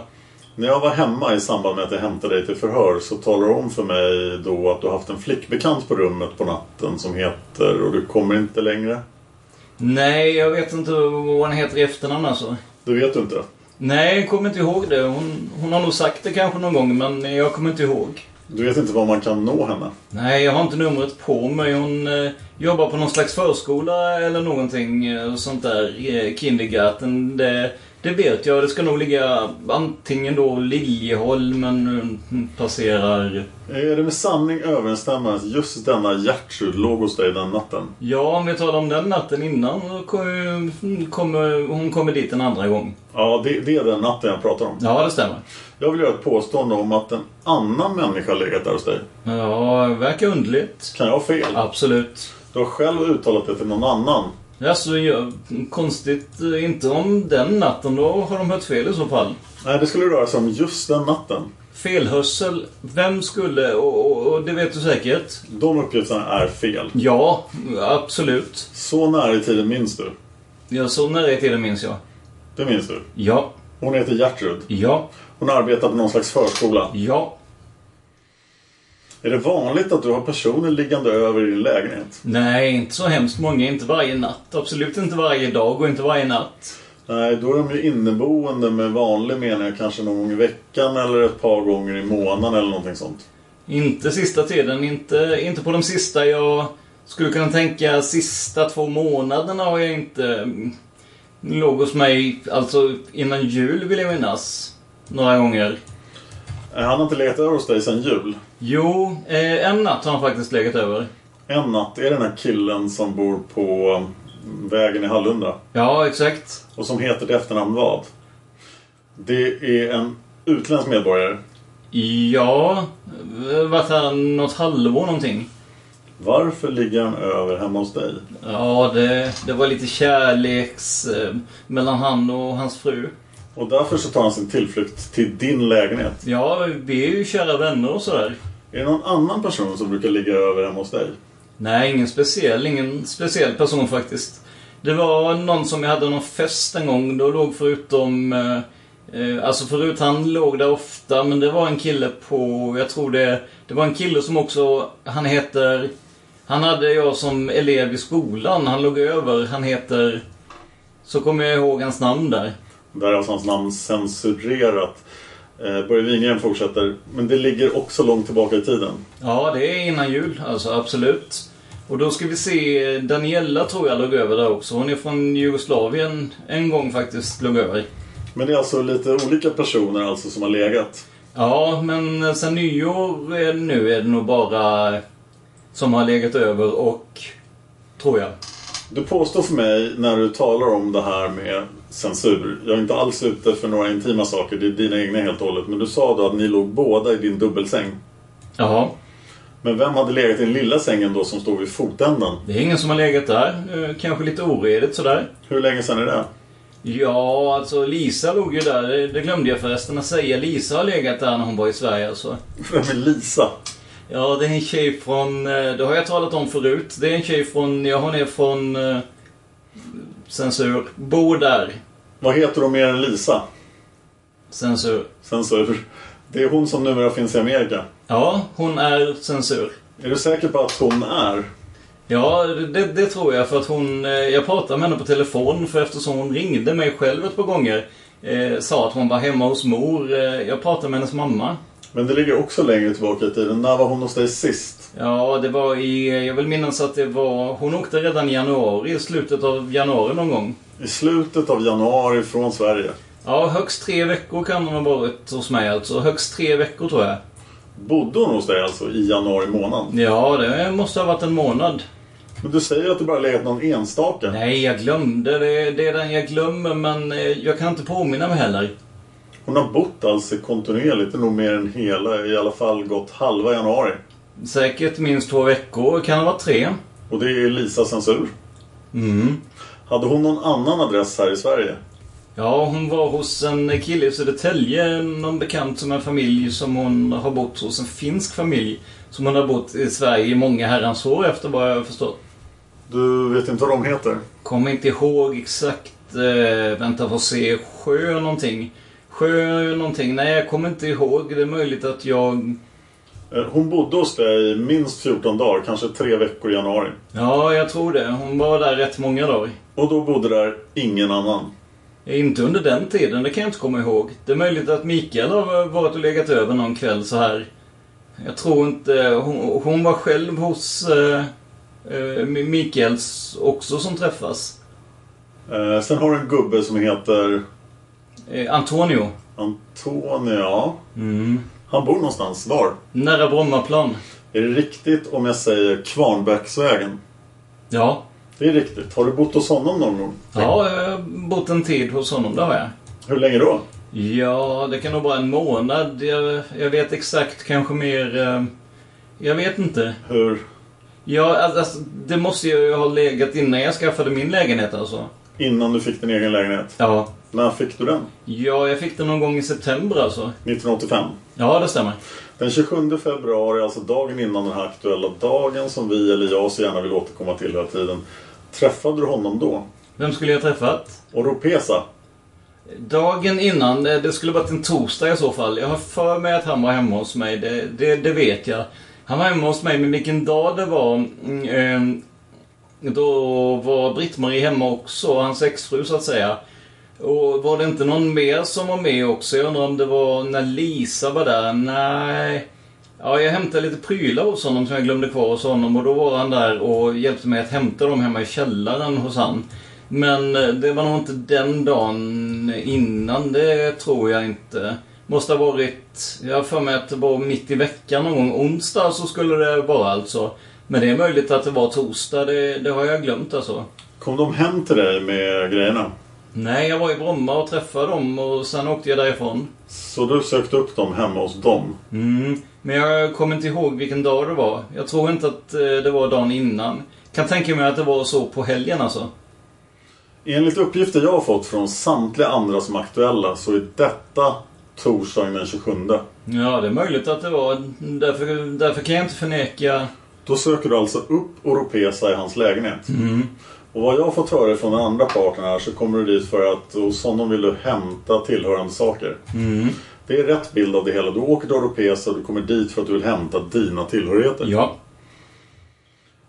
När jag var hemma i samband med att jag hämtade dig till förhör så talade du om för mig då att du har haft en flickbekant på rummet på natten som heter och du kommer inte längre. Nej, jag vet inte vad hon heter i efternamn alltså. Du vet du inte? Nej, jag kommer inte ihåg det. Hon, hon har nog sagt det kanske någon gång, men jag kommer inte ihåg. Du vet inte var man kan nå henne? Nej, jag har inte numret på mig. Hon eh, jobbar på någon slags förskola eller någonting eh, sånt där. Eh, kindergarten. Det, det vet jag. Det ska nog ligga antingen då Liljeholmen eh, passerar... Är det med sanning överensstämmande att just denna Gertrud låg hos dig den natten? Ja, om vi talar om den natten innan kommer, hon kommer dit en andra gång. Ja, det, det är den natten jag pratar om. Ja, det stämmer. Jag vill göra ett påstående om att en annan människa legat där hos dig. Ja, det verkar underligt. Kan jag ha fel? Absolut. Du har själv uttalat det till någon annan. Alltså, ja, konstigt. eh, Inte om den natten. Då har de hört fel i så fall. Nej, det skulle röra sig om just den natten. Felhörsel. Vem skulle... Och, och, och det vet du säkert. De uppgifterna är fel. Ja, absolut. Så nära i tiden minns du? Ja, så nära i tiden minns jag. Det minns du? Ja. Hon heter Gertrud? Ja. Hon arbetar på någon slags förskola? Ja. Är det vanligt att du har personer liggande över i din lägenhet? Nej, inte så hemskt många. Inte varje natt. Absolut inte varje dag och inte varje natt. Nej, då är de ju inneboende med vanlig mening kanske någon gång i veckan eller ett par gånger i månaden eller någonting sånt. Inte sista tiden. Inte, inte på de sista. Jag skulle kunna tänka sista två månaderna har jag inte låg hos mig. Alltså innan jul vill jag minnas. Några gånger. Eh, Han har inte legat över hos dig sedan jul? Jo, eh, en natt har han faktiskt legat över. En natt? Är det den här killen som bor på um, vägen i Hallunda? Ja, exakt. Och som heter till efternamn vad? Det är en utländsk medborgare. Ja, eh, varit här något halvår någonting. Varför ligger han över hemma hos dig? Ja, det, det var lite kärleks eh, mellan han och hans fru. Och därför så tar han sin tillflykt till din lägenhet. Ja, vi är ju kära vänner och sådär. Är det någon annan person som brukar ligga över hemma hos dig? Nej, ingen speciell. Ingen speciell person faktiskt. Det var någon som jag hade någon fest en gång. Då låg förutom... Eh, eh, alltså förut han låg där ofta, men det var en kille på... Jag tror det... Det var en kille som också... Han heter... Han hade jag som elev i skolan. Han låg över. Han heter... Så kommer jag ihåg hans namn där. Där är alltså hans namn censurerat. Eh, Börje Wingren fortsätter. Men det ligger också långt tillbaka i tiden. Ja, det är innan jul. Alltså absolut. Och då ska vi se, Daniela tror jag låg över där också. Hon är från Jugoslavien. En gång faktiskt låg över. Men det är alltså lite olika personer alltså som har legat. Ja, men sen nyår är, nu är det nog bara som har legat över och... Tror jag. Du påstår för mig när du talar om det här med censur. Jag är inte alls ute för några intima saker. Det är dina egna helt och hållet. Men du sa då att ni låg båda i din dubbelsäng. Jaha. Men vem hade legat i den lilla sängen då som stod vid fotändan? Det är ingen som har legat där. Eh, Kanske lite oredigt sådär. Hur länge sedan är det? Ja, alltså Lisa låg ju där. Det- Det glömde jag förresten att säga. Lisa har legat där när hon var i Sverige alltså. Vem är Lisa? Ja, det är en tjej från... eh, Det har jag talat om förut. Det är en tjej från... Ja, hon är från... eh, Censur. Bor där. Vad heter hon mer än Lisa? Censur. Censur. Det är hon som numera finns i Amerika. Ja, hon är censur. Är du säker på att hon är? Ja, det, det tror jag för att hon... eh, Jag pratade med henne på telefon för eftersom hon ringde mig själv ett par gånger. Eh, sa att hon var hemma hos mor. Jag pratade med hennes mamma. Men det ligger också längre tillbaka i tiden. När var hon hos dig sist? Ja, det var i... Jag vill minnas att det var... Hon åkte redan i januari, i slutet av januari någon gång. I slutet av januari från Sverige. Ja, högst tre veckor kan hon ha varit hos mig alltså. Högst tre veckor tror jag. Bodde hon hos dig alltså i januari månad? Ja, det måste ha varit en månad. Men du säger att du bara legat någon enstaka. Nej, jag glömde. Det, det är den jag glömmer, men eh, jag kan inte påminna mig heller. Hon har bott alltså kontinuerligt, nog mer än hela, i alla fall gått halva januari. Säkert minst två veckor. Kan det vara tre? Och det är Lisa censur. Mm. Hade hon någon annan adress här i Sverige? Ja, hon var hos en kille i Södertälje. Någon bekant som en familj som hon har bott hos. En finsk familj. Som hon har bott i Sverige i många herrans år efter vad jag har förstått. Du vet inte vad de heter? Kommer inte ihåg exakt. Eh, vänta får se. Sjö någonting. Sjö någonting. Nej, jag kommer inte ihåg. Det är möjligt att jag... Eh, Hon bodde hos dig minst 14 dagar, kanske tre veckor i januari. Ja, jag tror det. Hon var där rätt många dagar. Och då bodde där ingen annan. Inte under den tiden, det kan jag inte komma ihåg. Det är möjligt att Mikael har varit och legat över någon kväll så här. Jag tror inte... Hon, hon var själv hos eh, eh, Mikaels också som träffas. Eh, sen har du en gubbe som heter Eh, Antonio. Antonia. Mm. Han bor någonstans. Var? Nära Brommaplan. Är det riktigt om jag säger Kvarnbäcksvägen? Ja. Det är riktigt. Har du bott hos honom någon gång? Ja, jag har bott en tid hos honom, det har jag. Hur länge då? Ja, det kan nog vara en månad. Jag, jag vet exakt kanske mer... Eh, jag vet inte. Hur? Ja, alltså, det måste ju ha legat innan jag skaffade min lägenhet alltså. Innan du fick din egen lägenhet? Ja. När fick du den? Ja, jag fick den någon gång i september alltså. 1985? Ja, det stämmer. Den 27 februari, alltså dagen innan den här aktuella dagen som vi eller jag så gärna vill återkomma till hela tiden. Träffade du honom då? Vem skulle jag träffat? Oropesa? Dagen innan, det skulle varit en torsdag i så fall. Jag har för mig att han var hemma hos mig, det, det, det vet jag. Han var hemma hos mig, men vilken dag det var då var Britt-Marie hemma också, hans exfru så att säga. Och var det inte någon mer som var med också? Jag undrar om det var när Lisa var där? Nej. Ja, jag hämtade lite prylar hos honom som jag glömde kvar hos honom och då var han där och hjälpte mig att hämta dem hemma i källaren hos han. Men eh, det var nog inte den dagen innan, det tror jag inte. Måste ha varit, jag har för mig att det var mitt i veckan någon gång. Onsdag så skulle det vara alltså. Men det är möjligt att det var torsdag, det, det har jag glömt alltså. Kom de hem till dig med grejerna? Nej, jag var i Bromma och träffade dem och sen åkte jag därifrån. Så du sökte upp dem hemma hos dem? Mm, men jag kommer inte ihåg vilken dag det var. Jag tror inte att eh, det var dagen innan. Kan tänka mig att det var så på helgen alltså. Enligt uppgifter jag har fått från samtliga andra som är aktuella så är detta torsdagen den 27. Ja, det är möjligt att det var. Därför, därför kan jag inte förneka... Då söker du alltså upp Oropesa i hans lägenhet. Mm. Och vad jag har fått höra från den andra parten här så kommer du dit för att hos honom vill du hämta tillhörande saker. Mm. Det är rätt bild av det hela. Du åker till Oropesa och du kommer dit för att du vill hämta dina tillhörigheter. Ja.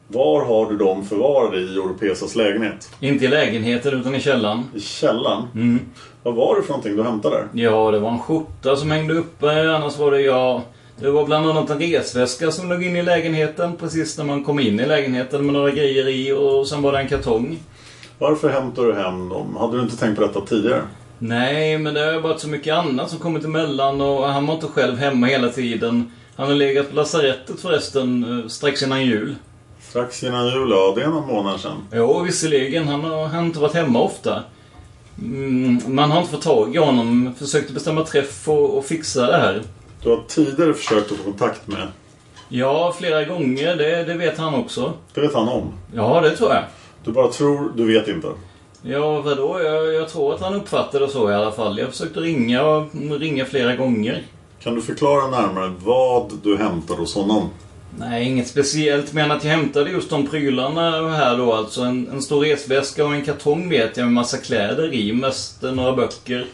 Var har du dem förvarade i Oropesas lägenhet? Inte i lägenheten utan i källaren. I källaren? Mm. Vad var det för någonting du hämtade där? Ja, det var en skjorta som hängde uppe. Annars var det jag... Det var bland annat en resväska som låg inne i lägenheten precis när man kom in i lägenheten med några grejer i och sen var det en kartong. Varför hämtade du hem dem? Hade du inte tänkt på detta tidigare? Nej, men det har varit så mycket annat som kommit emellan och han var inte själv hemma hela tiden. Han har legat på lasarettet förresten eh, strax innan jul. Strax innan jul, ja. Det är någon månad sedan. Jo, visserligen. Han har, han har inte varit hemma ofta. Mm, man har inte fått tag i honom. Försökte bestämma träff och, och fixa det här. Du har tidigare försökt att få kontakt med... Ja, flera gånger. Det, det vet han också. Det vet han om? Ja, det tror jag. Du bara tror, du vet inte? Ja, vadå? Jag, jag tror att han uppfattade det så i alla fall. Jag försökte ringa och ringa flera gånger. Kan du förklara närmare vad du hämtade hos honom? Nej, inget speciellt. Men att jag hämtade just de prylarna här då. Alltså en, en stor resväska och en kartong vet jag med massa kläder i. Mest några böcker.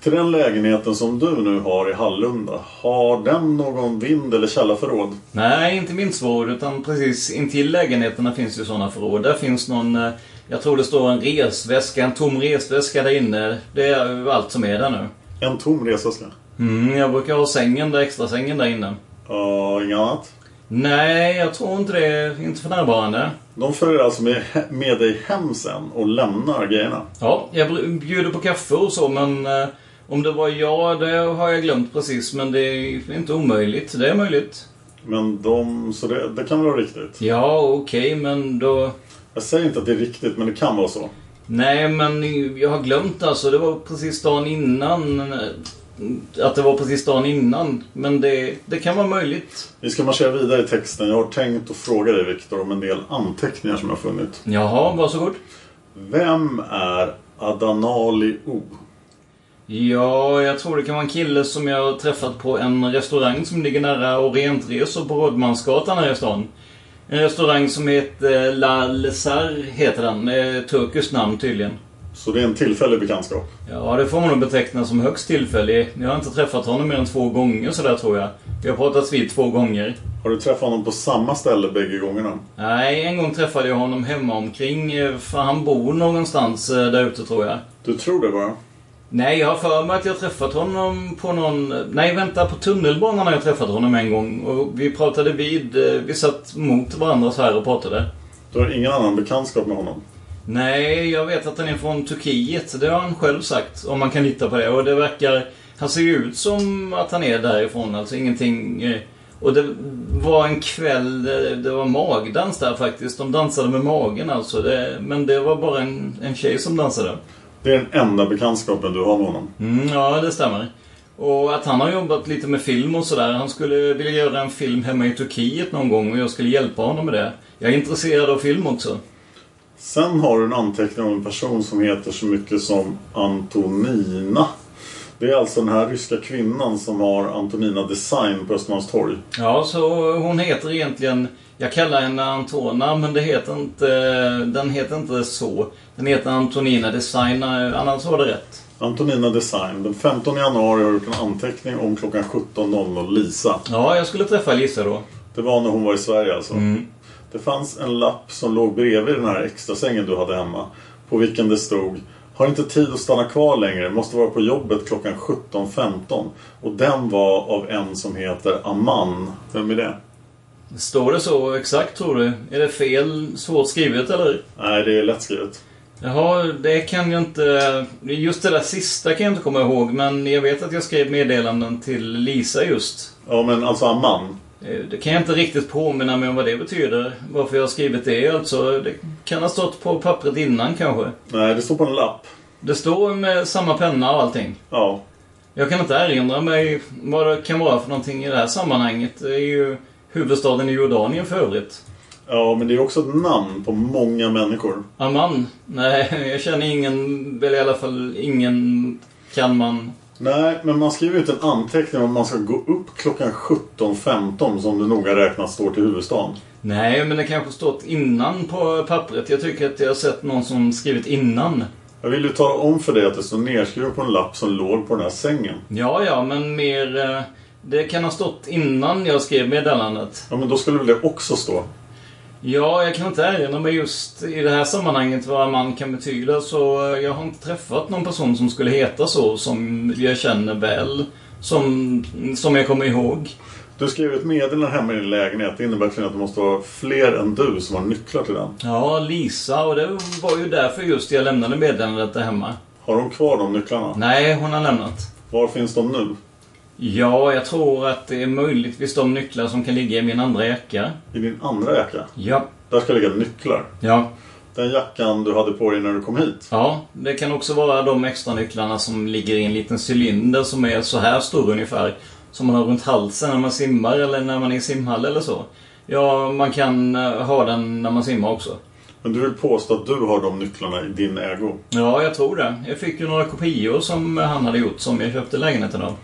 Till den lägenheten som du nu har i Hallunda, har den någon vind eller källarförråd? Nej, inte vindsförråd utan precis intill lägenheterna finns ju sådana förråd. Där finns någon, eh, jag tror det står en resväska, en tom resväska där inne. Det är allt som är där nu. En tom resväska? Mm, jag brukar ha sängen där, extra sängen där inne. Ja, inget annat? Nej, jag tror inte det. Inte för närvarande. De följer alltså med, med dig hem sen och lämnar grejerna? Ja, jag bjuder på kaffe och så men eh, om det var jag, det har jag glömt precis. Men det är inte omöjligt. Det är möjligt. Men de, så det, det kan vara riktigt? Ja, okej, men då... Jag säger inte att det är riktigt, men det kan vara så. Nej, men jag har glömt alltså. Det var precis dagen innan. Att det var precis dagen innan. Men det, det kan vara möjligt. Vi ska marschera vidare i texten. Jag har tänkt att fråga dig Viktor om en del anteckningar som jag har funnit. Jaha, varsågod. Vem är Adanali O? Ja, jag tror det kan vara en kille som jag har träffat på en restaurang som ligger nära Orientresor på Rådmansgatan här i stan. En restaurang som heter La Lesar heter den. Eh, Turkiskt namn tydligen. Så det är en tillfällig bekantskap? Ja, det får man nog beteckna som högst tillfällig. Jag har inte träffat honom mer än två gånger sådär tror jag. Vi har pratats vid två gånger. Har du träffat honom på samma ställe bägge gångerna? Nej, en gång träffade jag honom hemma omkring eh, för han bor någonstans eh, där ute tror jag. Du tror det bara? Nej, jag har för mig att jag träffat honom på någon... Nej, vänta. På tunnelbanan har jag träffat honom en gång. Och vi pratade vid... eh, Vi satt mot varandra så här och pratade. Du har ingen annan bekantskap med honom? Nej, jag vet att han är från Turkiet. Det har han själv sagt. Om man kan lita på det. Och det verkar... Han ser ju ut som att han är därifrån. Alltså ingenting... eh, Och det var en kväll, det, det var magdans där faktiskt. De dansade med magen alltså. Det, men det var bara en, en tjej som dansade. Det är den enda bekantskapen du har med honom? Mm, ja, det stämmer. Och att han har jobbat lite med film och sådär. Han skulle vilja göra en film hemma i Turkiet någon gång och jag skulle hjälpa honom med det. Jag är intresserad av film också. Sen har du en anteckning om en person som heter så mycket som Antonina. Det är alltså den här ryska kvinnan som har Antonina Design på Östermalmstorg. Ja, så hon heter egentligen... Jag kallar henne Antona, men det heter inte, den heter inte så. Den heter Antonina Design, annars var det rätt. Antonina Design. Den 15 januari har du en anteckning om klockan 17.00 Lisa. Ja, jag skulle träffa Lisa då. Det var när hon var i Sverige alltså. Mm. Det fanns en lapp som låg bredvid den här extra sängen du hade hemma. På vilken det stod Har inte tid att stanna kvar längre. Måste vara på jobbet klockan 17.15. Och den var av en som heter Aman. Vem är det? Står det så exakt tror du? Är det fel svårt skrivet eller? Nej, det är lättskrivet. Jaha, det kan jag inte... Just det där sista kan jag inte komma ihåg. Men jag vet att jag skrev meddelanden till Lisa just. Ja, men alltså Aman. Eh, Det kan jag inte riktigt påminna mig om vad det betyder. Varför jag har skrivit det alltså. Det kan ha stått på pappret innan kanske. Nej, det står på en lapp. Det står med samma penna och allting. Ja. Jag kan inte erinra mig vad det kan vara för någonting i det här sammanhanget. Det är ju huvudstaden i Jordanien för övrigt. Ja, men det är också ett namn på många människor. Amman? Nej, jag känner ingen, väl i alla fall ingen kan man. Nej, men man skriver inte en anteckning om man ska gå upp klockan 17.15 som det noga räknat står till huvudstaden. Nej, men det kanske stått innan på pappret. Jag tycker att jag har sett någon som skrivit innan. Jag vill ju tala om för dig att det står nedskrivet på en lapp som låg på den här sängen. Ja, ja, men mer... Det kan ha stått innan jag skrev meddelandet. Ja, men då skulle väl det också stå? Ja, jag kan inte erinra mig just i det här sammanhanget vad man kan betyda. Så eh, jag har inte träffat någon person som skulle heta så, som jag känner väl. Som, som jag kommer ihåg. Du skrev ett meddelande hemma i din lägenhet. Det innebär att det måste vara fler än du som har nycklar till den. Ja, Lisa. Och det var ju därför just jag lämnade meddelandet där hemma. Har hon kvar de nycklarna? Nej, hon har lämnat. Var finns de nu? Ja, jag tror att det är möjligtvis de nycklar som kan ligga i min andra jacka. I din andra jacka? Ja. Där ska ligga nycklar? Ja. Den jackan du hade på dig när du kom hit? Ja, det kan också vara de extra nycklarna som ligger i en liten cylinder som är så här stor ungefär. Som man har runt halsen när man simmar eller när man är i simhall eller så. Ja, man kan eh, ha den när man simmar också. Men du vill påstå att du har de nycklarna i din ägo? Ja, jag tror det. Jag fick ju några kopior som han hade gjort som jag köpte lägenheten av.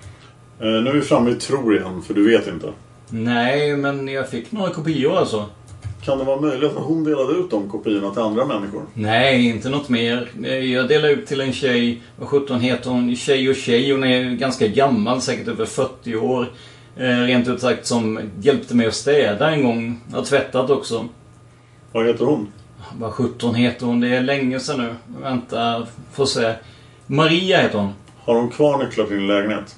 Eh, nu är vi framme i tror igen, för du vet inte. Nej, men jag fick några kopior alltså. Kan det vara möjligt att hon delade ut de kopiorna till andra människor? Nej, inte något mer. Jag delade ut till en tjej. Vad sjutton heter hon? Tjej och tjej. Hon är ganska gammal, säkert över 40 år. Eh, rent ut sagt som hjälpte mig att städa en gång. Har tvättat också. Vad heter hon? Vad sjutton heter hon? Det är länge sedan nu. Vänta, får se. Maria heter hon. Har hon kvar nycklar till din lägenhet?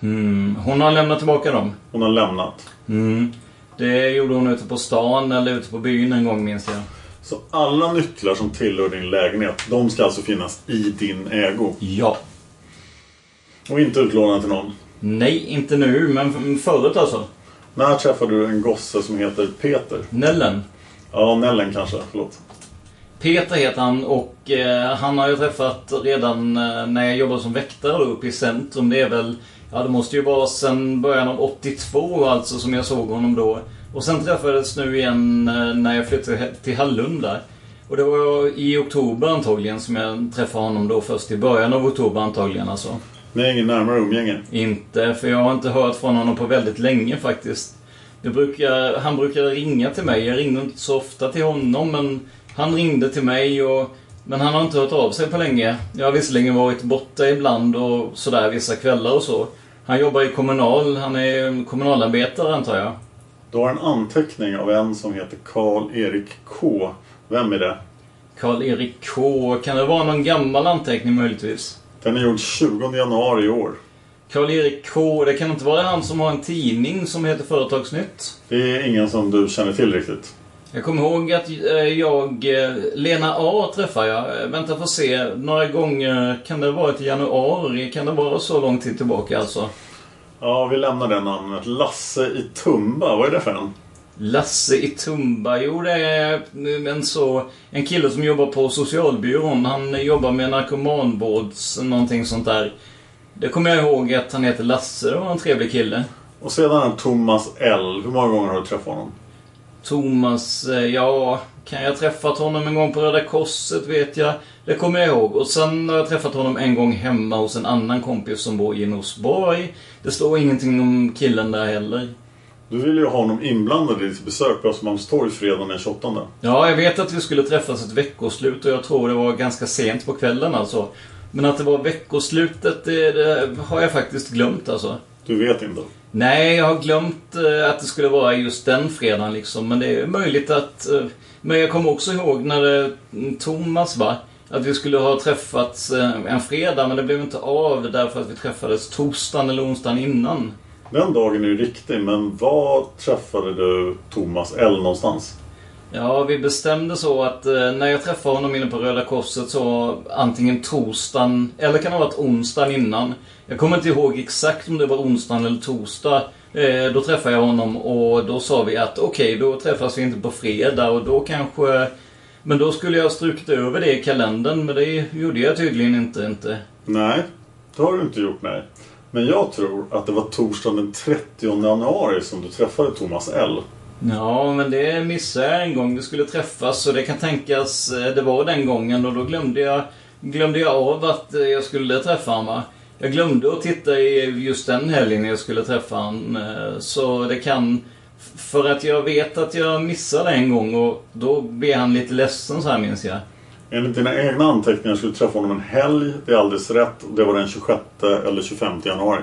Mm, hon har lämnat tillbaka dem. Hon har lämnat? Mm. Det gjorde hon ute på stan eller ute på byn en gång minns jag. Så alla nycklar som tillhör din lägenhet, de ska alltså finnas i din ägo? Ja. Och inte utlånade till någon? Nej, inte nu, men förut alltså. När träffade du en gosse som heter Peter? Nellen. Ja, Nellen kanske. Förlåt. Peter heter han och eh, han har jag träffat redan eh, när jag jobbade som väktare uppe i centrum. Det är väl, ja det måste ju vara sedan början av 82 alltså som jag såg honom då. Och sen träffades nu igen eh, när jag flyttade till Hallunda. Och det var i oktober antagligen som jag träffade honom då först i början av oktober antagligen alltså. Ni är ingen närmare umgänge? Inte, för jag har inte hört från honom på väldigt länge faktiskt. Brukar, han brukar ringa till mig. Jag ringde inte så ofta till honom men han ringde till mig och men han har inte hört av sig på länge. Jag har visserligen varit borta ibland och sådär vissa kvällar och så. Han jobbar i kommunal. Han är kommunalarbetare antar jag. Du har en anteckning av en som heter Karl-Erik K. Vem är det? Karl-Erik K. Kan det vara någon gammal anteckning möjligtvis? Den är gjord 20 januari i år. Karl-Erik K. Det kan inte vara han som har en tidning som heter Företagsnytt? Det är ingen som du känner till riktigt. Jag kommer ihåg att eh, jag, eh, Lena A träffade jag. Eh, vänta får se. Några gånger, kan det vara i januari? Kan det vara så lång tid tillbaka alltså? Ja, vi lämnar det namnet. Lasse i Tumba, vad är det för en? Lasse i Tumba, jo det är en så... En kille som jobbar på socialbyrån. Han jobbar med narkomanvårds, någonting sånt där. Det kommer jag ihåg att han heter Lasse, det var en trevlig kille. Och sedan Thomas L. Hur många gånger har du träffat honom? Thomas, ja, kan jag träffat honom en gång på Röda Korset vet jag. Det kommer jag ihåg. Och sen har jag träffat honom en gång hemma hos en annan kompis som bor i Norsborg. Det står ingenting om killen där heller. Du vill ju ha honom inblandad i ditt besök på Östermalmstorg fredagen den 28. Ja, jag vet att vi skulle träffas ett veckoslut och jag tror det var ganska sent på kvällen alltså. Men att det var veckoslutet, det, det har jag faktiskt glömt alltså. Du vet inte? Nej, jag har glömt eh, att det skulle vara just den fredagen liksom. Men det är möjligt att... Eh, men jag kommer också ihåg när det, Thomas va? Att vi skulle ha träffats en fredag men det blev inte av därför att vi träffades torsdagen eller onsdagen innan. Den dagen är ju riktig, men var träffade du Thomas L någonstans? Ja, vi bestämde så att eh, när jag träffade honom inne på Röda Korset så antingen torsdagen eller kan det ha varit onsdagen innan. Jag kommer inte ihåg exakt om det var onsdagen eller torsdag. Eh, då träffade jag honom och då sa vi att okej, okay, då träffas vi inte på fredag och då kanske... Men då skulle jag ha strukit över det i kalendern, men det gjorde jag tydligen inte. inte. Nej, det har du inte gjort, nej. Men jag tror att det var torsdagen den 30 januari som du träffade Thomas L. Ja, men det missade jag en gång. Vi skulle träffas och det kan tänkas eh, det var den gången och då glömde jag, glömde jag av att eh, jag skulle träffa honom. Jag glömde att titta i just den helgen jag skulle träffa honom. Eh, så det kan... För att jag vet att jag missade en gång och då blev han lite ledsen så här minns jag. Enligt dina egna anteckningar skulle du träffa honom en helg. Det är alldeles rätt. Det var den 26 eller 25 januari.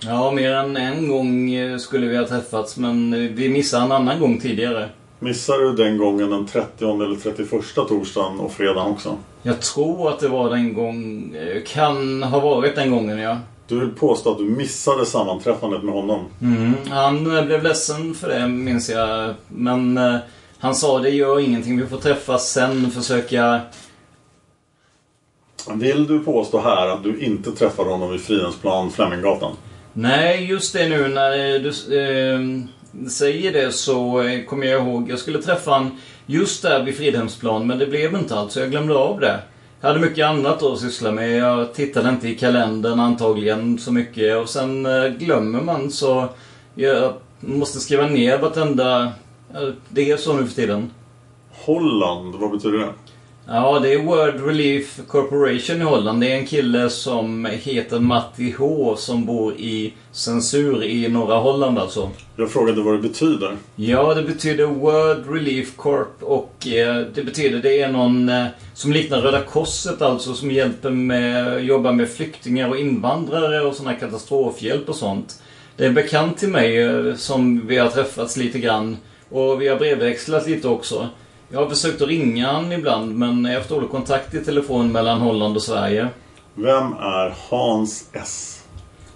Ja, mer än en gång skulle vi ha träffats men vi missade en annan gång tidigare. Missade du den gången den 30 eller 31 torsdagen och fredagen också? Jag tror att det var den gång... Kan ha varit den gången, ja. Du vill påstå att du missade sammanträffandet med honom? Mm, han blev ledsen för det, minns jag. Men eh, han sa det gör ingenting, vi får träffas sen, försöka... Vill du påstå här att du inte träffade honom vid Fridhemsplan, Fleminggatan? Nej, just det nu när eh, du eh, säger det så eh, kommer jag ihåg. Jag skulle träffa han just där vid Fridhemsplan men det blev inte allt så jag glömde av det. Jag hade mycket annat att syssla med. Jag tittade inte i kalendern antagligen så mycket och sen eh, glömmer man så jag måste skriva ner vartenda... Eh, det är så nu för tiden. Holland, vad betyder det? Ja, det är World Relief Corporation i Holland. Det är en kille som heter Matti H som bor i Censur i norra Holland alltså. Jag frågade vad det betyder. Ja, det betyder World Relief Corp och eh, det betyder det är någon eh, som liknar Röda Korset alltså som hjälper med, jobbar med flyktingar och invandrare och här katastrofhjälp och sånt. Det är en bekant till mig eh, som vi har träffats lite grann och vi har brevväxlat lite också. Jag har försökt att ringa han ibland men jag har haft dålig kontakt i telefon mellan Holland och Sverige. Vem är Hans S?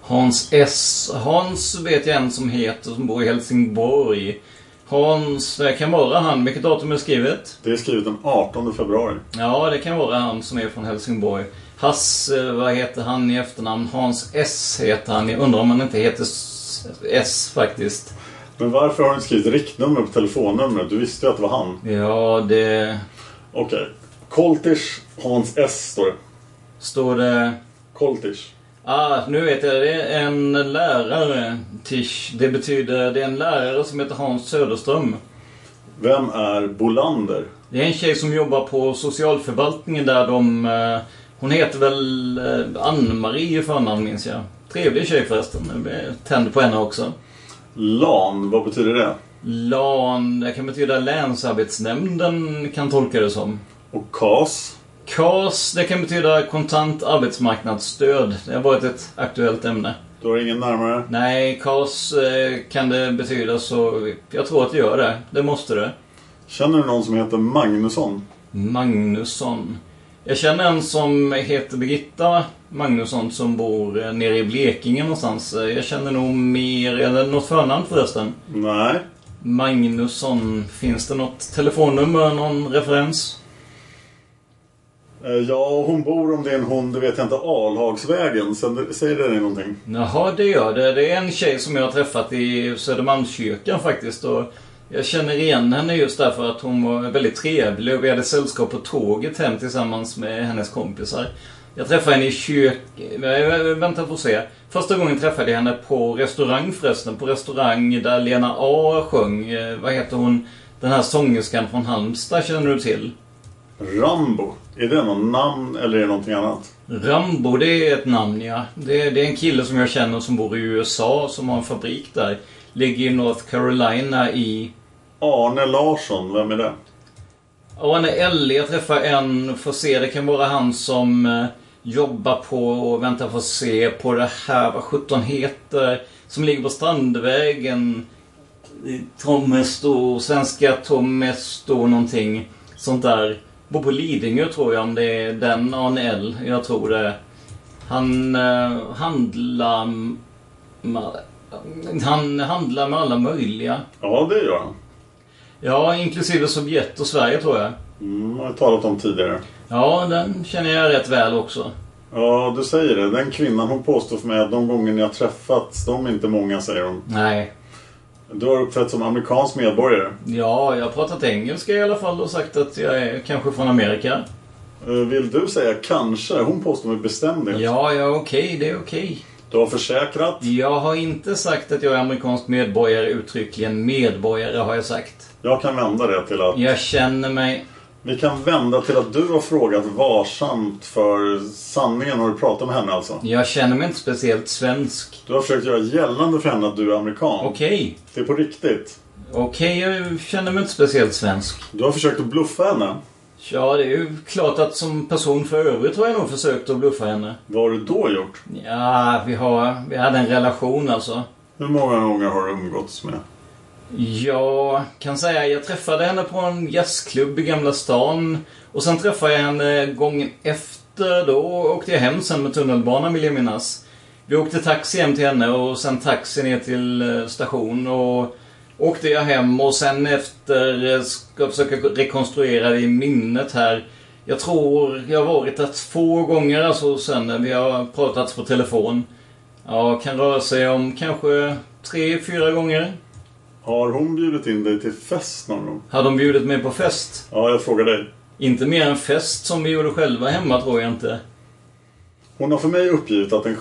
Hans S. Hans vet jag en som heter, som bor i Helsingborg. Hans, det kan vara han. Vilket datum är det skrivet? Det är skrivet den 18 februari. Ja, det kan vara han som är från Helsingborg. Hass, eh, vad heter han i efternamn? Hans S heter han. Jag undrar om han inte heter S faktiskt. Men varför har du inte skrivit riktnummer på telefonnumret? Du visste ju att det var han. Ja, det... Okej. Koltisch Hans S står det. Står det... Koltisch. Ah, nu vet jag. Det är en lärare. Tisch. Det betyder... Det är en lärare som heter Hans Söderström. Vem är Bolander? Det är en tjej som jobbar på socialförvaltningen där de... eh, Hon heter väl eh, Ann-Marie i förnamn minns jag. Trevlig tjej förresten. Jag blir tänd på henne också. LAN, vad betyder det? LAN, det kan betyda Länsarbetsnämnden kan tolka det som. Och KAS? KAS, det kan betyda kontant arbetsmarknadsstöd. Det har varit ett aktuellt ämne. Du har ingen närmare? Nej, KAS eh, kan det betyda så jag tror att det gör det. Det måste det. Känner du någon som heter Magnusson? Magnusson. Jag känner en som heter Birgitta Magnusson som bor eh, nere i Blekinge någonstans. Eh, Jag känner nog mer... Är det något förnamn förresten? Nej. Magnusson. Finns det något telefonnummer? Någon referens? Eh, Ja, hon bor om det är en hon, det vet jag inte, Alhagsvägen. Säger det dig någonting? Jaha, det gör det. Det är en tjej som jag har träffat i Södermalmskyrkan faktiskt. Och jag känner igen henne just därför att hon var väldigt trevlig och vi hade sällskap på tåget hem tillsammans med hennes kompisar. Jag träffade henne i kyrk... Vänta att se. Första gången träffade jag henne på restaurang förresten. På restaurang där Lena A sjöng. Eh, Vad heter hon? Den här sångerskan från Halmstad känner du till? Rambo. Är det någon namn eller är det någonting annat? Rambo, det är ett namn ja. Det är, det är en kille som jag känner som bor i USA som har en fabrik där. Ligger i North Carolina i... Arne Larsson, vem är det? Arne L. Jag träffade en, får se, det kan vara han som jobbar på, och vänta får se, på det här, vad sjutton heter, som ligger på Strandvägen. i Tomesto, Svenska Tomesto någonting. Sånt där. Bor på Lidingö tror jag om det är den Arne L. Jag tror det. Han eh, handlar... Han handlar med alla möjliga. Ja, det gör han. Ja, inklusive Sovjet och Sverige tror jag. Mm, har jag talat om tidigare. Ja, den känner jag rätt väl också. Ja, du säger det. Den kvinnan hon påstår för mig att de gånger ni har träffats, de är inte många, säger hon. Nej. Du har uppträtt som amerikansk medborgare. Ja, jag har pratat engelska i alla fall och sagt att jag är kanske från Amerika. Eh, Vill du säga kanske? Hon påstår med bestämdhet. Ja, ja, okej, det är okej. Du har försäkrat? Jag har inte sagt att jag är amerikansk medborgare uttryckligen. Medborgare har jag sagt. Jag kan vända det till att... Jag känner mig... Vi kan vända till att du har frågat varsamt för sanningen. Har du pratat med henne alltså? Jag känner mig inte speciellt svensk. Du har försökt göra gällande för henne att du är amerikan. Okej. Det är på riktigt. Okej, jag känner mig inte speciellt svensk. Du har försökt att bluffa henne. Ja, det är ju klart att som person för övrigt har jag nog försökt att bluffa henne. Vad har du då gjort? Ja, vi har... Vi hade en relation alltså. Hur många gånger har du umgåtts med? Jag kan säga jag träffade henne på en jazzklubb i Gamla stan. Och sen träffade jag henne gången efter. Då åkte jag hem sen med tunnelbanan vill jag minnas. Vi åkte taxi hem till henne och sen taxi ner till eh, station. Och åkte jag hem och sen efter eh, ska försöka rekonstruera det i minnet här. Jag tror jag har varit där två gånger alltså sen när vi har pratats på telefon. Ja, kan röra sig om kanske tre, fyra gånger. Har hon bjudit in dig till fest någon gång? Har de bjudit mig på fest? Ja, jag frågar dig. Inte mer än fest som vi gjorde själva hemma tror jag inte. Hon har för mig uppgivit att den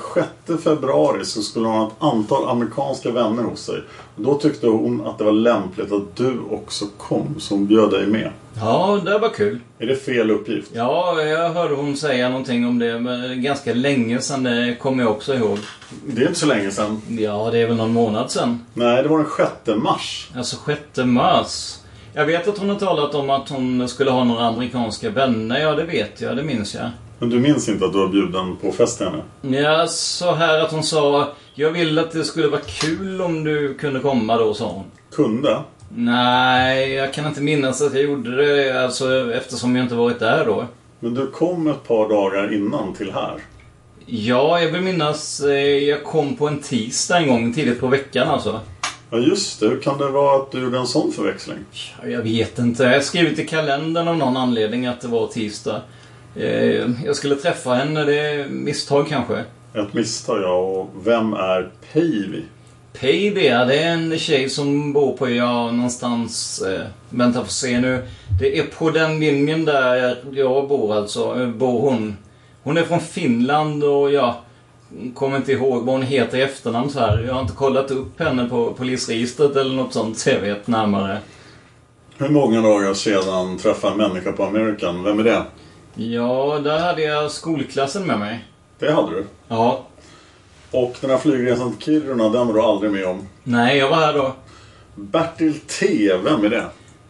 6 februari så skulle hon ha ett antal amerikanska vänner hos sig. Då tyckte hon att det var lämpligt att du också kom, så hon bjöd dig med. Ja, det var kul. Är det fel uppgift? Ja, jag hörde hon säga någonting om det men ganska länge sedan. Det kommer jag också ihåg. Det är inte så länge sedan. Ja, det är väl någon månad sedan. Nej, det var den 6 mars. Alltså 6 mars. Jag vet att hon har talat om att hon skulle ha några amerikanska vänner. Ja, det vet jag. Det minns jag. Men du minns inte att du var bjuden på fest henne? Ja, så här att hon sa Jag vill att det skulle vara kul om du kunde komma då, sa hon. Kunde? Nej, jag kan inte minnas att jag gjorde det alltså, eftersom jag inte varit där då. Men du kom ett par dagar innan till här. Ja, jag vill minnas eh, jag kom på en tisdag en gång tidigt på veckan alltså. Ja just det, hur kan det vara att du gjorde en sån förväxling? Ja, Jag vet inte. Jag har skrivit i kalendern av någon anledning att det var tisdag. Eh, Jag skulle träffa henne, det är misstag kanske. Ett misstag ja, och vem är Päivi? Päivi, ja, det är en tjej som bor på, ja, någonstans... Eh, vänta, får se nu. Det är på den linjen där jag bor alltså, eh, bor hon. Hon är från Finland och ja, kommer inte ihåg vad hon heter i efternamn så här. Jag har inte kollat upp henne på polisregistret eller något sånt så jag vet närmare. Hur många dagar sedan träffade en människa på American? Vem är det? Ja, där hade jag skolklassen med mig. Det hade du? Ja. Och den här flygresan till Kiruna, den var du aldrig med om? Nej, jag var här då. Bertil T, vem är det?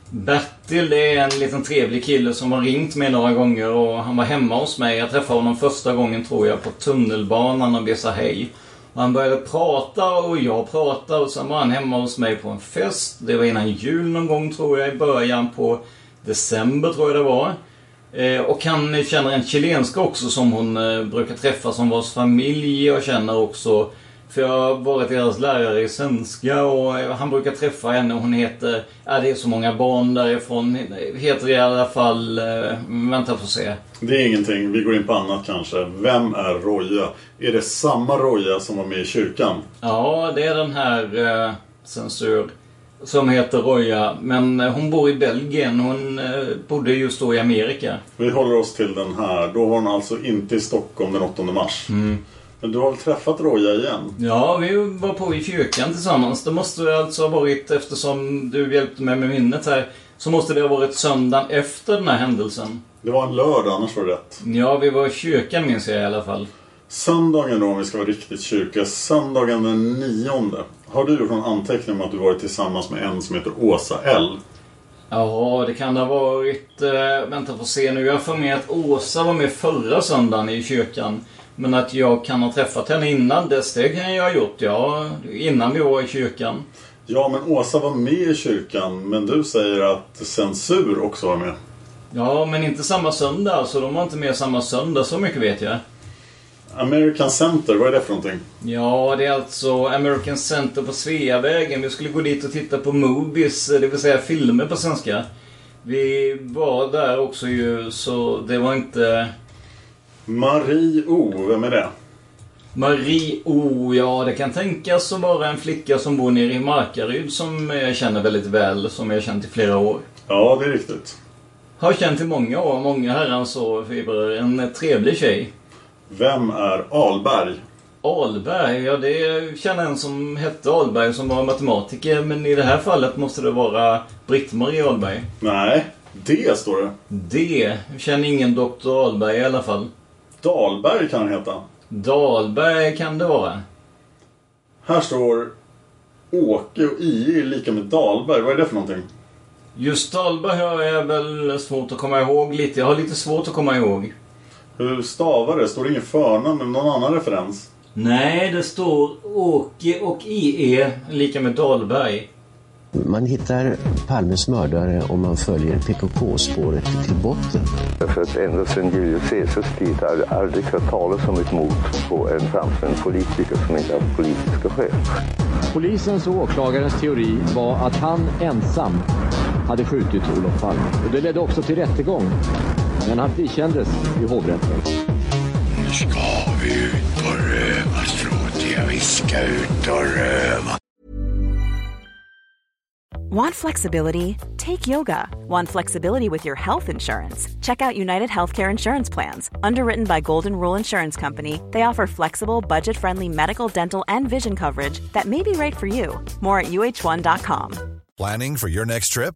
Bertil det är en liten trevlig kille som har ringt mig några gånger och han var hemma hos mig. Jag träffade honom första gången tror jag på tunnelbanan och sa hej. Och han började prata och jag pratade och sen var han hemma hos mig på en fest. Det var innan jul någon gång tror jag i början på december tror jag det var. Eh, och han känner en chilenska också som hon eh, brukar träffa som vars familj jag känner också. För jag har varit deras lärare i svenska och eh, han brukar träffa henne. Hon heter, ja det är så många barn därifrån. Heter i alla fall, vänta får se. Det är ingenting, vi går in på annat kanske. Vem är Roja? Är det samma Roja som var med i kyrkan? Ja, det är den här eh, censur som heter Roja. Men eh, hon bor i Belgien. Hon eh, bodde just då i Amerika. Vi håller oss till den här. Då var hon alltså inte i Stockholm den 8 mars. Mm. Men du har väl träffat Roja igen? Ja, vi var på i kyrkan tillsammans. Det måste alltså ha varit, eftersom du hjälpte mig med minnet här, så måste det ha varit söndagen efter den här händelsen. Det var en lördag, annars var det rätt. Ja, vi var i kyrkan minns jag i alla fall. Söndagen då, om vi ska vara riktigt kyrkliga. Söndagen den nionde. Har du gjort någon anteckning om att du varit tillsammans med en som heter Åsa L? Ja, det kan ha varit... Eh, vänta, får se nu. Jag för mig att Åsa var med förra söndagen i kyrkan. Men att jag kan ha träffat henne innan dess, det kan jag ha gjort. Ja, innan vi var i kyrkan. Ja, men Åsa var med i kyrkan. Men du säger att censur också var med. Ja, men inte samma söndag. Alltså, de var inte med samma söndag, så mycket vet jag. American Center, vad är det för någonting? Ja, det är alltså American Center på Sveavägen. Vi skulle gå dit och titta på movies, det vill säga filmer på svenska. Vi var där också ju, så det var inte... Marie O, vem är det? Marie O, ja det kan tänkas att vara en flicka som bor nere i Markaryd som jag känner väldigt väl, som jag har känt i flera år. Ja, det är riktigt. Har känt i många år, många herrans år, fibrer. En trevlig tjej. Vem är Alberg? Alberg, ja det känner en som hette Alberg som var matematiker. Men i det här fallet måste det vara Britt-Marie Alberg. Nej, det står det. Det. Jag känner ingen Dr. Alberg i alla fall. Dahlberg kan han heta. Dahlberg kan det vara. Här står Åke och IE är lika med Dahlberg. Vad är det för någonting? Just Dahlberg har jag väl svårt att komma ihåg lite. Jag har lite svårt att komma ihåg. Hur stavar det? Står det ingen förnamn eller någon annan referens? Nej, det står Åke och IE lika med Dahlberg. Man hittar Palmes mördare om man följer PKK-spåret till botten. För att ända sedan Julius Caesars tid har det aldrig hört talas om ett mord på en framstående politiker som inte haft politiska skäl. Polisens och åklagarens teori var att han ensam hade skjutit Olof Palme. Och det ledde också till rättegång. Men han frikändes i hovrätten. Nu ska vi ut och röva, Stråtiga. Vi ska ut och röva. Want flexibility? Take yoga. Want flexibility with your health insurance? Check out United Healthcare Insurance Plans. Underwritten by Golden Rule Insurance Company, they offer flexible, budget friendly medical, dental, and vision coverage that may be right for you. More at uh1.com. Planning for your next trip?